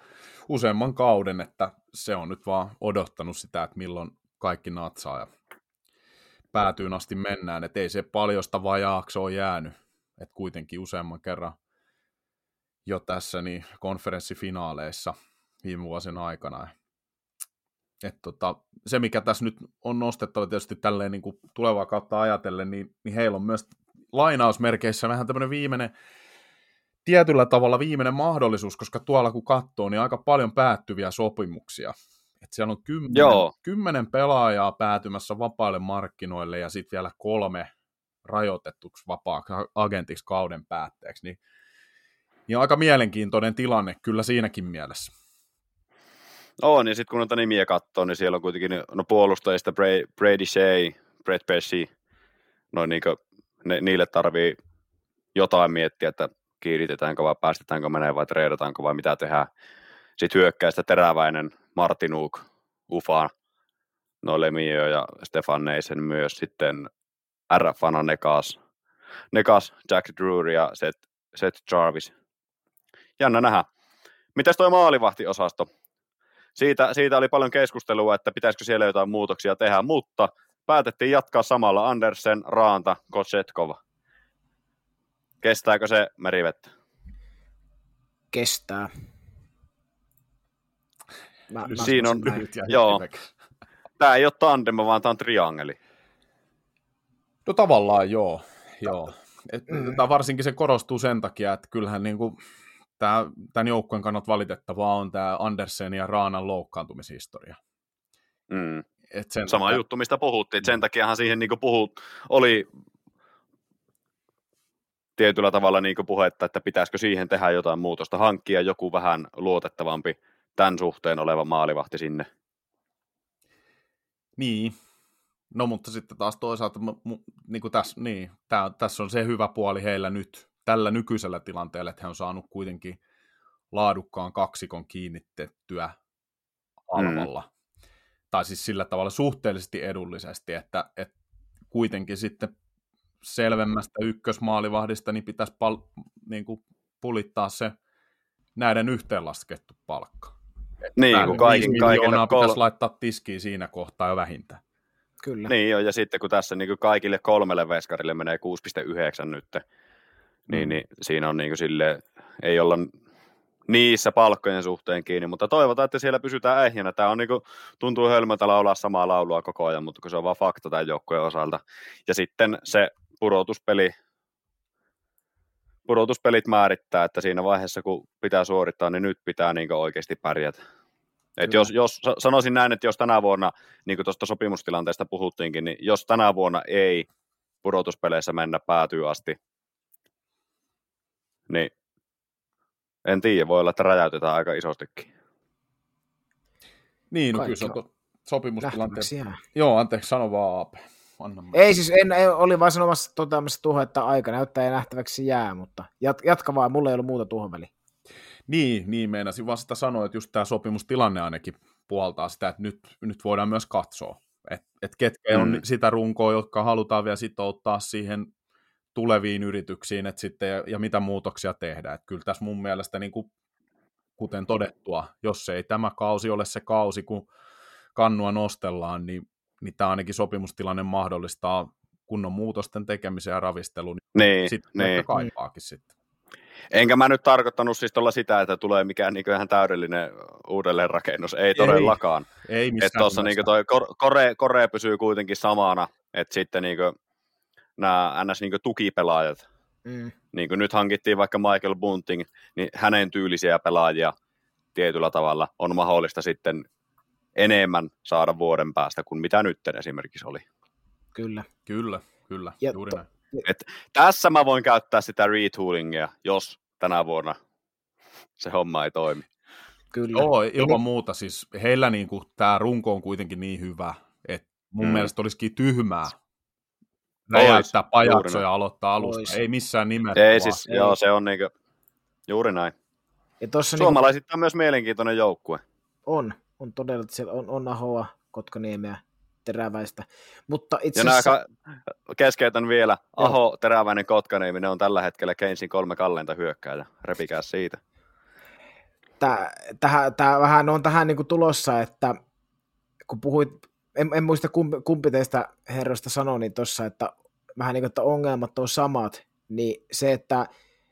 useamman kauden, että se on nyt vaan odottanut sitä, että milloin kaikki natsaa ja päätyyn asti mennään, että ei se paljosta vajaaksi ole jäänyt, että kuitenkin useamman kerran jo tässä niin konferenssifinaaleissa viime vuosien aikana. Et tota, se, mikä tässä nyt on nostettava tietysti tälleen niin kuin tulevaa kautta ajatellen, niin, niin heillä on myös lainausmerkeissä vähän tämmöinen viimeinen, tietyllä tavalla viimeinen mahdollisuus, koska tuolla kun katsoo, niin aika paljon päättyviä sopimuksia. Et siellä on kymmenen, Joo. kymmenen pelaajaa päätymässä vapaille markkinoille ja sitten vielä kolme rajoitettuksi vapaaksi agentiksi kauden päätteeksi. Niin, niin aika mielenkiintoinen tilanne kyllä siinäkin mielessä. On, ja sitten kun noita nimiä katsoo, niin siellä on kuitenkin no puolustajista Bra- Brady Shea, Brett Pesci, no niin ne, niille tarvii jotain miettiä, että kiiritetäänkö vai päästetäänkö menee vai treidataanko vai mitä tehdään. Sitten hyökkäistä teräväinen Martinuk, Ufa, no Lemio ja Stefan Neisen myös sitten RFana Nekas, Nekas, Jack Drury ja Seth, Seth Jarvis. Jännä nähdä. Mitäs toi maalivahtiosasto? Siitä, siitä oli paljon keskustelua, että pitäisikö siellä jotain muutoksia tehdä, mutta päätettiin jatkaa samalla Andersen, Raanta, Kotsetkov. Kestääkö se merivettä? Kestää. Mä, mä Siinä on, ja joo. Tämä ei ole tandem, vaan tämä on triangeli. No tavallaan joo, joo. Et, mm. varsinkin se korostuu sen takia, että kyllähän niin kuin, tämä, tämän joukkueen kannalta valitettavaa on tämä Andersen ja Raanan loukkaantumishistoria. Mm. Et sen Sama takia... juttu, mistä puhuttiin. Sen takiahan siihen niin puhut, oli tietyllä tavalla niin puhetta, että pitäisikö siihen tehdä jotain muutosta, hankkia joku vähän luotettavampi tämän suhteen oleva maalivahti sinne. Niin, no mutta sitten taas toisaalta, niin kuin tässä, niin, tää, tässä on se hyvä puoli heillä nyt, tällä nykyisellä tilanteella, että he on saanut kuitenkin laadukkaan kaksikon kiinnitettyä halvalla. Mm. Tai siis sillä tavalla suhteellisesti edullisesti, että, että kuitenkin sitten selvemmästä ykkösmaalivahdista niin pitäisi pal- niin kuin pulittaa se näiden yhteenlaskettu palkka. Niin, kun kaiken, kol... pitäisi laittaa tiskiin siinä kohtaa jo vähintään. Kyllä. Niin jo, ja sitten kun tässä niin kuin kaikille kolmelle veskarille menee 6,9 nyt, niin, mm. niin siinä on niin kuin sille, ei olla niissä palkkojen suhteen kiinni, mutta toivotaan, että siellä pysytään ehjänä. Tämä on niin kuin, tuntuu hölmöltä laulaa samaa laulua koko ajan, mutta kun se on vaan fakta tämän joukkueen osalta. Ja sitten se pudotuspeli, pudotuspelit määrittää, että siinä vaiheessa, kun pitää suorittaa, niin nyt pitää niin oikeasti pärjätä. Et jos, jos, sanoisin näin, että jos tänä vuonna, niin kuin tuosta sopimustilanteesta puhuttiinkin, niin jos tänä vuonna ei pudotuspeleissä mennä päätyy asti, niin en tiedä, voi olla, että räjäytetään aika isostikin. Niin, no kyllä se on to, sopimustilanteen... Joo, anteeksi, sano vaan Aape. Anna ei siis, en, en, oli vain sanomassa toteamassa tuho, että aika näyttää ja nähtäväksi jää, mutta jat, jatka vaan, mulla ei ollut muuta tuohon väliin. Niin, niin meinasin vaan sitä sanoa, että just tämä sopimustilanne ainakin puoltaa sitä, että nyt, nyt voidaan myös katsoa, että et ketkä mm. on sitä runkoa, jotka halutaan vielä sitouttaa siihen tuleviin yrityksiin, että sitten, ja, ja mitä muutoksia tehdään. Että kyllä tässä mun mielestä, niin kuin, kuten todettua, jos ei tämä kausi ole se kausi, kun kannua nostellaan, niin, niin tämä ainakin sopimustilanne mahdollistaa kunnon muutosten tekemisen ja ravistelun. Niin, sitten niin. kaipaakin sitten. Enkä mä nyt tarkoittanut siis tuolla sitä, että tulee mikään niin ihan täydellinen uudelleenrakennus. Ei todellakaan. Ei, ei missään. Että tuossa niin toi kore, kore, pysyy kuitenkin samana, että sitten niin kuin, nämä ns. Niin tukipelaajat, mm. niin kuin nyt hankittiin vaikka Michael Bunting, niin hänen tyylisiä pelaajia tietyllä tavalla on mahdollista sitten enemmän saada vuoden päästä kuin mitä nyt esimerkiksi oli. Kyllä. Kyllä, kyllä, ja juuri to- näin. Et tässä mä voin käyttää sitä retoolingia, jos tänä vuonna se homma ei toimi. Kyllä. Joo, ilman muuta. Siis heillä niinku, tämä runko on kuitenkin niin hyvä, että mun mm. mielestä olisikin tyhmää räjäyttää pajatso ja aloittaa alusta. Ois. Ei missään nimessä. Ei siis, ei. joo, se on niinku, juuri näin. Ja tossa Suomalaisit niinku... on myös mielenkiintoinen joukkue. On, on todella, että siellä on, on Ahoa, Kotkaniemeä, teräväistä. Mutta itse Ja nämä asiassa, keskeytän vielä. Aho, Teräväinen, Kotkaniemi, ne on tällä hetkellä Keynesin kolme kalleinta hyökkääjä. Repikää siitä. tää, tähän, tää vähän on tähän niin kuin tulossa, että kun puhuit, en, en muista kumpi, kumpi teistä herroista sanoi niin tuossa, että vähän niin kuin, että ongelmat on samat, niin se, että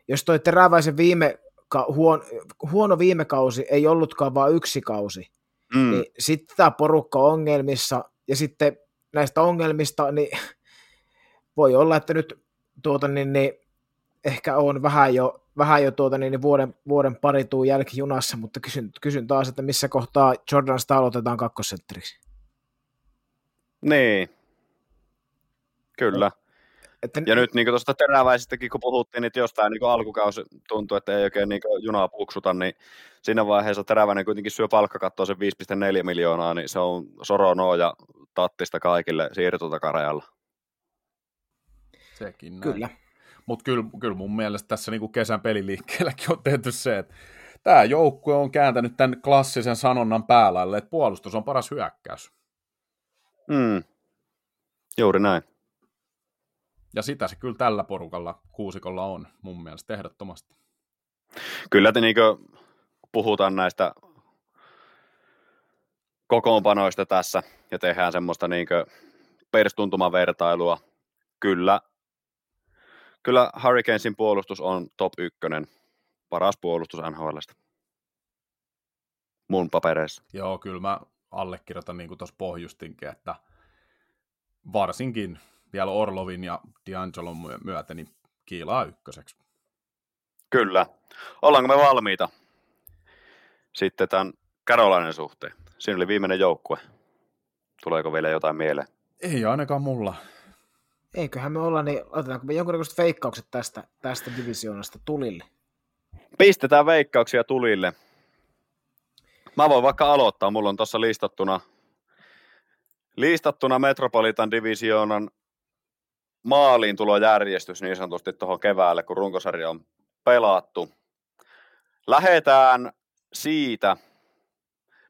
jos toi teräväisen viime, huon, huono viime kausi ei ollutkaan vain yksi kausi, Mm. niin sitten tämä porukka on ongelmissa, ja sitten näistä ongelmista, niin voi olla, että nyt tuota, niin, niin, ehkä on vähän jo, vähän jo tuota, niin, niin vuoden, vuoden pari tuu jälkijunassa, mutta kysyn, kysyn taas, että missä kohtaa Jordansta aloitetaan kakkosentteriksi. Niin. Kyllä. Että, Ja nyt niin tuosta teräväisistäkin, kun puhuttiin, niin jostain niin alkukausi tuntui, että ei oikein niin junaa puksuta, niin siinä vaiheessa teräväinen kuitenkin syö palkkakattoa sen 5,4 miljoonaa, niin se on Soronoa ja Tattista kaikille siirtotakarajalla. Sekin näin. kyllä. Mutta kyllä, kyllä mun mielestä tässä niinku kesän peliliikkeelläkin on tehty se, että tämä joukkue on kääntänyt tämän klassisen sanonnan päällä, että puolustus on paras hyökkäys. Mm. Juuri näin. Ja sitä se kyllä tällä porukalla, kuusikolla on mun mielestä ehdottomasti. Kyllä te niin puhutaan näistä kokoonpanoista tässä ja tehdään semmoista niin perstuntumavertailua. Kyllä, kyllä Hurricanesin puolustus on top ykkönen, paras puolustus NHLstä. Mun papereissa. Joo, kyllä mä allekirjoitan niin kuin tuossa pohjustinkin, että varsinkin vielä Orlovin ja D'Angelon myö- myötä niin kiilaa ykköseksi. Kyllä. Ollaanko me valmiita sitten tämän Karolainen suhteen? Siinä oli viimeinen joukkue. Tuleeko vielä jotain mieleen? Ei ainakaan mulla. Eiköhän me olla, niin otetaanko me jonkunnäköiset veikkaukset tästä, tästä divisioonasta tulille? Pistetään veikkauksia tulille. Mä voin vaikka aloittaa. Mulla on tuossa listattuna, listattuna Metropolitan Divisioonan maaliin tulojärjestys niin sanotusti tuohon keväälle, kun runkosarja on pelattu. Lähetään siitä.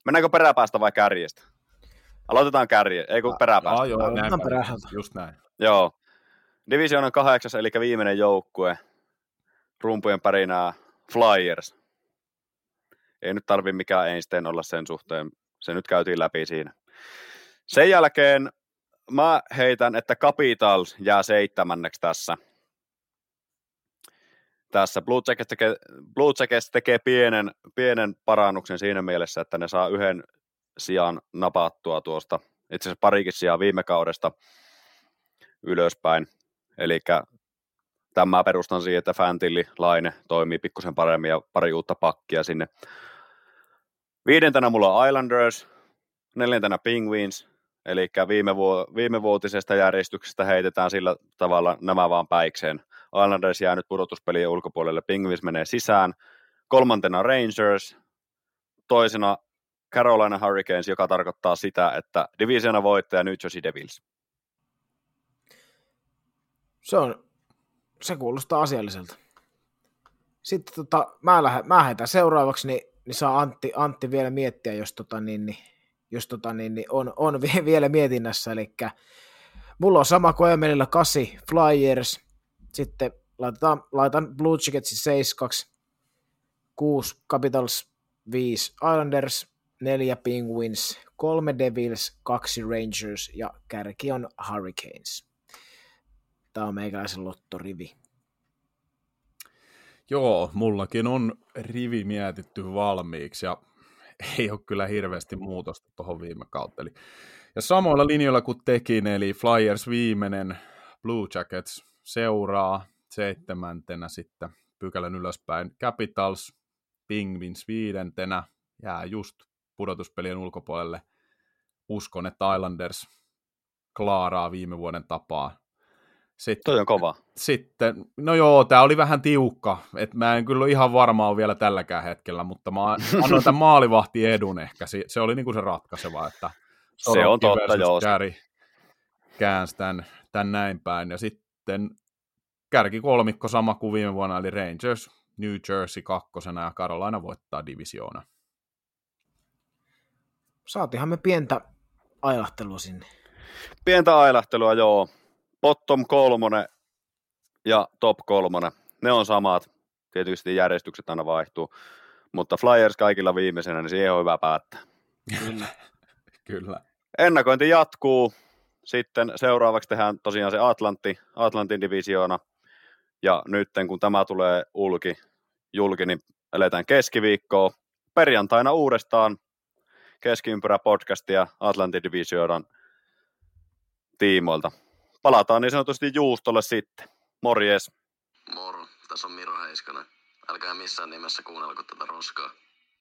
Mennäänkö peräpäästä vai kärjestä? Aloitetaan kärje, ei kun peräpäästä. Aa, joo, Aloitetaan näin perähältä. Just näin. Joo. Divisioonan kahdeksas, eli viimeinen joukkue. Rumpujen pärinää Flyers. Ei nyt tarvi mikään Einstein olla sen suhteen. Se nyt käytiin läpi siinä. Sen jälkeen mä heitän, että Capitals jää seitsemänneksi tässä. Tässä Blue Jackets tekee, Blue Jackets tekee pienen, pienen parannuksen siinä mielessä, että ne saa yhden sijaan napattua tuosta, itse asiassa parikin sijaa viime kaudesta ylöspäin. Eli tämä perustan siihen, että Fantilli, Laine toimii pikkusen paremmin ja pari uutta pakkia sinne. Viidentenä mulla on Islanders, neljäntenä Penguins, eli viime, vuo, viime vuotisesta järjestyksestä heitetään sillä tavalla nämä vaan päikseen. Islanders jää nyt pudotuspelien ulkopuolelle, Penguins menee sisään. Kolmantena Rangers, toisena Carolina Hurricanes, joka tarkoittaa sitä, että divisiona voittaja New Jersey Devils. Se on, se kuulostaa asialliselta. Sitten tota, mä, lähden, mä heitän seuraavaksi, niin, niin saa Antti, Antti vielä miettiä, jos, tota, niin, niin, jos tota, niin, niin on, on vie- vielä mietinnässä. Eli mulla on sama kuin Emelillä 8 Flyers, sitten laitetaan, laitan Blue Jacketsin 7 6 Capitals, 5 Islanders, 4 Penguins, 3 Devils, 2 Rangers ja kärki on Hurricanes. Tämä on meikäläisen lottorivi. Joo, mullakin on rivi mietitty valmiiksi ja ei ole kyllä hirveästi muutosta tuohon viime kautta. Eli, ja samoilla linjoilla kuin tekin, eli Flyers viimeinen, Blue Jackets seuraa seitsemäntenä sitten pykälän ylöspäin, Capitals, Penguins viidentenä, jää just pudotuspelien ulkopuolelle. Uskon, että Islanders klaaraa viime vuoden tapaa. Sitten Toi on kova. sitten, no joo, tämä oli vähän tiukka, että mä en kyllä ihan varma ole vielä tälläkään hetkellä, mutta mä annoin tämän maalivahti edun ehkä, se, se oli niinku se ratkaiseva, että Se on totta, joo. Gary käänsi tämän, tämän näin päin, ja sitten kärki kolmikko sama kuin viime vuonna, eli Rangers, New Jersey kakkosena, ja Carolina voittaa divisioona. Saatiinhan me pientä ailahtelua sinne. Pientä ailahtelua, joo. Bottom kolmonen ja top kolmonen. Ne on samat. Tietysti järjestykset aina vaihtuu. Mutta Flyers kaikilla viimeisenä, niin siihen on hyvä päättää. Kyllä. Kyllä. Ennakointi jatkuu. Sitten seuraavaksi tehdään tosiaan se Atlantti, Atlantin divisioona. Ja nyt kun tämä tulee ulki, julki, niin eletään keskiviikkoa. Perjantaina uudestaan keskiympyrä podcastia Atlantin divisioonan tiimoilta. Palataan niin sanotusti juustolle sitten. Morjes. Moro, tässä on Miro Heiskanen. Älkää missään nimessä kuunnelko tätä roskaa.